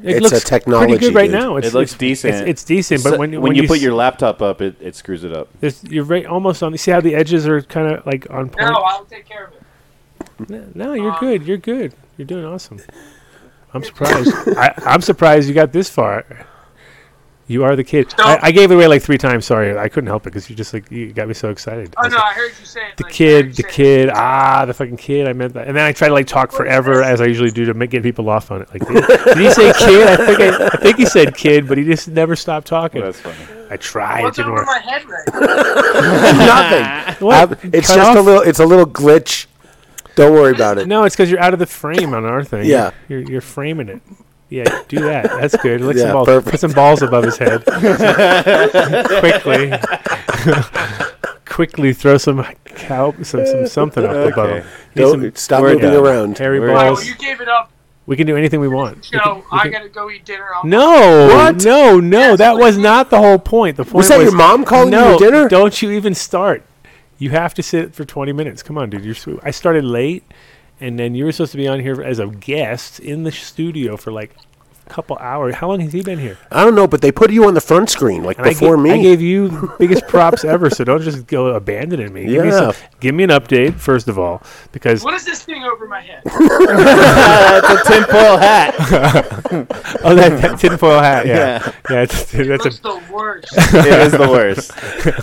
It It's a looks pretty technology, good right dude. now. It's, it looks it's- decent. It's, it's decent, but So when when, you, put s- your laptop up, it, it screws it up. there's- you're right almost on. You see how the edges are kind of like on point. No, I'll take care of it. No, no, you're Uh, good. You're good. You're doing awesome. I'm surprised. I, I'm surprised you got this far. You are the kid. So- I, I gave it away like three times. Sorry, I couldn't help it because you just like you got me so excited. Oh was no, like, I heard you say it. the like, kid, the say it. kid, ah, the fucking kid. I meant that, and then I try to like talk forever as I usually do to make get people off on it. Like, did, did he say kid? I think I, I think he said kid, but he just never stopped talking. That's funny. I tried. What's it didn't over work. my head right Nothing. What? It's Cut just a little. It's a little glitch. Don't worry about it. No, it's because you're out of the frame on our thing. Yeah. you're you're framing it. Yeah, do that. That's good. Lick Yeah, some balls. perfect. Put some balls above his head. quickly, quickly throw some cow, some some something up above him. Don't some stop moving yeah, around. Hairy Word. All right, balls. well, you gave it up. We can do anything we want. We So can- we I can- gotta go eat dinner. I'll no, What? no, no. Yes, that was not the whole point. The point Was that was your mom calling no, you dinner? Don't you even start. You have to sit for 20 minutes. Come on, dude. You're sweet. I started late, and then you were supposed to be on here as a guest in the studio for like couple hours. How long has he been here? I don't know, but they put you on the front screen like And I before ga- me. I gave you biggest props ever, so don't just go abandoning me. Give me, Yeah. some, give me an update first of all, because What is this thing over my head? That's a tinfoil hat. oh that, that tinfoil hat, yeah, Yeah. yeah, it's, It that's looks a, the worst. it is the worst.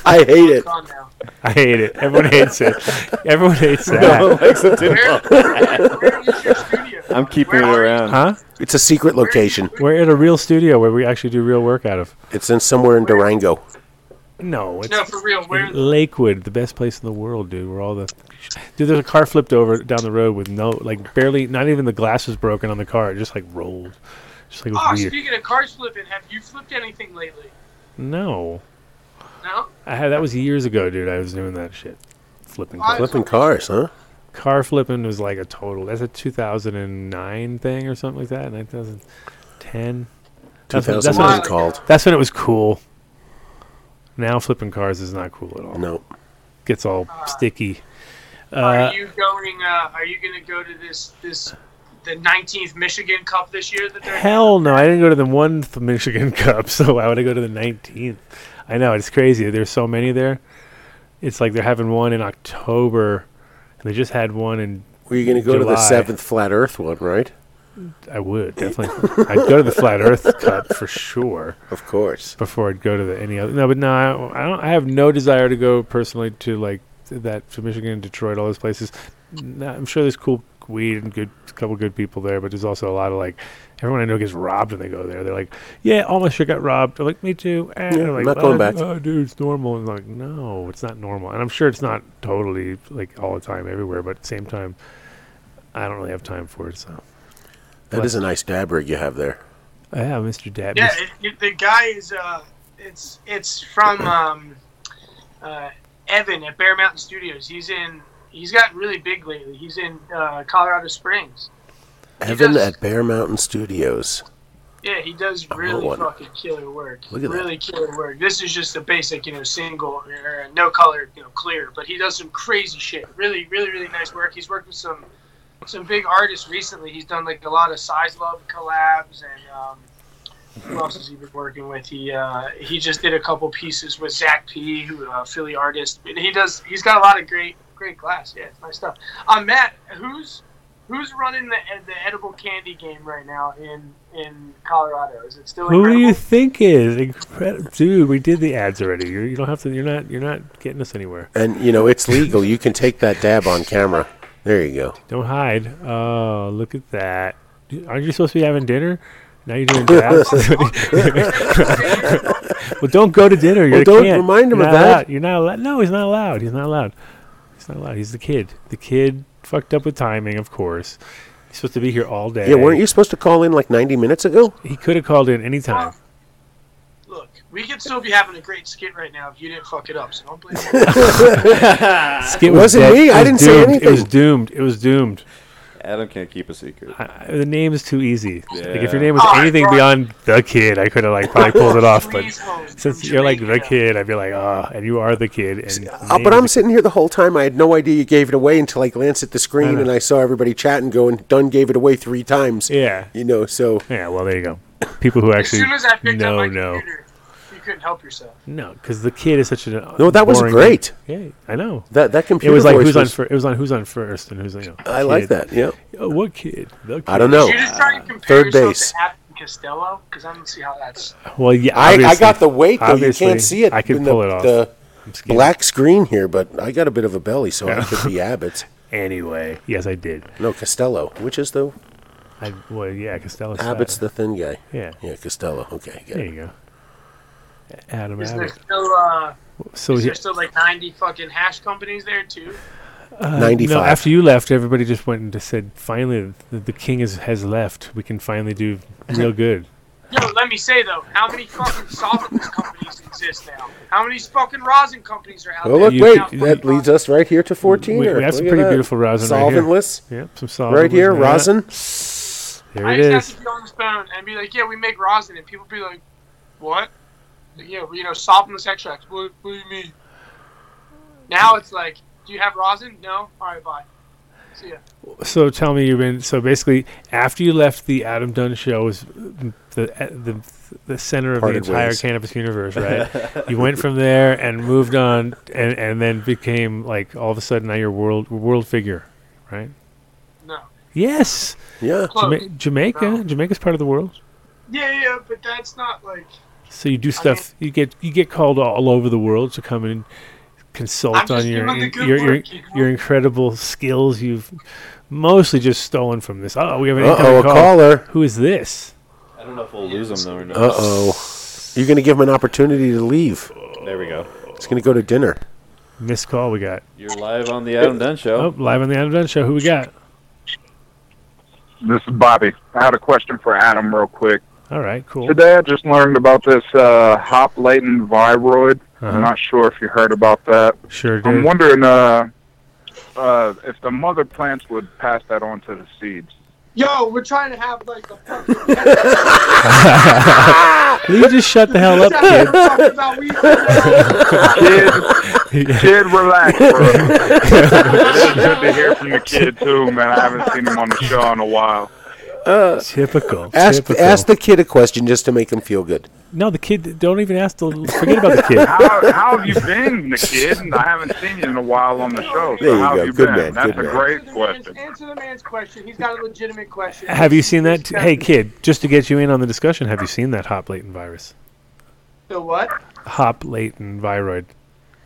I hate it. Gone now. I hate it. Everyone hates it. Everyone hates No that, one likes a Where, tinfoil. where, where is your studio? I'm keeping Where it around. huh? It's a secret location. We're at a real studio where we actually do real work out of. It's in somewhere in Durango. No, it's No, for real. Where? Lakewood, the best place in the world, dude. Where all the dude, there's a car flipped over down the road with no, like, barely, not even the glass was broken on the car. It just like rolled, just like Oh, weird. speaking of cars flipping, have you flipped anything lately? No, No. I had that was years ago, dude. I was doing that shit, flipping Why? cars. Flipping cars, huh? Car flipping was like a total. That's a 2009 thing or something like that. 2010. That's when- that's when, 2009 it- called. that's when it was cool. Now flipping cars is not cool at all. No. Gets all sticky. Uh, are you going? Uh, are you going to go to this this the 19th Michigan Cup this year? That they're Hell no! I didn't go to the one Michigan Cup, so why would I go to the 19th? I know it's crazy. There's so many there. It's like they're having one in October, and they just had one in. Were you going to go to the July. seventh flat Earth one, right? I would definitely. I'd go to the Flat Earth Cup for sure Of course. before I'd go to the any other. No, but no, I, I don't. I have no desire to go personally to like that to Michigan, Detroit, all those places. Nah, I'm sure there's cool weed and good, couple good people there, but there's also a lot of like everyone I know gets robbed when they go there. They're like, yeah, all my shit got robbed. They're like, me too. And Yeah, they're like, I'm not going "Oh, back." Oh, dude, it's normal. And I'm like, no, it's not normal. And I'm sure it's not totally like all the time everywhere, but at the same time, I don't really have time for it. So That is a nice dab rig you have there. yeah, Mr. Dab. Yeah, it, it, the guy is uh, it's it's from um, uh, Evan at Bear Mountain Studios. He's in. He's gotten really big lately. He's in uh, Colorado Springs. Evan does- at Bear Mountain Studios. Yeah, he does really fucking killer work. Look at that. really killer work. This is just a basic, you know, single or no color, you know, clear. But he does some crazy shit. Really, really, really nice work. He's worked with some some big artists recently. He's done like a lot of Size Love collabs and um, who else has he been working with? He uh, he just did a couple pieces with Zach P, who a Philly artist. And he does. He's got a lot of great great glass. Yeah, it's nice stuff. Um, Matt, who's who's running the the edible candy game right now in in Colorado? Is it still Who do you think is incredible, dude? We did the ads already. You, you don't have to. You're not. You're not getting us anywhere. And, you know, it's legal. You can take that dab on camera. There you go. Don't hide. Oh, look at that. Aren't you supposed to be having dinner? Now you're doing dabs. well, don't go to dinner. Well, You don't can't. remind him You're of that. allowed. You're not allowed. No, he's not allowed. He's not allowed. He's not allowed. He's the kid. The kid fucked up with timing, of course. He's supposed to be here all day. Yeah, weren't you supposed to call in like 90 minutes ago? He could have called in any time. Look, we could still be having a great skit right now if you didn't fuck it up. So don't blame me. Skit was Wasn't dead. me. I didn't say anything. It was doomed. It was doomed. Adam can't keep a secret. I, the name is too easy. Like if your name was Oh, anything beyond the kid, I could have like probably pulled it off. But since you're like the kid, I'd be like, ah, and you are the kid. And Uh, but I'm sitting here the whole time. I had no idea you gave it away until I glanced at the screen know. and I saw everybody chatting, going, "Dunn gave it away three times." yeah, You know, so yeah. Well, there you go. People who As actually soon as I picked no, up my no, computer, you couldn't help yourself. no, because the kid is such a no, that was boring- great. Yeah, I know. That that It computer was It was like voice who's on first. it was on who's on first and who's you know. I like that. Yeah. Oh, what kid? The I don't know. Did you just try and uh, compare third base. to Abbott and Costello? Because I don't see how that's. Well, yeah, I, I got the weight though. You can't see it. I could in pull the, it off. The black screen here, but I got a bit of a belly, so I Yeah. could be Abbott. Anyway, yes, I did. No, Costello. Which is the I well, yeah, Costello. Abbott's the thin guy. yeah. Yeah, Costello. Okay, got There it. you go. Adam Is there still uh, So is he, there still like ninety fucking hash companies there too? uh, No, after you left, everybody just went and just said, "Finally, the, the king is, has left. We can finally do real good." Yo, let me say though, how many fucking solvents companies exist now? How many fucking rosin companies are out Well, there? look, wait. Now, That leads us right here to 14. We, or- we have some pretty that. beautiful rosin right here. Solventless. Yep, some solvent Right here, yeah. rosin. There I it just have to be on this phone and be like, yeah, we make rosin, and people be like, what? Like, yeah, you know, solventless extracts. What, what do you mean? Now it's like, do you have rosin? No. All right, bye. See ya. So tell me, you've been so basically after you left the Adam Dunn show was the the the center of Parted the entire ways. cannabis universe, right? you went from there and moved on, and and then became like all of a sudden now you're world world figure, right? No. Yes, Yeah. Jama- Jamaica. No. Jamaica's part of the world. Yeah, yeah, but that's not like. So you do stuff. you get you get called all over the world to come and consult on just your doing in- good your, your you know? your incredible skills. You've mostly just stolen from this. Oh, we have an Uh incoming oh, a call. caller. Who is this? I don't know if we'll lose him though or not. Uh oh. You're going to give him an opportunity to leave. There we go. He's going to go to dinner. Missed call. We got. You're live on the Adam Dunn show. Oh, live on the Adam Dunn show. Who we got? This is Bobby. I had a question for Adam real quick. All right, cool. Today I just learned about this uh, hop latent viroid. Uh-huh. I'm not sure if you heard about that. Sure I'm wondering uh, uh, if the mother plants would pass that on to the seeds. Yo, we're trying to have like a fucking. You just shut the hell up, kid? Talk. Kid, kid, relax, bro. it's good to hear from the kid too, man. I haven't seen him on the show in a while. Uh, Typical. ask, typical. ask the kid a question just to make him feel good. No, the kid. Don't even ask the. Forget about the kid. How, how have you been, the kid? I haven't seen you in a while on the show. So There you how go. have you Good been? man, That's good a man. great Answer the man's- question. Answer the man's question. He's got a legitimate question. Have you seen that? Hey, kid. Just to get you in on the discussion, have you seen that hop latent virus? The what? Hop latent viroid.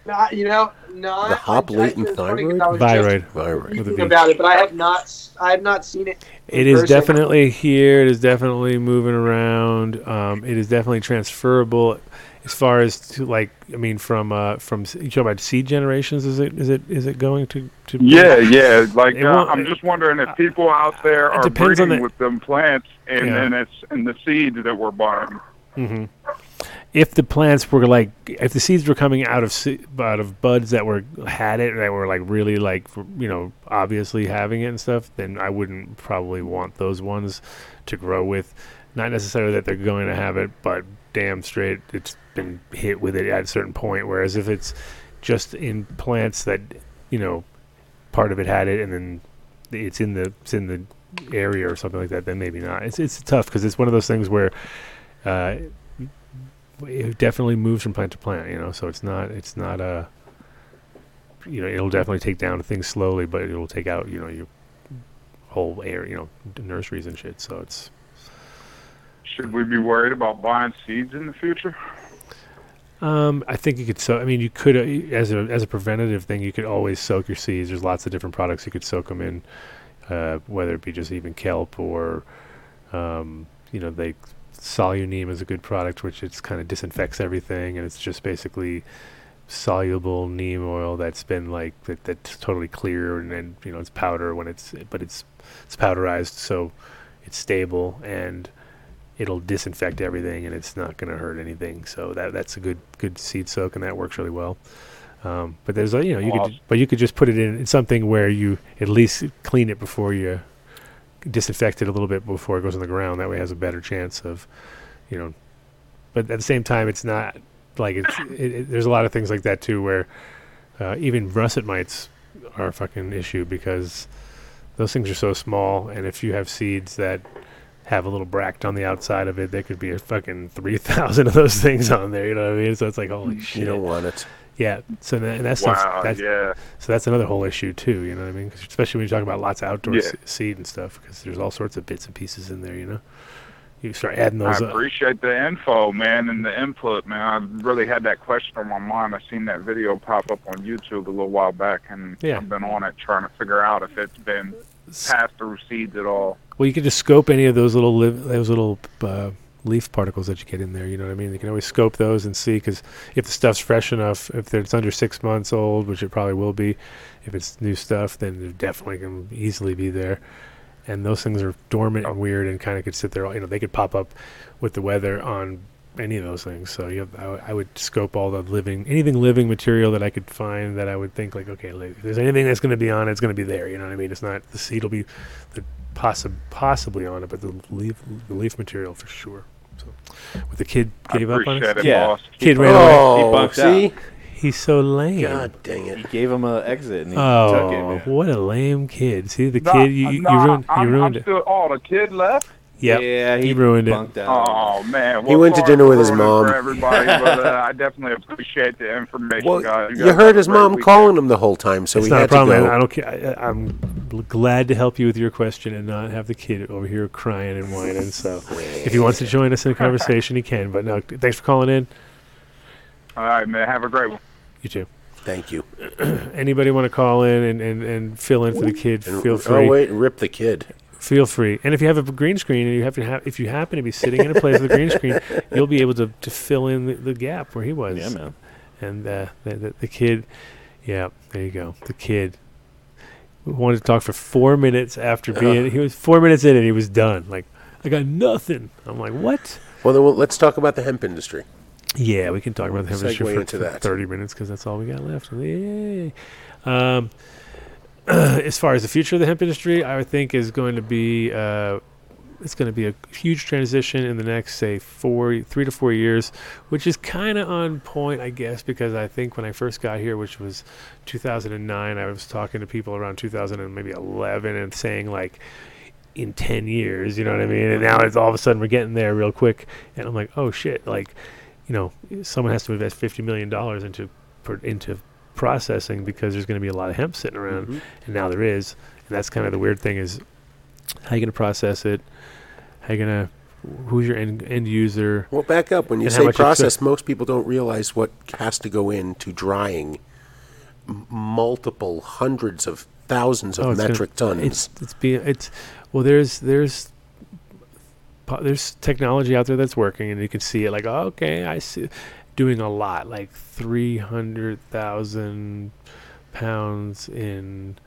Not, you know, not The hop I- I- latent it's funny 'cause thyroid? I was Thyroid. Thyroid. With a reading V. about it, but I have not. s- I have not seen it. It is person. definitely here. It is definitely moving around. Um, it is definitely transferable. As far as to like, I mean, from uh, from you talk about seed generations. Is it is it is it going to to? Yeah, yeah. Like uh, I'm just wondering if people out there are breeding the- with them plants and Yeah. then it's and the seeds that we're buying. hmm If the plants were like, if the seeds were coming out of se- out of buds that were had it, that were like really like, you know, obviously having it and stuff, then I wouldn't probably want those ones to grow with. Not necessarily that they're going to have it, but damn straight, it's been hit with it at a certain point. Whereas if it's just in plants that, you know, part of it had it, and then it's in the it's in the area or something like that, then maybe not. It's it's tough because it's one of those things where. Uh, it definitely moves from plant to plant, you know. So it's not it's not a you know it'll definitely take down things slowly, but it'll take out you know your whole air, you know, nurseries and shit. So it's Should we be worried about buying seeds in the future? um, I think you could so I mean you could uh, as a as a preventative thing you could always soak your seeds. There's lots of different products you could soak them in, uh, whether it be just even kelp or um, you know they Soluneem is a good product which it's kind of disinfects everything and it's just basically soluble neem oil that's been like that, that's totally clear and then you know it's powder when it's but it's it's powderized so it's stable and it'll disinfect everything and it's not going to hurt anything. So that that's a good good seed soak and that works really well. Um, but there's a you know you could but you could just put it in, in something where you at least clean it before you disinfect it a little bit before it goes on the ground. That way it has a better chance of you know but at the same time it's not like it's it, it, there's a lot of things like that too where uh, even russet mites are a fucking issue because those things are so small and if you have seeds that have a little bract on the outside of it there could be a fucking 3000 of those things on there you know what i mean? So it's like holy shit You don't want it. Yeah so that, and that's Wow, that's yeah. so that's another whole issue too you know what i mean 'Cause especially when you talk about lots of outdoor Yeah. se- seed and stuff because there's all sorts of bits and pieces in there you know you start adding I those up appreciate the info, man, and the input, man. I really had that question on my mind. I seen that video pop up on YouTube a little while back, and Yeah. I've been on it trying to figure out if it's been passed through seeds at all. Well, you can just scope any of those little liv- those little uh, leaf particles that you get in there. You know what I mean? You can always scope those and see because if the stuff's fresh enough, if it's under six months old, which it probably will be, if it's new stuff, then it definitely can easily be there. And those things are dormant and weird and kind of could sit there. You know, they could pop up with the weather on any of those things. So you have, I, w- I would scope all the living, anything living material that I could find that I would think like, okay, like, if there's anything that's going to be on it, it's going to be there. You know what I mean? It's not the seed will be the possi- possibly on it, but the leaf the leaf material for sure. So, with the kid gave up on it. it, Yeah. boss. Kid He ran bunked- away. Oh, he bunked see? out. He's so lame. God dang it. He gave him an exit and he oh, took it. Oh, man. what a lame kid! See the Nah, kid you, you, nah, ruined. I'm, you ruined I'm it. still, oh, the kid left? Yep. Yeah, he he ruined it. out. Oh, man. He went to dinner with his mom. For everybody, but uh, I definitely appreciate the information, Well, guys. you guys heard his mom weekend. calling him the whole time, so it's he not a problem. to go. I don't care. I, I'm glad to help you with your question and not have the kid over here crying and whining. So, if he wants to join us in a conversation, he can. But no, thanks for calling in. All right, man. Have a great one. You too. Thank you. Anybody want to call in and, and, and fill in for the kid? And- Feel free. Oh wait, rip the kid. Feel free. And if you have a green screen and you have to have, if you happen to be sitting in a place with a green screen, you'll be able to, to fill in the, the gap where he was. Yeah, man. And uh, the, the, the kid, yeah, there you go. The kid wanted to talk for four minutes after being. He was four minutes in and he was done. Like, I got nothing. I'm like, what? Well, then well, let's talk about the hemp industry. Yeah, we can talk about the hemp industry for, for that. 30 minutes because that's all we got left. Yay. Um, as far as the future of the hemp industry, I would think is going to be uh, it's going to be a huge transition in the next say four, three to four years, which is kind of on point, I guess, because I think when I first got here, which was 2009, I was talking to people around 2000 and maybe 11 and saying like in 10 years, you know what I mean? And now it's all of a sudden we're getting there real quick, and I'm like, oh shit, like you know, someone has to invest fifty million dollars into into processing because there's going to be a lot of hemp sitting around, Mhm. and now there is, and that's kind of the weird thing is how you going to process it, how you going to who's your end, end user? Well, back up. When you say process, most people don't realize what has to go into drying m- multiple hundreds of thousands of Oh, it's gonna- metric tons. It's it's being it's well. There's there's there's technology out there that's working, and you can see it. Like, oh, okay, I see, doing a lot, like three hundred thousand pounds in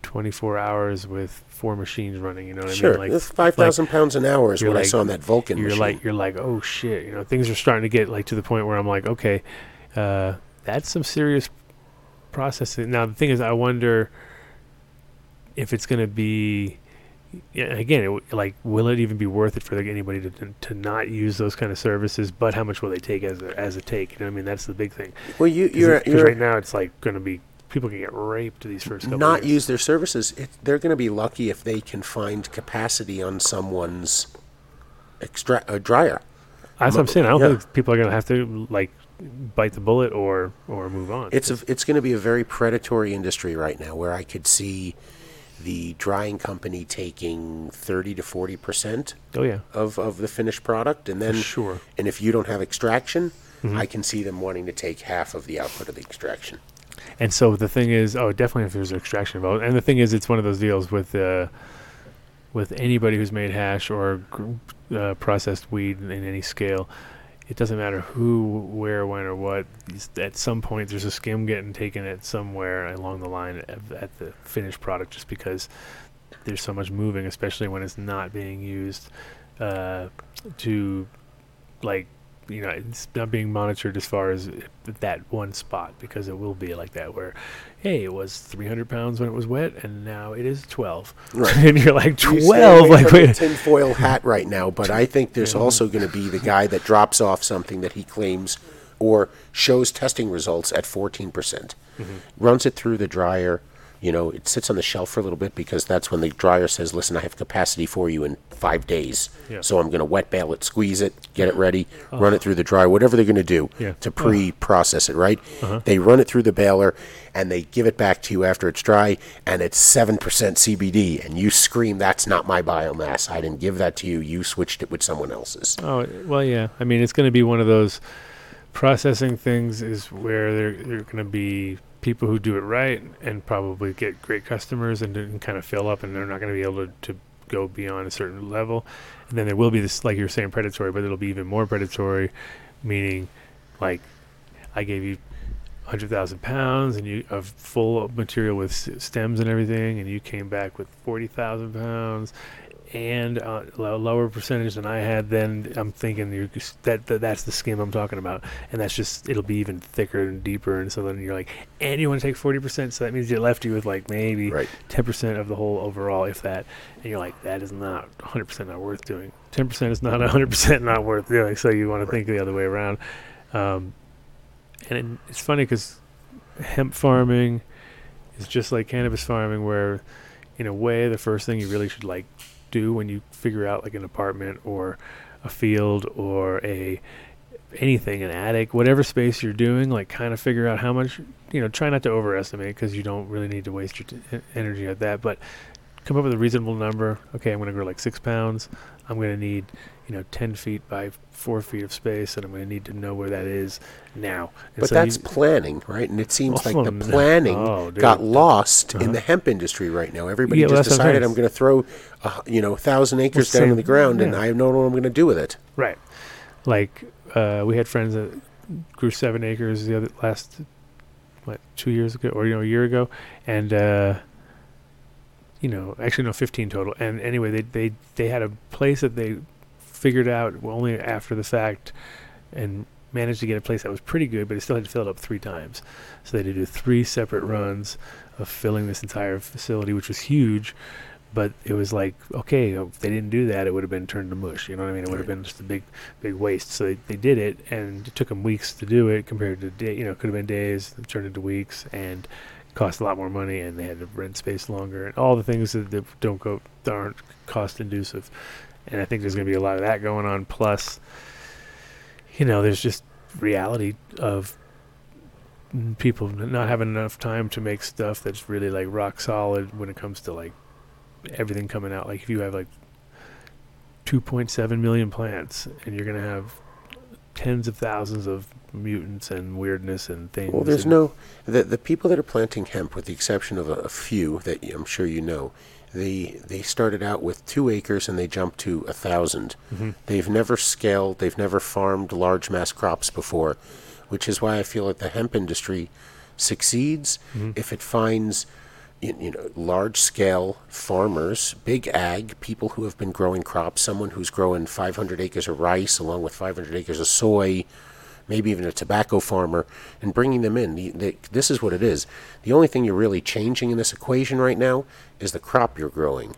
twenty four hours with four machines running. You know what Sure, I mean? Like that's 5,000 pounds an hour is what I saw on that Vulcan You're machine. like you're like, oh shit, you know, things are starting to get like to the point where I'm like, okay, uh, that's some serious processing. Now the thing is, I wonder if it's going to be. Yeah, again, it, like, will it even be worth it for anybody to, to to not use those kind of services? But how much will they take as a, as a take? You know, I mean, that's the big thing. Well, you, you're, it- you're- right now it's like going to be people can get raped these first couple. not years. use their services. It, they're going to be lucky if they can find capacity on someone's extra uh, dryer. That's what I'm saying. I don't yeah. think people are going to have to like bite the bullet or or move on. It's a, it's going to be a very predatory industry right now, where I could see the drying company taking thirty to forty percent. Oh, yeah. of of the finished product, and then sure. And if you don't have extraction, Mhm. I can see them wanting to take half of the output of the extraction. And so the thing is, oh, definitely if there's extraction involved. And the thing is, it's one of those deals with uh, with anybody who's made hash or uh, processed weed in any scale. It doesn't matter who, where, when, or what. At some point, there's a skim getting taken at somewhere along the line at, the finished product, just because there's so much moving, especially when it's not being used uh, to like you know it's not being monitored as far as that one spot because it will be like that where hey it was 300 pounds when it was wet and now it is 12 Right. and you're like You stay 12 away like wait tinfoil hat right now, but I think there's Yeah. also going to be the guy that drops off something that he claims or shows testing results at 14%. percent Mhm. Runs it through the dryer. You know, it sits on the shelf for a little bit because that's when the dryer says, "Listen, I have capacity for you in five days, Yeah. so I'm going to wet bale it, squeeze it, get it ready, Oh. run it through the dryer, whatever they're going to do Yeah. to pre-process it." Right? Uh-huh. They run it through the baler and they give it back to you after it's dry, and it's seven percent CBD, and you scream, "That's not my biomass. I didn't give that to you. You switched it with someone else's." Oh well, yeah. I mean, it's going to be one of those processing things is where there are going to be people who do it right and probably get great customers and, and kind of fill up, and they're not going to be able to, to go beyond a certain level. And then there will be this, like you're saying, predatory, but it'll be even more predatory, meaning like I gave you. Hundred thousand pounds, and you of full material with stems and everything, and you came back with forty thousand pounds, and uh, lower percentage than I had, then I'm thinking that, that that's the skim I'm talking about, and that's just it'll be even thicker and deeper, and so then you're like, and you want to take forty percent, so that means you left you with like maybe ten percent of the whole overall, if that, and you're like, that is not 100 percent not worth doing. Ten percent is not 100 percent not worth doing, so you want to think the other way around. Um, and it, it's funny because hemp farming is just like cannabis farming, where in a way the first thing you really should like do when you figure out like an apartment or a field or a anything an attic whatever space you're doing like kind of figure out how much you know try not to overestimate because you don't really need to waste your t- energy at that but come up with a reasonable number. Okay i'm going to grow like six pounds. I'm going to need you know 10 feet by four feet of space and i'm going to need to know where that is now And But so that's you- planning, right? And it seems like Oh, the no. planning Oh, got lost in Uh-huh. the hemp industry right now. Everybody Yeah, just decided. I'm going to throw, you know, a thousand acres Well, down in the ground, and. I don't know what I'm going to do with it. Right. Like uh, we had friends that grew seven acres the other last what two years ago or you know a year ago, and uh, you know actually no fifteen total. And anyway, they they they had a place that they figured out only after the fact, and managed to get a place that was pretty good, but they still had to fill it up three times. So they had to do three separate runs of filling this entire facility, which was huge. But it was like, okay, if they didn't do that, it would have been turned to mush. You know what I mean? It would have been just a big, big waste. So they, they did it, and it took them weeks to do it compared to, day, you know, it could have been days, it turned into weeks, and cost a lot more money, and they had to rent space longer, and all the things that, that don't go, aren't cost inducive. And I think there's going to be a lot of that going on. Plus, you know, there's just reality of people not having enough time to make stuff that's really like rock solid when it comes to like everything coming out. Like if you have like 2.7 million plants, and you're going to have tens of thousands of mutants and weirdness and things. Well, there's no the the people that are planting hemp, with the exception of a, a few that I'm sure you know, they they started out with two acres and they jumped to a 1000 Mhm. They've never scaled, they've never farmed large mass crops before, which is why I feel like the hemp industry succeeds Mhm. if it finds you, you know large scale farmers, big ag, people who have been growing crops, someone who's growing 500 acres of rice along with 500 acres of soy, maybe even a tobacco farmer, and bringing them in. The, the, this is what it is. The only thing you're really changing in this equation right now is the crop you're growing.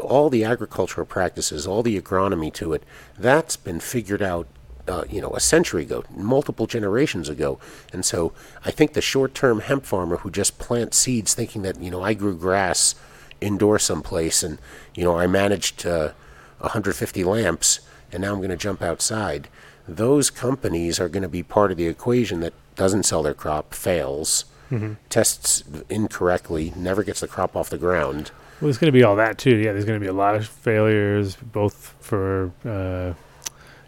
All the agricultural practices, all the agronomy to it, that's been figured out, uh, you know, a century ago, multiple generations ago. And so I think the short-term hemp farmer who just plants seeds thinking that, you know, I grew grass indoor someplace and, you know, I managed uh, 150 lamps and now I'm going to jump outside. Those companies are going to be part of the equation that doesn't sell their crop, fails, Mhm. tests incorrectly, never gets the crop off the ground. Well, there's going to be all that too. Yeah, there's going to be a lot of failures, both for uh,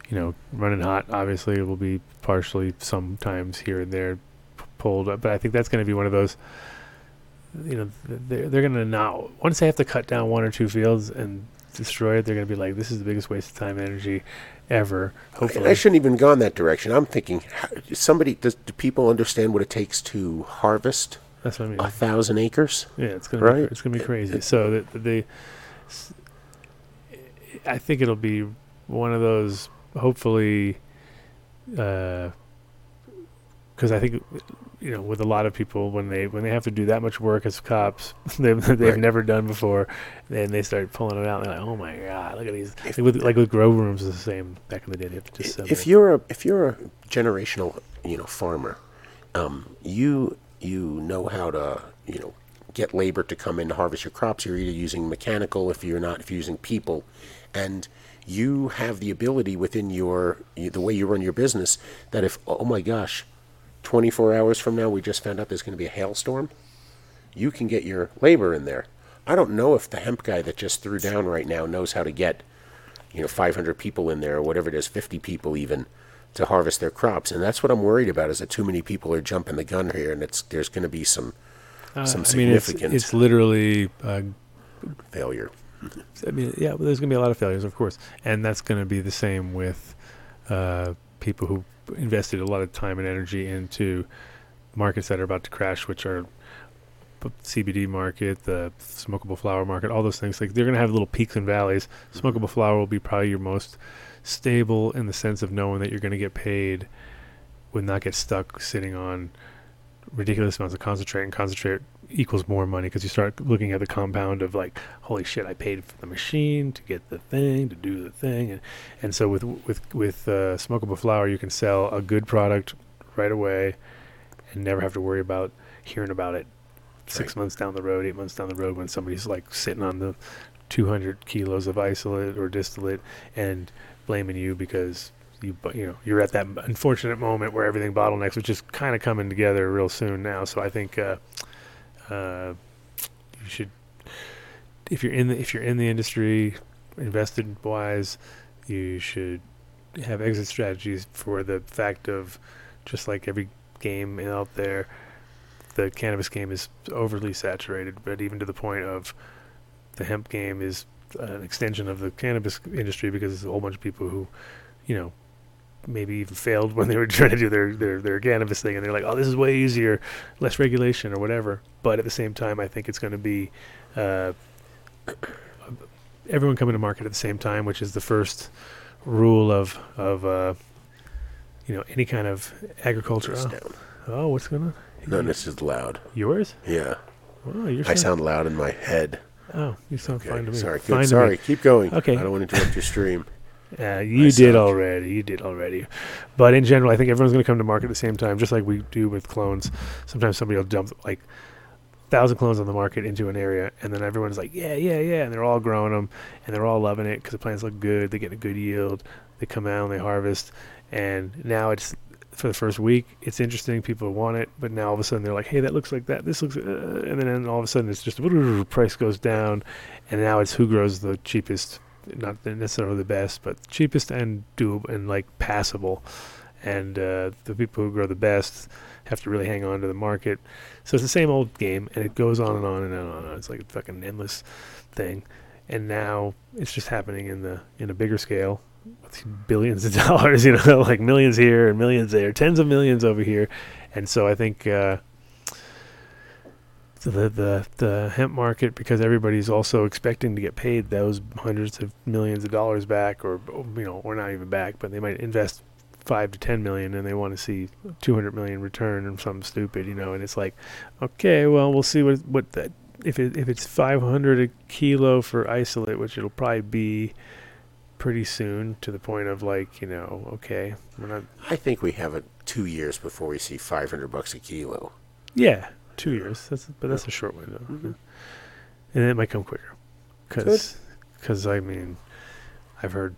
you know running hot. Obviously, it will be partially sometimes here and there pulled up, but I think that's going to be one of those. You know, they're they're going to not once they have to cut down one or two fields and destroy it. They're going to be like, this is the biggest waste of time and energy ever. Hopefully, I shouldn't even gone that direction. I'm thinking, somebody does do people understand what it takes to harvest That's what I mean. a thousand acres? Yeah, it's gonna be, right. cra- it's gonna be crazy. So the, the, the I think it'll be one of those. Hopefully, uh, because I think you know, with a lot of people when they when they have to do that much work as cops, they've they've Right. never done before, then they start pulling it out. And they're like, oh my god, look at these. Like with, like with grow rooms, is the same back in the day. They have to just if you're a if you're a generational you know farmer, um, you you know how to you know get labor to come in to harvest your crops. You're either using mechanical if you're not if you're using people, and you have the ability within your the way you run your business that if oh my gosh, 24 hours from now we just found out there's going to be a hailstorm, you can get your labor in there. I don't know if the hemp guy that just threw down right now knows how to get you know 500 people in there or whatever it is 50 people even to harvest their crops and that's what i'm worried about is that too many people are jumping the gun here and it's there's going to be some Uh, some I mean, it's, significant it's literally. Uh, failure I mean, yeah, well, there's going to be a lot of failures, of course, and that's going to be the same with uh, people who invested a lot of time and energy into markets that are about to crash, which are CBD market, the smokable flower market, all those things. Like they're going to have little peaks and valleys. Mm-hmm. Smokable flower will be probably your most stable in the sense of knowing that you're going to get paid, would not get stuck sitting on ridiculous amounts of concentrate, and concentrate equals more money because you start looking at the compound of like, holy shit, I paid for the machine to get the thing to do the thing, and and so with with with uh, smokable flower, you can sell a good product right away, and never have to worry about hearing about it six months down the road, eight months down the road when somebody's like sitting on the 200 kilos of isolate or distillate and blaming you because you you know you're at that unfortunate moment where everything bottlenecks, which is kind of coming together real soon now. So I think uh, uh, you should, if you're in the if you're in the industry, invested wise, you should have exit strategies for the fact of just like every game out there, the cannabis game is overly saturated, but even to the point of the hemp game is an extension of the cannabis industry because there's a whole bunch of people who, you know, maybe even failed when they were trying to do their, their, their cannabis thing and they're like, oh, this is way easier, less regulation or whatever. But at the same time, I think it's going to be uh, everyone coming to market at the same time, which is the first rule of, of uh, you know, any kind of agriculture. Oh, oh, what's going on? no this is loud Yours? yeah Oh, you're i sound loud in my head Oh, you sound okay fine to me. sorry Fine good to sorry me. keep going Okay. i don't want to interrupt your stream Uh, you did already. You did already. But in general, I think everyone's going to come to market at the same time, just like we do with clones. Sometimes somebody will dump like thousand clones on the market into an area, and then everyone's like, "Yeah, yeah, yeah," and they're all growing them, and they're all loving it because the plants look good. They get a good yield. They come out and they harvest, and now it's for the first week, it's interesting. People want it, but now all of a sudden they're like, "Hey, that looks like that. This looks," uh, and then all of a sudden it's just price goes down, and now it's who grows the cheapest not necessarily the best, but cheapest and doable and like passable. And uh, the people who grow the best have to really hang on to the market. So it's the same old game, and it goes on and on and on and on. It's like a fucking endless thing. And now it's just happening in the in a bigger scale, with billions of dollars. You know, like millions here and millions there, tens of millions over here. And so I think. Uh, the the the hemp market because everybody's also expecting to get paid those hundreds of millions of dollars back or you know or not even back but they might invest 5 to 10 million and they want to see 200 million return or something stupid you know and it's like okay well we'll see what what that if it if it's 500 a kilo for isolate which it'll probably be pretty soon to the point of like you know okay we're not I think we have it two years before we see 500 bucks a kilo. Yeah, two years. That's but that's a short window, Mhm. and it might come quicker, because I mean, I've heard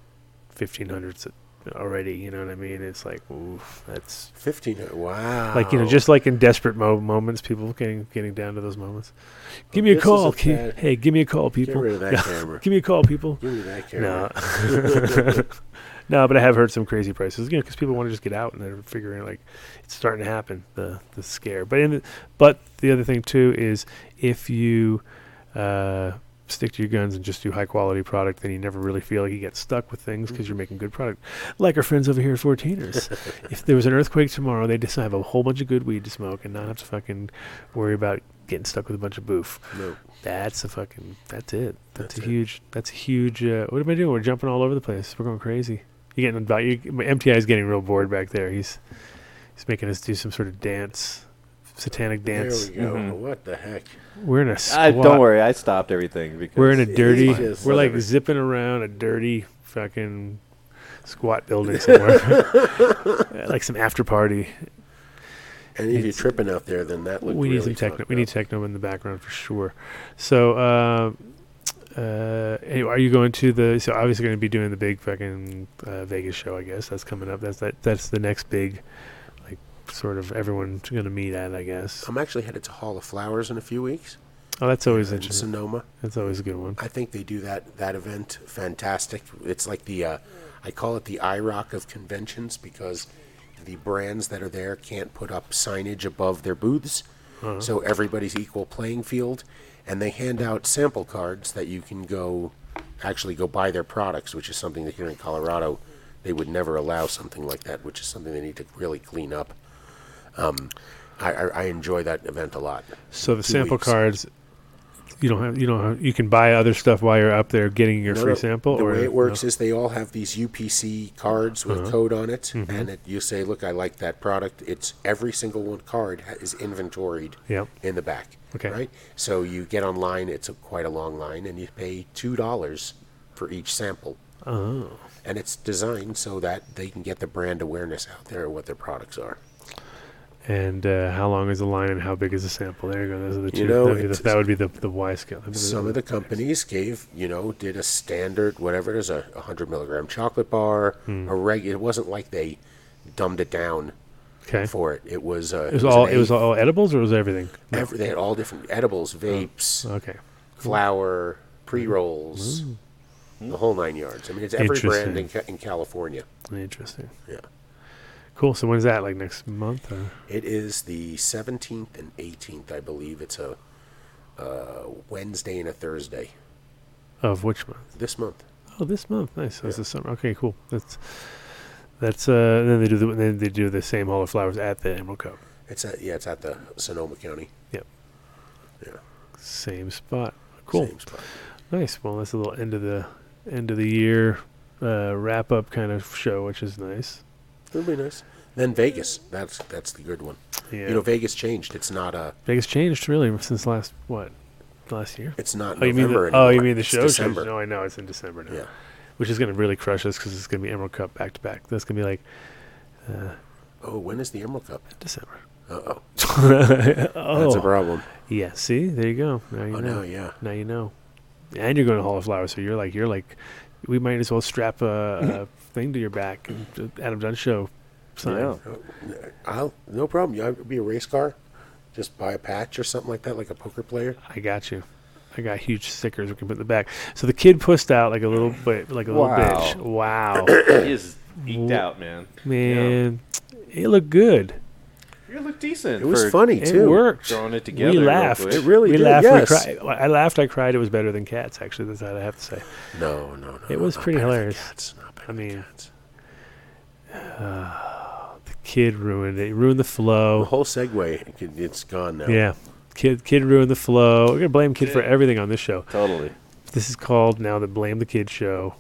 fifteen hundreds already. You know what I mean? It's like, oof, that's 15. Wow. like you know, just like in desperate mo- moments, people getting getting down to those moments. Give me a call, a hey, give me a call, Get people. rid of that Yeah. camera. give me a call, people. Give me that camera. no, but I have heard some crazy prices. You know, because people want to just get out and they're figuring like it's starting to happen. The the scare. But in the, but the other thing too is if you uh, stick to your guns and just do high quality product, then you never really feel like you get stuck with things because you're making good product. Like our friends over here at 14ers. if there was an earthquake tomorrow, they'd just have a whole bunch of good weed to smoke and not have to fucking worry about getting stuck with a bunch of boof. No. That's a fucking. That's it. That's, That's a it. huge. That's a huge. Uh, what am I doing? We're jumping all over the place. We're going crazy. You getting about you? MTI is getting real bored back there. He's he's making us do some sort of dance, satanic dance. There we go. Mhm. What the heck? We're in a I, squat. don't worry, I stopped everything because We're in a dirty. We're like whatever. zipping around a dirty fucking squat building somewhere, like some after party. And if you're tripping out there, then that looked we need really some techno. fucked We need techno in the background for sure. So, uh, uh, anyway, are you going to the? So obviously going to be doing the big fucking uh, Vegas show. I guess that's coming up. That's that. That's the next big, like, sort of everyone's going to meet at. I guess. I'm actually headed to Hall of Flowers in a few weeks. Oh, that's always in interesting. Sonoma. That's always a good one. I think they do that that event fantastic. It's like the uh, I call it the IROC of conventions because the brands that are there can't put up signage above their booths, Uh-huh. so everybody's equal playing field, and they hand out sample cards that you can go actually go buy their products, which is something that here in Colorado they would never allow something like that, which is something they need to really clean up. Um, I, I, I enjoy that event a lot. So the Two sample weeks. cards, you don't have. You don't. Have, you can buy other stuff while you're up there getting your No, free sample. The or way it works no? is they all have these UPC cards with Uh-huh. code on it, Mhm. and it, you say, "Look, I like that product." It's every single one card is inventoried Yep. in the back. Okay. Right. So you get online. It's a, quite a long line, and you pay two dollars for each sample. Oh. And it's designed so that they can get the brand awareness out there of what their products are. And uh, how long is the line and how big is the sample? There you go. Those are the two. You know, that'd be the- that would be the the Y scale. Some of the companies gave, you know, did a standard, whatever it is, a 100 milligram chocolate bar, Hmm. a reg. It wasn't like they dumbed it down Okay. for it. It was. Uh, It was an all. It was all edibles, or was everything? Every, they had all different edibles, vapes, Okay. flour, pre rolls, the whole nine yards. I mean, it's every brand in, Ca- in California. Interesting. Yeah. Cool. So when's that? Like next month? Or? It is the 17th and 18th, I believe. It's a uh, Wednesday and a Thursday Of which month? this month. Oh, this month. Nice. So it's the summer. Okay, cool. That's that's. Uh, then they do the then they do the same Hall of Flowers at the Emerald Cup. It's at yeah, it's at the Sonoma County. Yep. Yeah. Same spot. Cool. Same spot. Nice. Well, that's a little end of the end of the year uh, wrap up kind of show, which is nice. It'll be nice. Then Vegas. That's that's the good one. Yeah. You know, Vegas changed. It's not a. Vegas changed really since last what last year. It's not Oh, you mean the, November oh, you mean the It's show? December. No, I know it's in December now. Yeah. Which is going to really crush us because it's going to be Emerald Cup back to back. That's going to be like uh, Oh, when is the Emerald Cup? December. Uh oh. oh, That's a problem. Yeah. See, there you go. Now you Oh, know. now, yeah. Now you know. And you're going to Hall of Flowers, so you're like you're like, we might as well strap a thing to your back and Adam Dunn show sign. Yeah. I'll no problem. I'll be a race car. Just buy a patch or something like that, like a poker player. I got you. I I got huge stickers we can put in the back. So the kid pushed out like a little bit, like a little bitch. Wow, he is eked out, man. man, it looked good. You look decent. It was for funny It too. worked. Throwing it together. we real laughed. quick. It really we did, laughed. yes. We cried. I laughed. I cried. It was better than cats. Actually, that's what I have to say. No, no, no. It was not pretty better than hilarious. Cats, not better I mean, cats. the kid ruined it. He ruined the flow. the whole segue, it's gone now. Yeah, kid, kid ruined the flow. We're gonna blame kid for everything on this show. Totally. This is called now the Blame the Kid show.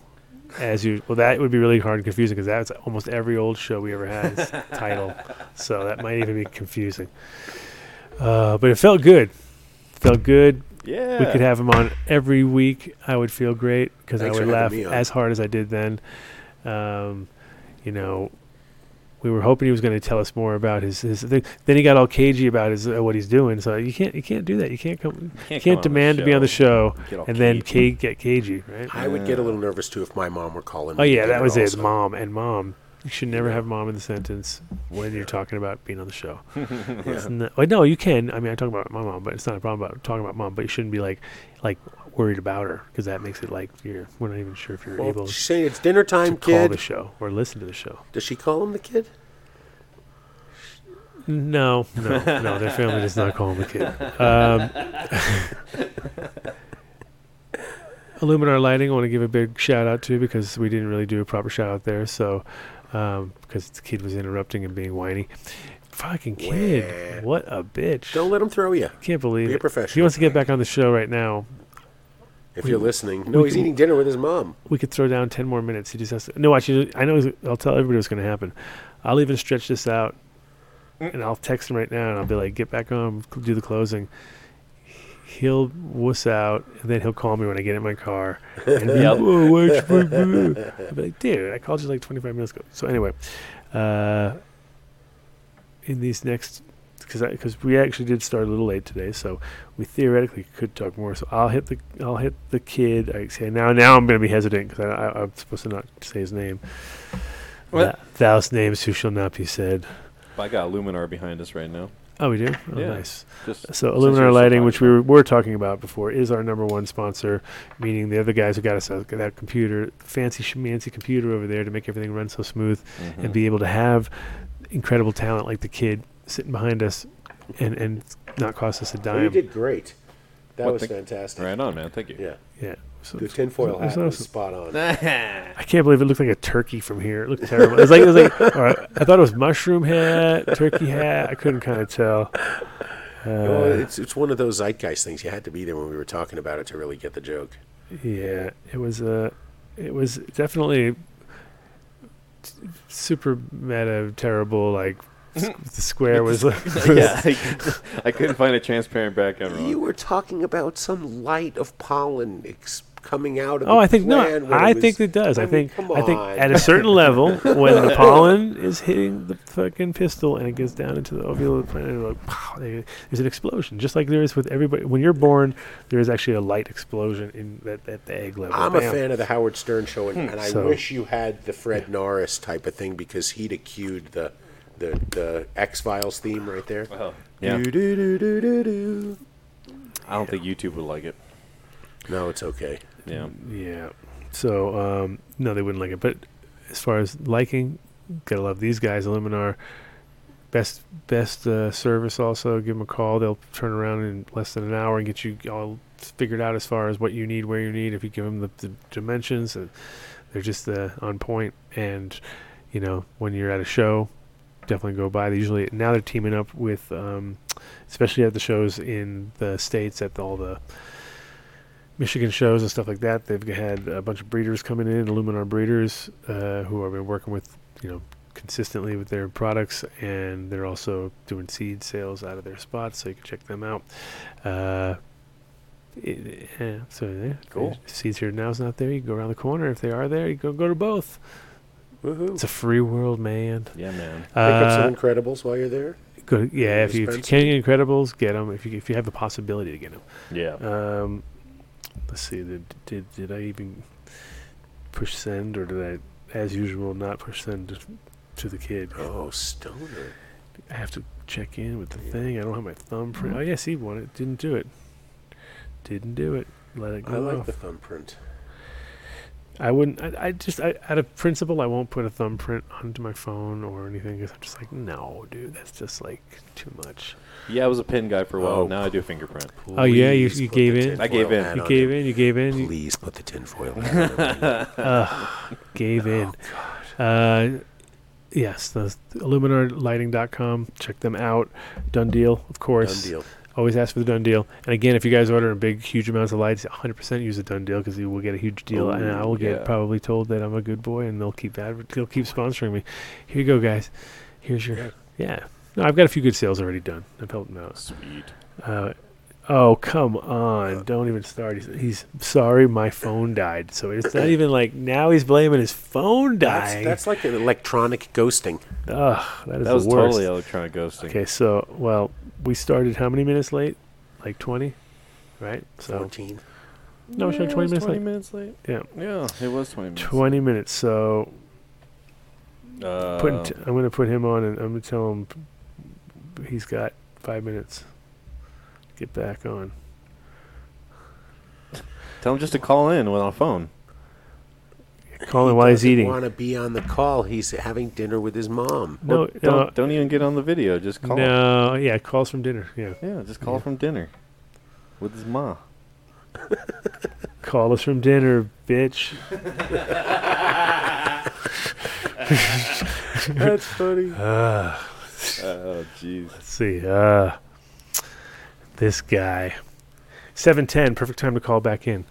As you well, that would be really hard and confusing because that's almost every old show we ever had is title. So that might even be confusing. Uh, but it felt good. Felt good. Yeah. We could have him on every week. I would feel great because I would laugh as hard as I did then. Um, you know, we were hoping he was going to tell us more about his, his thing. Then he got all cagey about his uh, what he's doing. So you can't you can't do that. You can't come. You Can't can't, come demand to be on the show Get all and then cagey. ca- get cagey, right? I would get a little nervous too if my mom were calling. Oh me yeah, that dinner was it. Mom and mom. You should never have mom in the sentence when you're talking about being on the show. It's not- well, no, you can. I mean, I talk about my mom, but it's not a problem about talking about mom. But you shouldn't be like, like worried about her because that makes it like you're. We're not even sure if you're Well, able she's saying it's dinner to time, call kid. the show or listen to the show. Does she call him the kid? No, no, no. Their family does not call him the kid. Um, Illuminar Lighting, I want to give a big shout out to because we didn't really do a proper shout out there. So, um, because the kid was interrupting and being whiny. Fucking kid. What a bitch. Don't let him throw you. Can't believe Be a it. He wants to get back on the show right now. If We- you're listening, no, he's eating dinner with his mom. We could throw down 10 more minutes. He just has to. No, actually, I know. he's- I'll tell everybody what's going to happen. I'll even stretch this out and I'll text him right now and I'll be like, get back on, do the closing. He'll wuss out and then he'll call me when I get in my car. And be, Yep. "Whoa, why'd you I'll be like, dude, I called you like 25 minutes ago. So, anyway, uh, in these next. Because we actually did start a little late today, so we theoretically could talk more. So I'll hit the I'll hit the kid. I say now now I'm going to be hesitant because I, I, I'm supposed to not say his name. What? Th- Thou's names who shall not be said. I got Luminar behind us right now. Oh, we do. Oh, Yeah. nice. Just So since you're Illuminar Lighting, which we were, were talking about before, is our number one sponsor. Meaning the other guys who got us that, that computer, fancy schmancy computer over there to make everything run so smooth, Mhm. and be able to have incredible talent like the kid sitting behind us, and and not cost us a Well, you did great. That Well, was thank- fantastic. Right on, man. Thank you. Yeah. Yeah. So The tinfoil it was hat was awesome. spot on. I can't believe it looked like a turkey from here. It looked terrible. It was like it was like or I, I thought it was mushroom hat, turkey hat. I couldn't kind of tell. well, Uh, it's it's one of those zeitgeist things. You had to be there when we were talking about it to really get the joke. yeah, it was uh, it was definitely t- super meta, terrible. Like s- the square was. yeah, I, I couldn't find a transparent background. Ron. You were talking about some light of pollen ex- coming out of. Oh, the I think no. I it was- think it does. I, mean, think come I think at a certain level, when the pollen is hitting the fucking pistil and it gets down into the ovule of the plant, like, pow, there's an explosion. Just like there is with everybody. When you're born, there is actually a light explosion in that at the egg level. I'm a fan of the Howard Stern show, and, hmm. and I So- wish you had the Fred Norris type of thing because he'd have cued the the the X Files theme right there. Oh, yeah. Do-do-do-do-do-do. I don't think YouTube would like it. No, it's okay. Yeah. Yeah. So um, no, they wouldn't like it. But as far as liking, gotta love these guys. Illuminar, best best uh, service. Also, give them a call. They'll turn around in less than an hour and get you all figured out as far as what you need, where you need. If you give them the, the dimensions, uh, they're just uh, on point. And you know, when you're at a show, definitely go by. They usually now they're teaming up with, um, especially at the shows in the states at all the Michigan shows and stuff like that. They've had a bunch of breeders coming in, Illuminar breeders, uh, who have been working with, you know, consistently with their products, and they're also doing seed sales out of their spots, so you can check them out. Uh, it, yeah, so yeah, Cool. Seeds Here Now is not there. You go around the corner. If they are there, you go go to both. Woohoo! It's a free world, man. Yeah, man. Pick up Uh, some Incredibles while you're there. go, yeah, if you, if you can get Incredibles, get them. If you if you have the possibility to get them. Yeah. Um, let's see. Did, did did I even push send, or did I, as usual, not push send to, to the kid? Oh, Stoner. I have to check in with the thing. I don't have my thumbprint. Oh yes, he won it. Didn't do it. didn't do it. Let it go I like off. the thumbprint. I wouldn't. I, I just, I, out of principle, I won't put a thumbprint onto my phone or anything because I'm just like, no, dude, that's just like too much. Yeah, I was a pin guy for a while. Oh, now I do fingerprint. Oh yeah, you, you gave in. I gave in. You gave in. You gave in. You Please put the tinfoil hat on uh, gave in. Uh, yes, the illuminarlighting.com. Check them out. Done deal, of course. Done deal. Always ask for the done deal. And again, if you guys order in big, huge amounts of lights, 100% use a done deal because you will get a huge deal, and I will get yeah. probably told that I'm a good boy, and they'll keep adver- they'll keep sponsoring me. Here you go, guys. Here's your yeah. No, I've got a few good sales already done. I've helped them out. Sweet. Uh, oh come on! Don't even start. He's, he's sorry, my phone died. So it's not even like now he's blaming his phone That's, dying. that's like an electronic ghosting. Ugh, that is That was worst. totally electronic ghosting. Okay, so well, we started how many minutes late? Like twenty, right? So 14. no, we started twenty it was minutes 20 late. minutes late. Yeah, Yeah, it was 20 minutes. twenty minutes. So Uh, putting t- I'm going to put him on, and I'm going to tell him he's got five minutes. Get back on. tell him just to call in with on a phone. Call him while he's eating. want to be on the call. He's having dinner with his mom. No, Well, don't, no, don't even get on the video. Just call. no. Yeah, calls from dinner. Yeah, Yeah, just call Yeah. from dinner with his mom. call us from dinner, bitch. That's funny. Uh, Oh, jeez. let's see. Uh, this guy. Seven ten. Perfect time to call back in.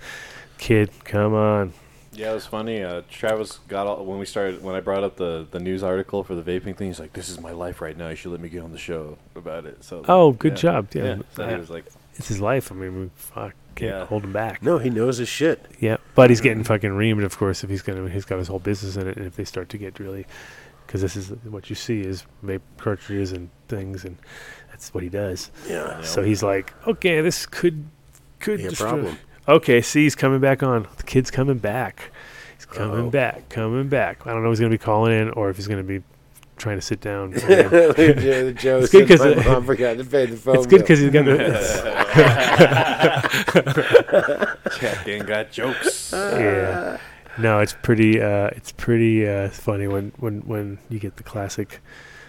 Kid, come on. Yeah, it was funny. Uh, Travis got all, when we started when I brought up the, the news article for the vaping thing. He's like, "This is my life right now. You should let me get on the show about it." So Oh, good yeah. job. Yeah, Yeah, so he was like, it's his life. I mean, we fuck can't Yeah. hold him back. No, he knows his shit. Yeah, but he's getting fucking reamed, of course, if he's gonna he's got his whole business in it, and if they start to get really, because this is what you see is vape cartridges and things, and that's what he does. Yeah. So he's like, okay, this could could Be a destroy- problem. Okay, see, he's coming back on. The kid's coming back. He's coming Uh-oh. back, coming back. I don't know if he's gonna be calling in or if he's gonna be trying to sit down. Joe It's good said 'cause my it- mom forgot to pay the phone it's good because he's got the. "Check got jokes." yeah. No, it's pretty. Uh, it's pretty uh, funny when, when, when you get the classic.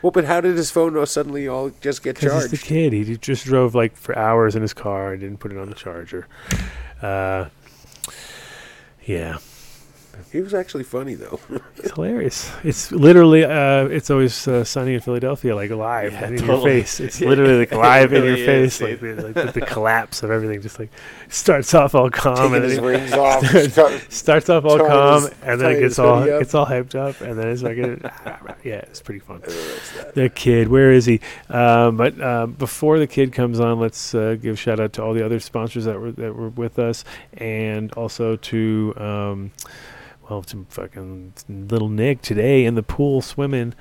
Well, but how did his phone all suddenly all just get Because he's the kid. He just drove like for hours in his car and didn't put it on the charger. Uh, yeah, He was actually funny though. it's hilarious. It's literally. Uh, it's always uh, sunny in Philadelphia, like live Yeah, in your face. It's literally like live in your is, face, like, dude. the, like the, the collapse of everything. Just like starts off all calm Taking and his then rings off. starts, start- starts off all calm his- and then it gets all hoodie up. gets all hyped up and then it's like yeah, it's pretty fun. The kid, where is he? Um, but uh, before the kid comes on, let's uh, give shout out to all the other sponsors that were that were with us, and also to um, Oh, well, to fucking little Nick today in the pool swimming.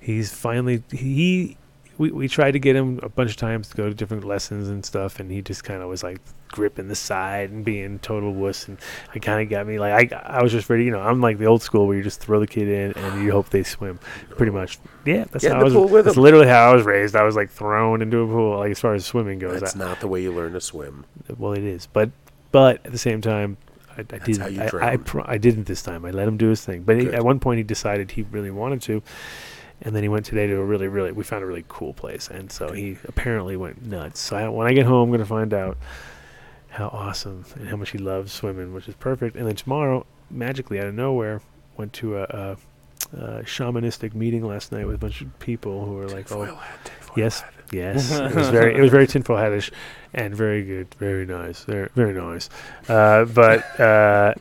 He's finally he. We, we tried to get him a bunch of times to go to different lessons and stuff, and he just kind of was like gripping the side and being total wuss. And I kind of got me like I I was just ready, you know. I'm like the old school where you just throw the kid in and you hope they swim, pretty much. Yeah, that's Get in how I the was. pool with that's literally how I was raised. I was like thrown into a pool, like as far as swimming goes. That's I- not the way you learn to swim. well, it is, but but at the same time, I, I didn't. I, I, pro- I didn't this time. I let him do his thing. But he, at one point, he decided he really wanted to, and then he went today to a really, really. We found a really cool place, and so he apparently went nuts. So I, when I get home, I'm going to find out how awesome and how much he loves swimming, which is perfect. And then tomorrow, magically out of nowhere, went to a. a uh, shamanistic meeting last night with a bunch of people who were like, "Oh, yes, yes." it was very, it was very tinfoil hatish, and very good, very nice, very, very nice. Uh, but uh,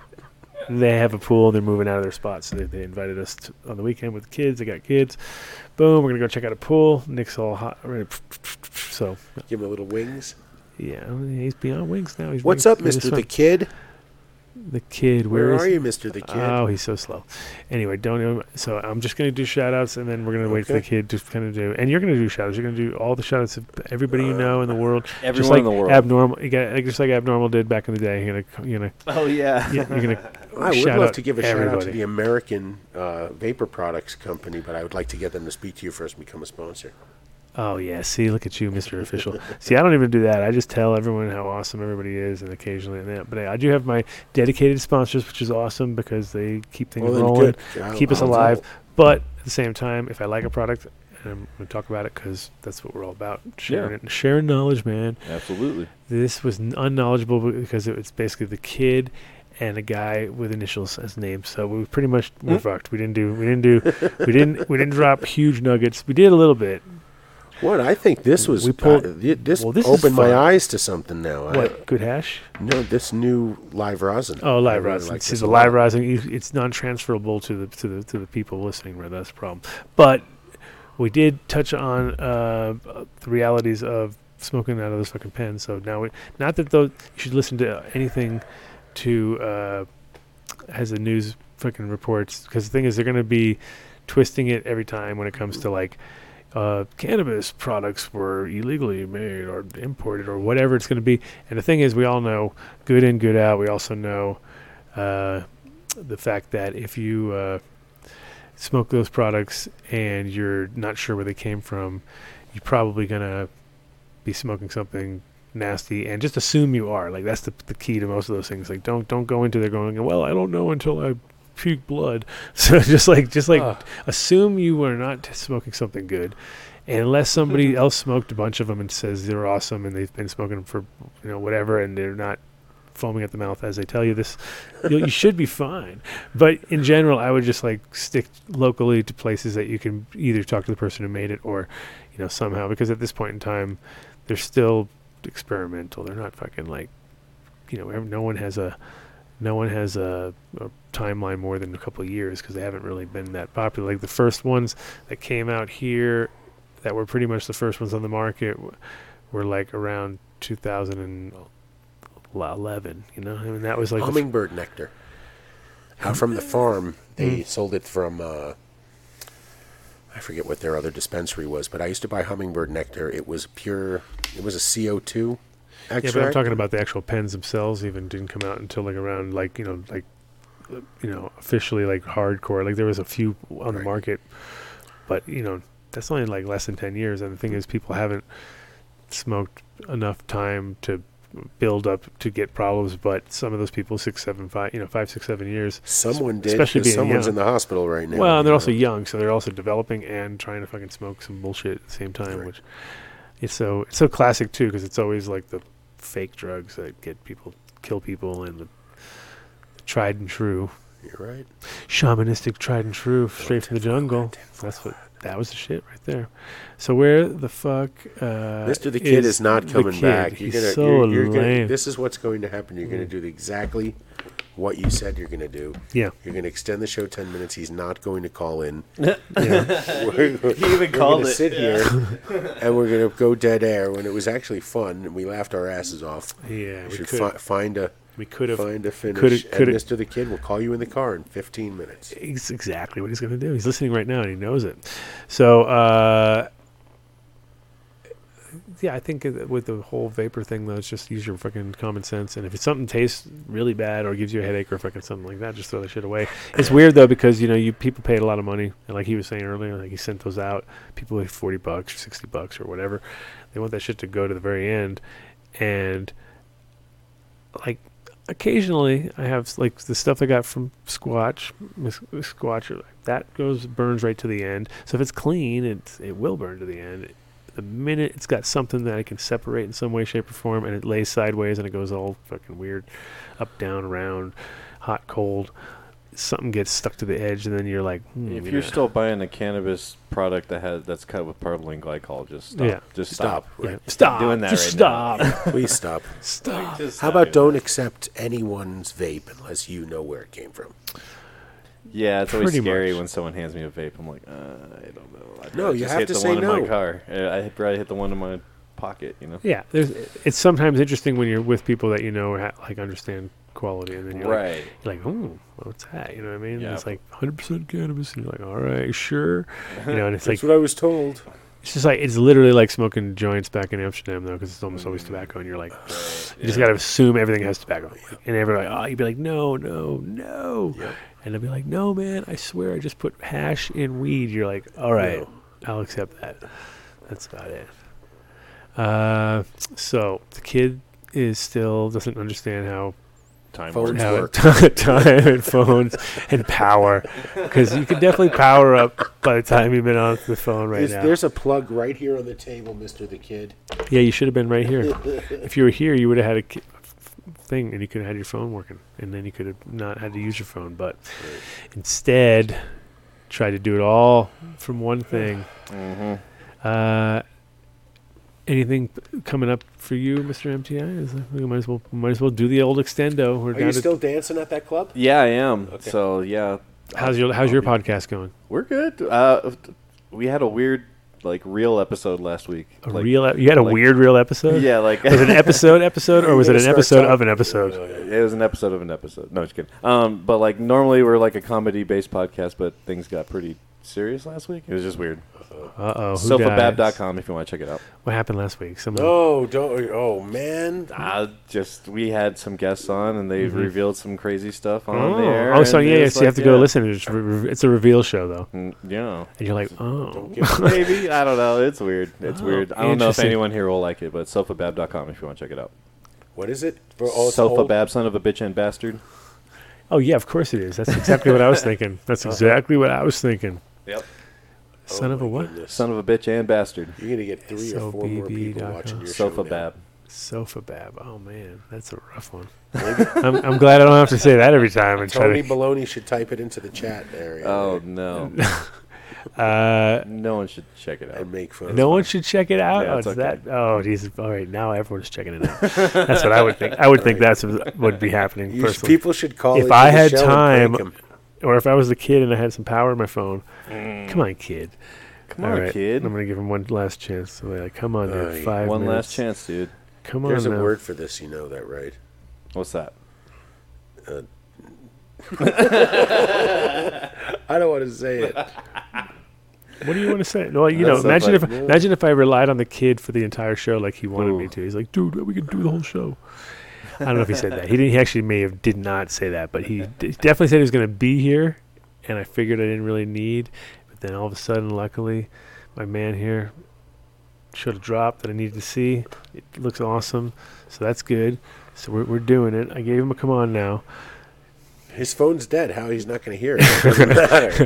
they have a pool. and They're moving out of their spot, so they, they invited us to, on the weekend with the kids. They got kids. Boom, we're gonna go check out a pool. Nick's all hot. ready- So Give him a little wings. yeah, he's beyond wings now. He's What's up, Mister the. Kid? The kid, Where, where is are you, Mister the Kid? Oh, he's so slow. Anyway, don't. Even, so I'm just gonna do shout outs, and then we're gonna wait for the kid to kind of do. And you're gonna do shout outs. You're gonna do all the shout outs of everybody you know in the world. just Everyone like in the world. Abnormal. You got, just like abnormal did back in the day. You're gonna, you're gonna, Oh yeah. yeah, you're gonna. I would love out to give a shout out to the American uh, Vapor Products Company, but I would like to get them to speak to you first and become a sponsor. Oh yeah, see, look at you, Mr. Official. see, I don't even do that. I just tell everyone how awesome everybody is, and occasionally that. But I, do have my dedicated sponsors, which is awesome because they keep things Well, rolling, keep us alive. But at the same time, if I like a product, and I'm going to talk about it because that's what we're all about, sharing Yeah. it, sharing knowledge, man. Absolutely. This was n- unknowledgeable because it was basically the kid and a guy with initials as names. So we pretty much were Hmm. fucked. We didn't do. We didn't do. we didn't. We didn't drop huge nuggets. We did a little bit. What I think this was We pulled- uh, this, well, this opened my eyes to something now. I- What good hash? no, this new live rosin. Oh, I live really like this the a live rosin. it's non-transferable to the to the to the people listening. Right, that's the problem. But we did touch on uh, the realities of smoking out of those fucking pens. So now, we, not that those you should listen to anything to uh, as the news fucking reports, because the thing is, they're going to be twisting it every time when it comes to like. Uh, cannabis products were illegally made or imported or whatever it's going to be. And the thing is, we all know good in, good out. We also know uh, the fact that if you uh, smoke those products and you're not sure where they came from, you're probably gonna be smoking something nasty and just assume you are. Like that's the the key to most of those things. Like don't don't go into there going, well, I don't know until I puke blood. So just like just like assume you are not smoking something good. And unless somebody mm-hmm. else smoked a bunch of them and says they're awesome and they've been smoking them for you know whatever and they're not foaming at the mouth as they tell you this, you, you should be fine. But in general, I would just like stick locally to places that you can either talk to the person who made it or, you know, somehow because at this point in time, they're still experimental. They're not fucking like, you know, no one has a, no one has a, a timeline more than a couple of years because they haven't really been that popular. Like the first ones that came out here, that were pretty much the first ones on the market, w- were like around 2011. You know, I mean that was like the f- hummingbird nectar. Out from the farm, they Mm. sold it from. Uh, I forget what their other dispensary was, but I used to buy hummingbird nectar. It was pure. It was a CO two. Yeah, but I'm talking about the actual pens themselves. Even didn't come out until like around like you know like you know officially like hardcore. Like there was a few on the market, but you know that's only like less than ten years. And the thing is, people haven't smoked enough time to build up to get problems. But some of those people, six, seven, five, you know, five, six, seven years. Someone did. especially being someone's young. in the hospital right now. Well, and they're you also young, so they're also developing and trying to fucking smoke some bullshit at the same time, Right. which it's so it's so classic too, because it's always like the fake drugs that get people, kill people, and the tried and true, You're right. shamanistic tried and true, straight from the jungle. That's what that was the shit right there. So where the fuck, uh, Mister the kid is, not coming back. You're He's gonna. so you're, you're gonna. This is what's going to happen. You're gonna Mm. do the, exactly what you said you're gonna do. yeah, You're gonna extend the show ten minutes. He's not going to call in. yeah. we're, we're even called gonna it, sit yeah. here and we're gonna go dead air when it was actually fun and we laughed our asses off. yeah. We We should could fi- find a we could have find a finish. coulda- and coulda- Mr. the Kid will call you in the car in 15 minutes. It's exactly what he's going to do. He's listening right now and he knows it. So, uh, yeah, I think with the whole vapor thing, though, it's just use your fucking common sense. And if it's something tastes really bad or gives you a headache or fucking something like that, just throw that shit away. It's weird though because you know you people paid a lot of money, and like he was saying earlier, like he sent those out. People pay forty bucks or sixty bucks or whatever. They want that shit to go to the very end, and like occasionally I have like the stuff I got from Squatch, Squatch, that goes burns right to the end. So if it's clean, it it will burn to the end. The minute it's got something that I can separate in some way, shape, or form, and it lays sideways and it goes all fucking weird, up, down, around, hot, cold, something gets stuck to the edge, and then you're like, hmm, If you you're know. still buying a cannabis product that has that's cut with propylene glycol, just stop. Yeah. Just Stop. stop. yeah, stop, doing that just right now. stop, Please stop. stop. Just How about don't accept anyone's vape unless you know where it came from? That. Yeah, it's always Pretty scary much. when someone hands me a vape. I'm like, uh, I don't know. I'd No, rather you just have hit to the say one in no. my car. Uh, I probably hit the one in my pocket. You know. Yeah, there's. It's sometimes interesting when you're with people that you know ha- like understand quality, and then you're like, Right. you're like, oh, what's that? You know what I mean? Yeah. It's like 100% cannabis, and you're like, all right, sure. You know, and it's That's like what I was told. it's just like it's literally like smoking joints back in Amsterdam though, because it's almost always tobacco, and you're like, you just gotta assume everything has tobacco, and everybody, like, oh, you'd be like, no, no, no, Yep. And they'll be like, no, man, I swear, I just put hash in weed. You're like, all right, No. I'll accept that. that's about it. Uh, so the kid is still doesn't understand how Time Phones how work. time and phones and power because you could definitely power up by the time you've been on the phone right There's, now. there's a plug right here on the table, Mister the Kid. Yeah, you should have been right here. if you were here, you would have had a ki- f- thing, and you could have had your phone working, and then you could have not had to use your phone. But instead, try to do it all from one thing. Mm-hmm. Uh, anything p- coming up for you, Mister MTI? Is we might as well might as well do the old extendo. We're Are you to- still dancing at that club? Yeah, I am. Okay. So yeah, how's your How's your podcast going? we're good. Uh, we had a weird like real episode last week. A like, real? ep- You had a like- weird real episode. Yeah, like Was it an episode episode, or was it an episode start of an talking- episode? It was an episode of an episode. No, just kidding. Um, but like normally we're like a comedy-based podcast, but things got pretty serious last week. It was just weird. Uh oh. Sofabab.com if you want to check it out. What happened last week? Someone. No, don't. Oh man. Uh, just we had some guests on and they revealed some crazy stuff on Oh, there. oh so yeah, it yeah. was So you have like, to go listen. It's, re- re- it's a reveal show though, Mm, Yeah. and you're like, oh. Maybe I don't know. It's weird. It's Oh, weird. I don't know if anyone here will like it, but sofabab.com if you want to check it out. What is it? For, oh, it's old? Sofabab, son of a bitch and bastard. Oh yeah, of course it is. That's exactly what I was thinking. That's exactly what I was thinking. Yep. Son Oh, of a what? goodness. Son of a bitch and bastard. You're gonna get three or four more people SOBB.com. watching your show. now. Sofabab. Sofabab. Oh man, that's a rough one. I'm, I'm glad I don't have to say that every time and Tony try Baloney should type it into the chat area. Oh there no. Uh, no one should check it out. and make fun. no one should check it out. Yeah, oh, it's it's okay. that. Oh, geez. All right, now everyone's checking it out. that's what I would think. I would think that's what would be happening. You sh- people should call. If I had show and time- prank 'em. Or if I was a kid and I had some power in my phone. Mm. Come on, kid. Come All on, right, kid. I'm gonna give him one last chance. So like, come on, dude. Five One minutes. last chance, dude. Come on There's a now. word for this. You know that, right? What's that? Uh, I don't want to say it. What do you want to say? Well, you That's know, not imagine if like- no. imagine if I relied on the kid for the entire show like he wanted me to. He's like, dude, we can do the whole show. I don't know if he said that. He didn't. He actually may have did not say that, but he d- definitely said he was going to be here, and I figured I didn't really need. But then all of a sudden, luckily, my man here showed a drop that I needed to see. It looks awesome, so that's good. So we're we're doing it. I gave him a come on now. His phone's dead. How he's not going to hear it? It doesn't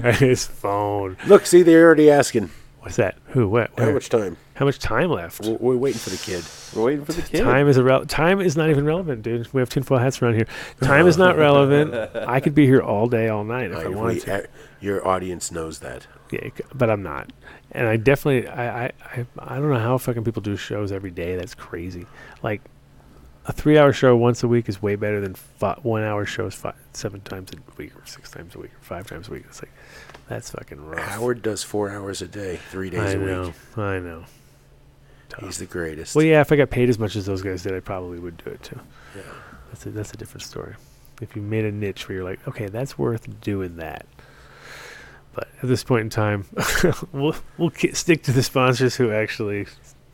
matter. His phone. Look, see, they're already asking What's that? Who? What? how Where? much time. How much time left? We're, we're waiting for the kid. We're waiting for the kid. Time is irrelevant. Time is not even relevant, dude. We have tinfoil hats around here. Time is not relevant. I could be here all day, all night if I Uh, wanted we- to. your audience knows that. Yeah, but I'm not. And I definitely, I, I, I, I don't know how fucking people do shows every day. That's crazy. Like a three-hour show once a week is way better than fi- one-hour shows five, seven times a week, or six times a week, or five times a week. It's like that's fucking rough. Howard does four hours a day, three days I a know. week. I know. He's the greatest. Well, yeah, if I got paid as much as those guys did, I probably would do it too. Yeah. That's a, that's a different story. If you made a niche where you're like, okay, that's worth doing that. But at this point in time, we'll we'll ki- stick to the sponsors who actually.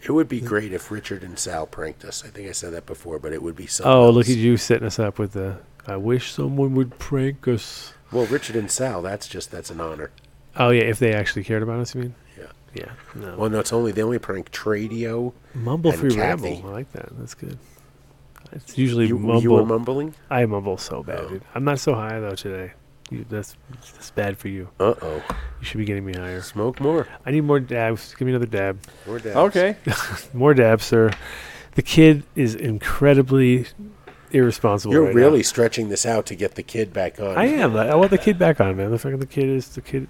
It would be great if Richard and Sal pranked us. I think I said that before, but it would be something. Oh, look at you setting us up with the. I wish someone would prank us. Well, Richard and Sal, that's just that's an honor. Oh yeah, if they actually cared about us, you mean? Yeah. Yeah. No. Well, no, it's only they only prank Tradio. Mumble and free Kathy. ramble. I like that. That's good. It's usually You, mumble. you were mumbling. I mumble so bad, Oh. dude. I'm not so high though today. You, that's that's bad for you. Uh oh. You should be getting me higher. Smoke more. I need more dabs. Give me another dab. More dabs. Okay. More dabs, sir. The kid is incredibly irresponsible. You're right really now. stretching this out to get the kid back on. I am. I want the kid back on, man. The fucking the kid is the kid.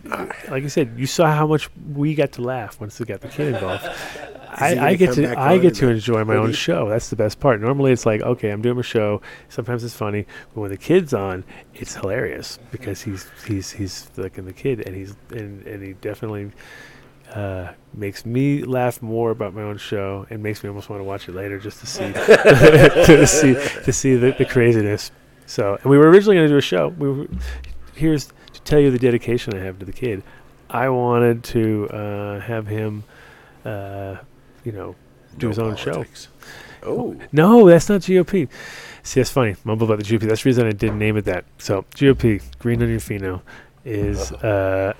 Like I said, you saw how much we got to laugh once we got the kid involved. I, I get to I get to enjoy my own show. That's the best part. Normally, it's like okay, I'm doing a show. Sometimes it's funny, but when the kid's on, it's hilarious because he's he's he's like in the kid, and he's and and he definitely uh, makes me laugh more about my own show and makes me almost want to watch it later just to see to see to see the, the craziness. So, and we were originally going to do a show. We were, here's to tell you the dedication I have to the kid. I wanted to uh, have him, uh, you know, do No his own politics. show. Oh, No, that's not GOP. See, that's funny. Mumble about the GOP. That's the reason I didn't name it that. So GOP, Green Onion Pheno, is uh,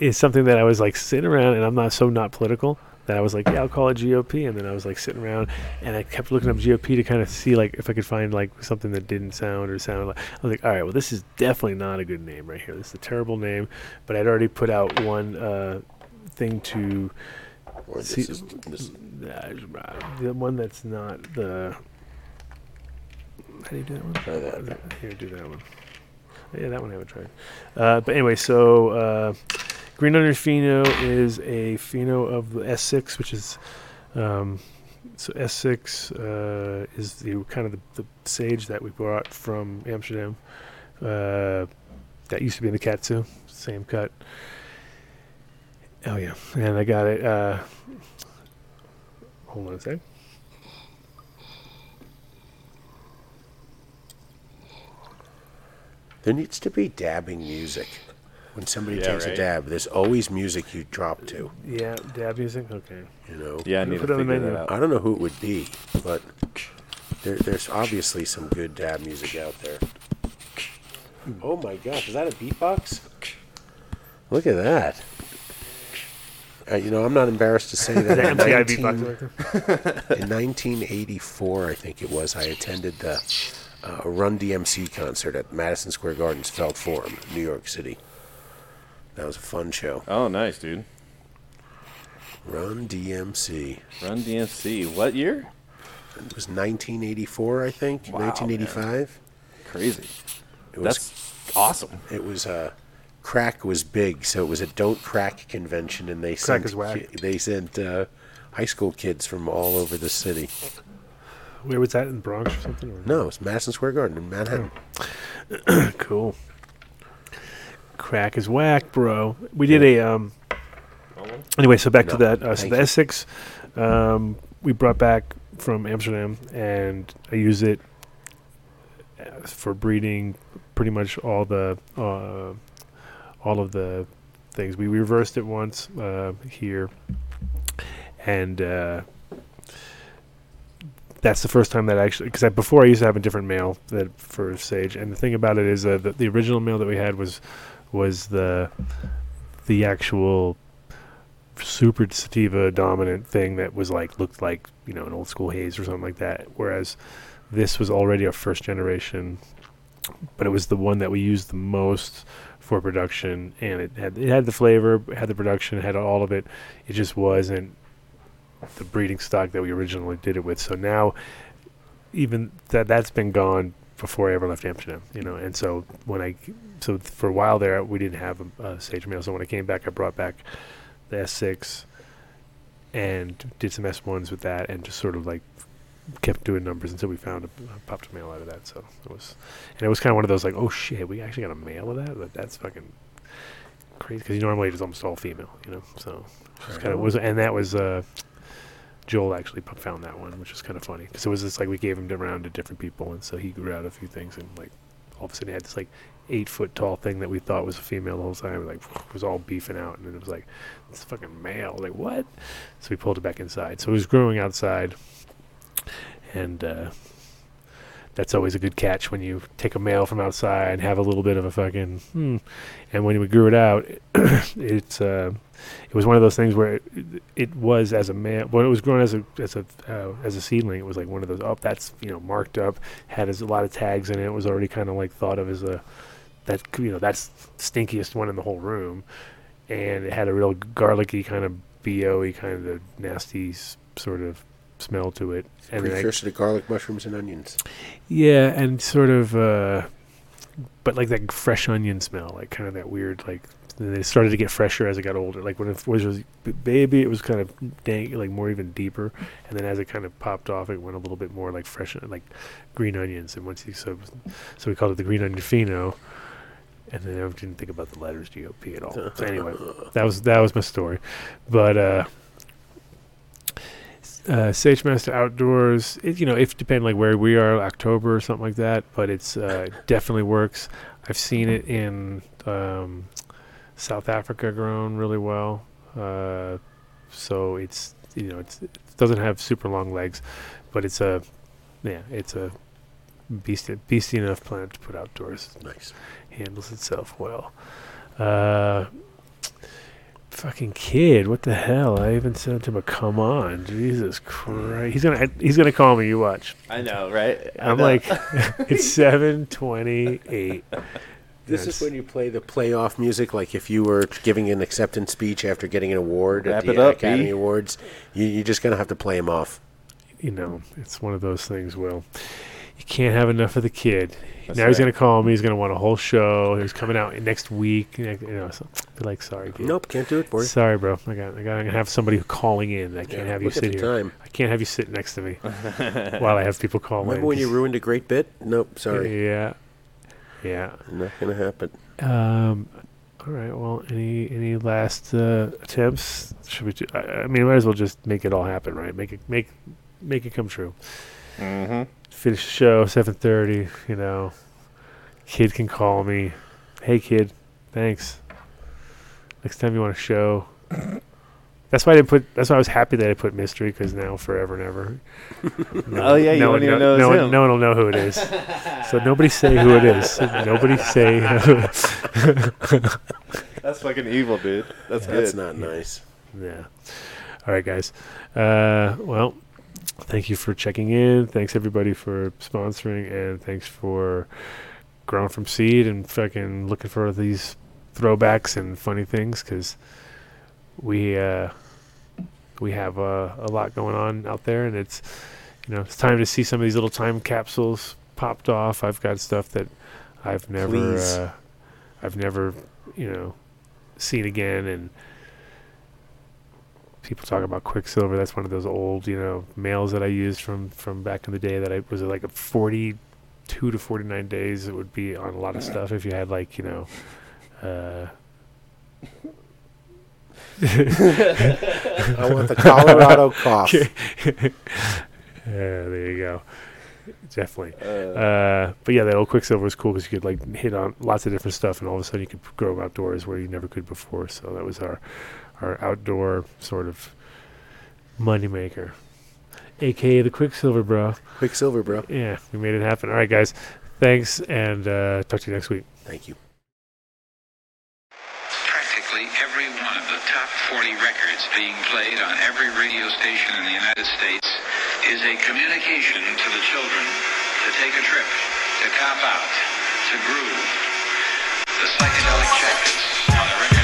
is something that I was like sitting around, and I'm not so not political, that I was like, yeah, I'll call it GOP, and then I was like sitting around, and I kept looking up GOP to kind of see like if I could find like something that didn't sound or sound like. I was like, all right, well, this is definitely not a good name right here. This is a terrible name, but I'd already put out one uh, thing to Or this see is this, uh, the one that's not the. How do you do that one? Try that. Here, do that one. Yeah, that one I haven't tried. Uh, but anyway, so uh, Green Onion Pheno is a Pheno of the S6, which is um, so S6 uh, is the kind of the, the sage that we brought from Amsterdam. Uh, that used to be in the Katsu, same cut. Oh yeah, and I got it. Uh, hold on a sec. there needs to be dabbing music. When somebody Yeah, takes a right. dab, there's always music you drop to. Yeah, dab music. Okay. You know. Yeah, I Put need it to on the figure menu. that out. I don't know who it would be, but there, there's obviously some good dab music out there. Oh my gosh, is that a beatbox? Look at that. Uh, you know, I'm not embarrassed to say that. The in MTI 19 beatbox in 1984, I think it was, I attended the uh, Run DMC concert at Madison Square Garden's Felt Forum, New York City. That was a fun show. Oh, nice, dude. Run DMC. Run DMC. What year? It was 1984, I think. Wow, 1985. Crazy. It was That's awesome. It was uh, crack was big, so it was a don't crack convention, and they Crack sent ki- they sent uh, high school kids from all over the city. Where was that in Bronx or something? Or No, it's Madison Square Garden in Manhattan. cool. Crack is whack, bro. We did a um. Anyway, so back to that. Uh, so thank the you. S6, um, we brought back from Amsterdam, and I use it uh, for breeding pretty much all the uh, all of the things. We reversed it once uh, here, and uh, that's the first time that I actually because before I used to have a different male that for Sage, and the thing about it is uh, the, the original male that we had was was the the actual super sativa dominant thing that was like looked like you know an old school haze or something like that. Whereas this was already a first generation, but it was the one that we used the most for production, and it had it had the flavor, had the production, had all of it. It just wasn't the breeding stock that we originally did it with. So now, even that that's been gone before I ever left Amsterdam, you know. And so when I so for a while there we didn't have a, a sage male. So when I came back, I brought back the S6 and did some S1s with that, and just sort of like kept doing numbers until we found a, popped a male out of that. So it was, and it was kind of one of those like, oh shit, we actually got a male of that. But that's fucking crazy because normally it's almost all female, you know. So it kind of was, and that was. uh Joel actually found that one, which was kind of funny because it was just like we gave him around to different people, and so he grew out a few things, and like all of a sudden he had this like eight foot tall thing that we thought was a female the whole time, like it was all beefing out, and then it was like it's fucking male, like what? So we pulled it back inside. So it was growing outside, and uh, that's always a good catch when you take a male from outside and have a little bit of a fucking hmm. And when we grew it out, it's uh, it was one of those things where it, it was as a male when it was grown as a as a uh, as a seedling. It was like one of those oh that's you know marked up, had a lot of tags in it. It was already kind of like thought of as a that you know that's stinkiest one in the whole room, and it had a real garlicky kind of bo kind of nasty sort of smell to it. And then I- to garlic, mushrooms, and onions. yeah, and sort of, uh, but like that fresh onion smell, like kind of that weird, like. Then it started to get fresher as it got older. Like when it was, was baby, it was kind of dank, like more even deeper. And then as it kind of popped off, it went a little bit more like fresh, like green onions. And once you so, so we called it the green onion pheno. And then I didn't think about the letters GOP at all. So anyway, that was that was my story. But uh, uh, Sage Master Outdoors, it, you know, if depending like where we are, October or something like that, but it's uh, definitely works. I've seen it in um, South Africa grown really well, uh, so it's you know it's, it doesn't have super long legs, but it's a yeah it's a beastie beastie enough plant to put outdoors. Nice. Handles itself well. Uh, Fucking kid, what the hell? I even said to him, "Come on, Jesus Christ!" He's gonna he's gonna call me. You watch. I know, right? I I'm know. like, it's seven twenty-eight. This is when you play the playoff music, like if you were giving an acceptance speech after getting an award Wrap at the it up, Academy B. Awards. You, you're just gonna have to play him off. you know, it's one of those things. Will you can't have enough of the kid. That's now he's gonna call me. He's gonna want a whole show. He's coming out next week. You know, so be like, sorry, kid. Nope, can't do it for you. Sorry, bro. I got. I got I'm gonna have somebody calling in. I can't Yeah, have you sit here. time. I can't have you sit next to me while I have people call in. Remember when you ruined a great bit? Nope, sorry, Yeah. Yeah. not gonna happen. Um. All right. Well, any any last uh, attempts? Should we? Ju- I, I mean, might as well just make it all happen, right? Make it make make it come true. Mm-hmm. Finish the show seven thirty. You know, kid can call me. Hey, kid. Thanks. Next time you want a show. That's why I didn't put. That's why I was happy that I put mystery because now forever and ever. Oh, yeah, you no won't one even know it's no one, no one will know who it is. so nobody say who it is. Nobody say. That's fucking evil, dude. That's good. That's not nice. Yeah. All right, guys. Uh, well, thank you for checking in. Thanks everybody for sponsoring, and thanks for growing from seed and fucking looking for these throwbacks and funny things because we uh, we have uh, a lot going on out there, and it's you know it's time to see some of these little time capsules popped off. I've got stuff that I've never uh, I've never you know seen again, and people talk about Quicksilver. That's one of those old, you know, males that I used from from back in the day. That I was like a forty-two to forty-nine days. It would be on a lot of stuff if you had like you know. Uh, I want the Colorado cough. yeah, there you go. Definitely. Uh, Uh, but yeah, that old Quicksilver was cool because you could like hit on lots of different stuff, and all of a sudden you could grow outdoors where you never could before. So that was our our outdoor sort of moneymaker, aka the Quicksilver, bro. Quicksilver, bro. Yeah, we made it happen. All right, guys. Thanks, and uh, talk to you next week. Thank you. Practically every one of the top 40 records being played on every radio station in the United States is a communication to the children to take a trip, to cop out, to groove. The psychedelic jackets on the record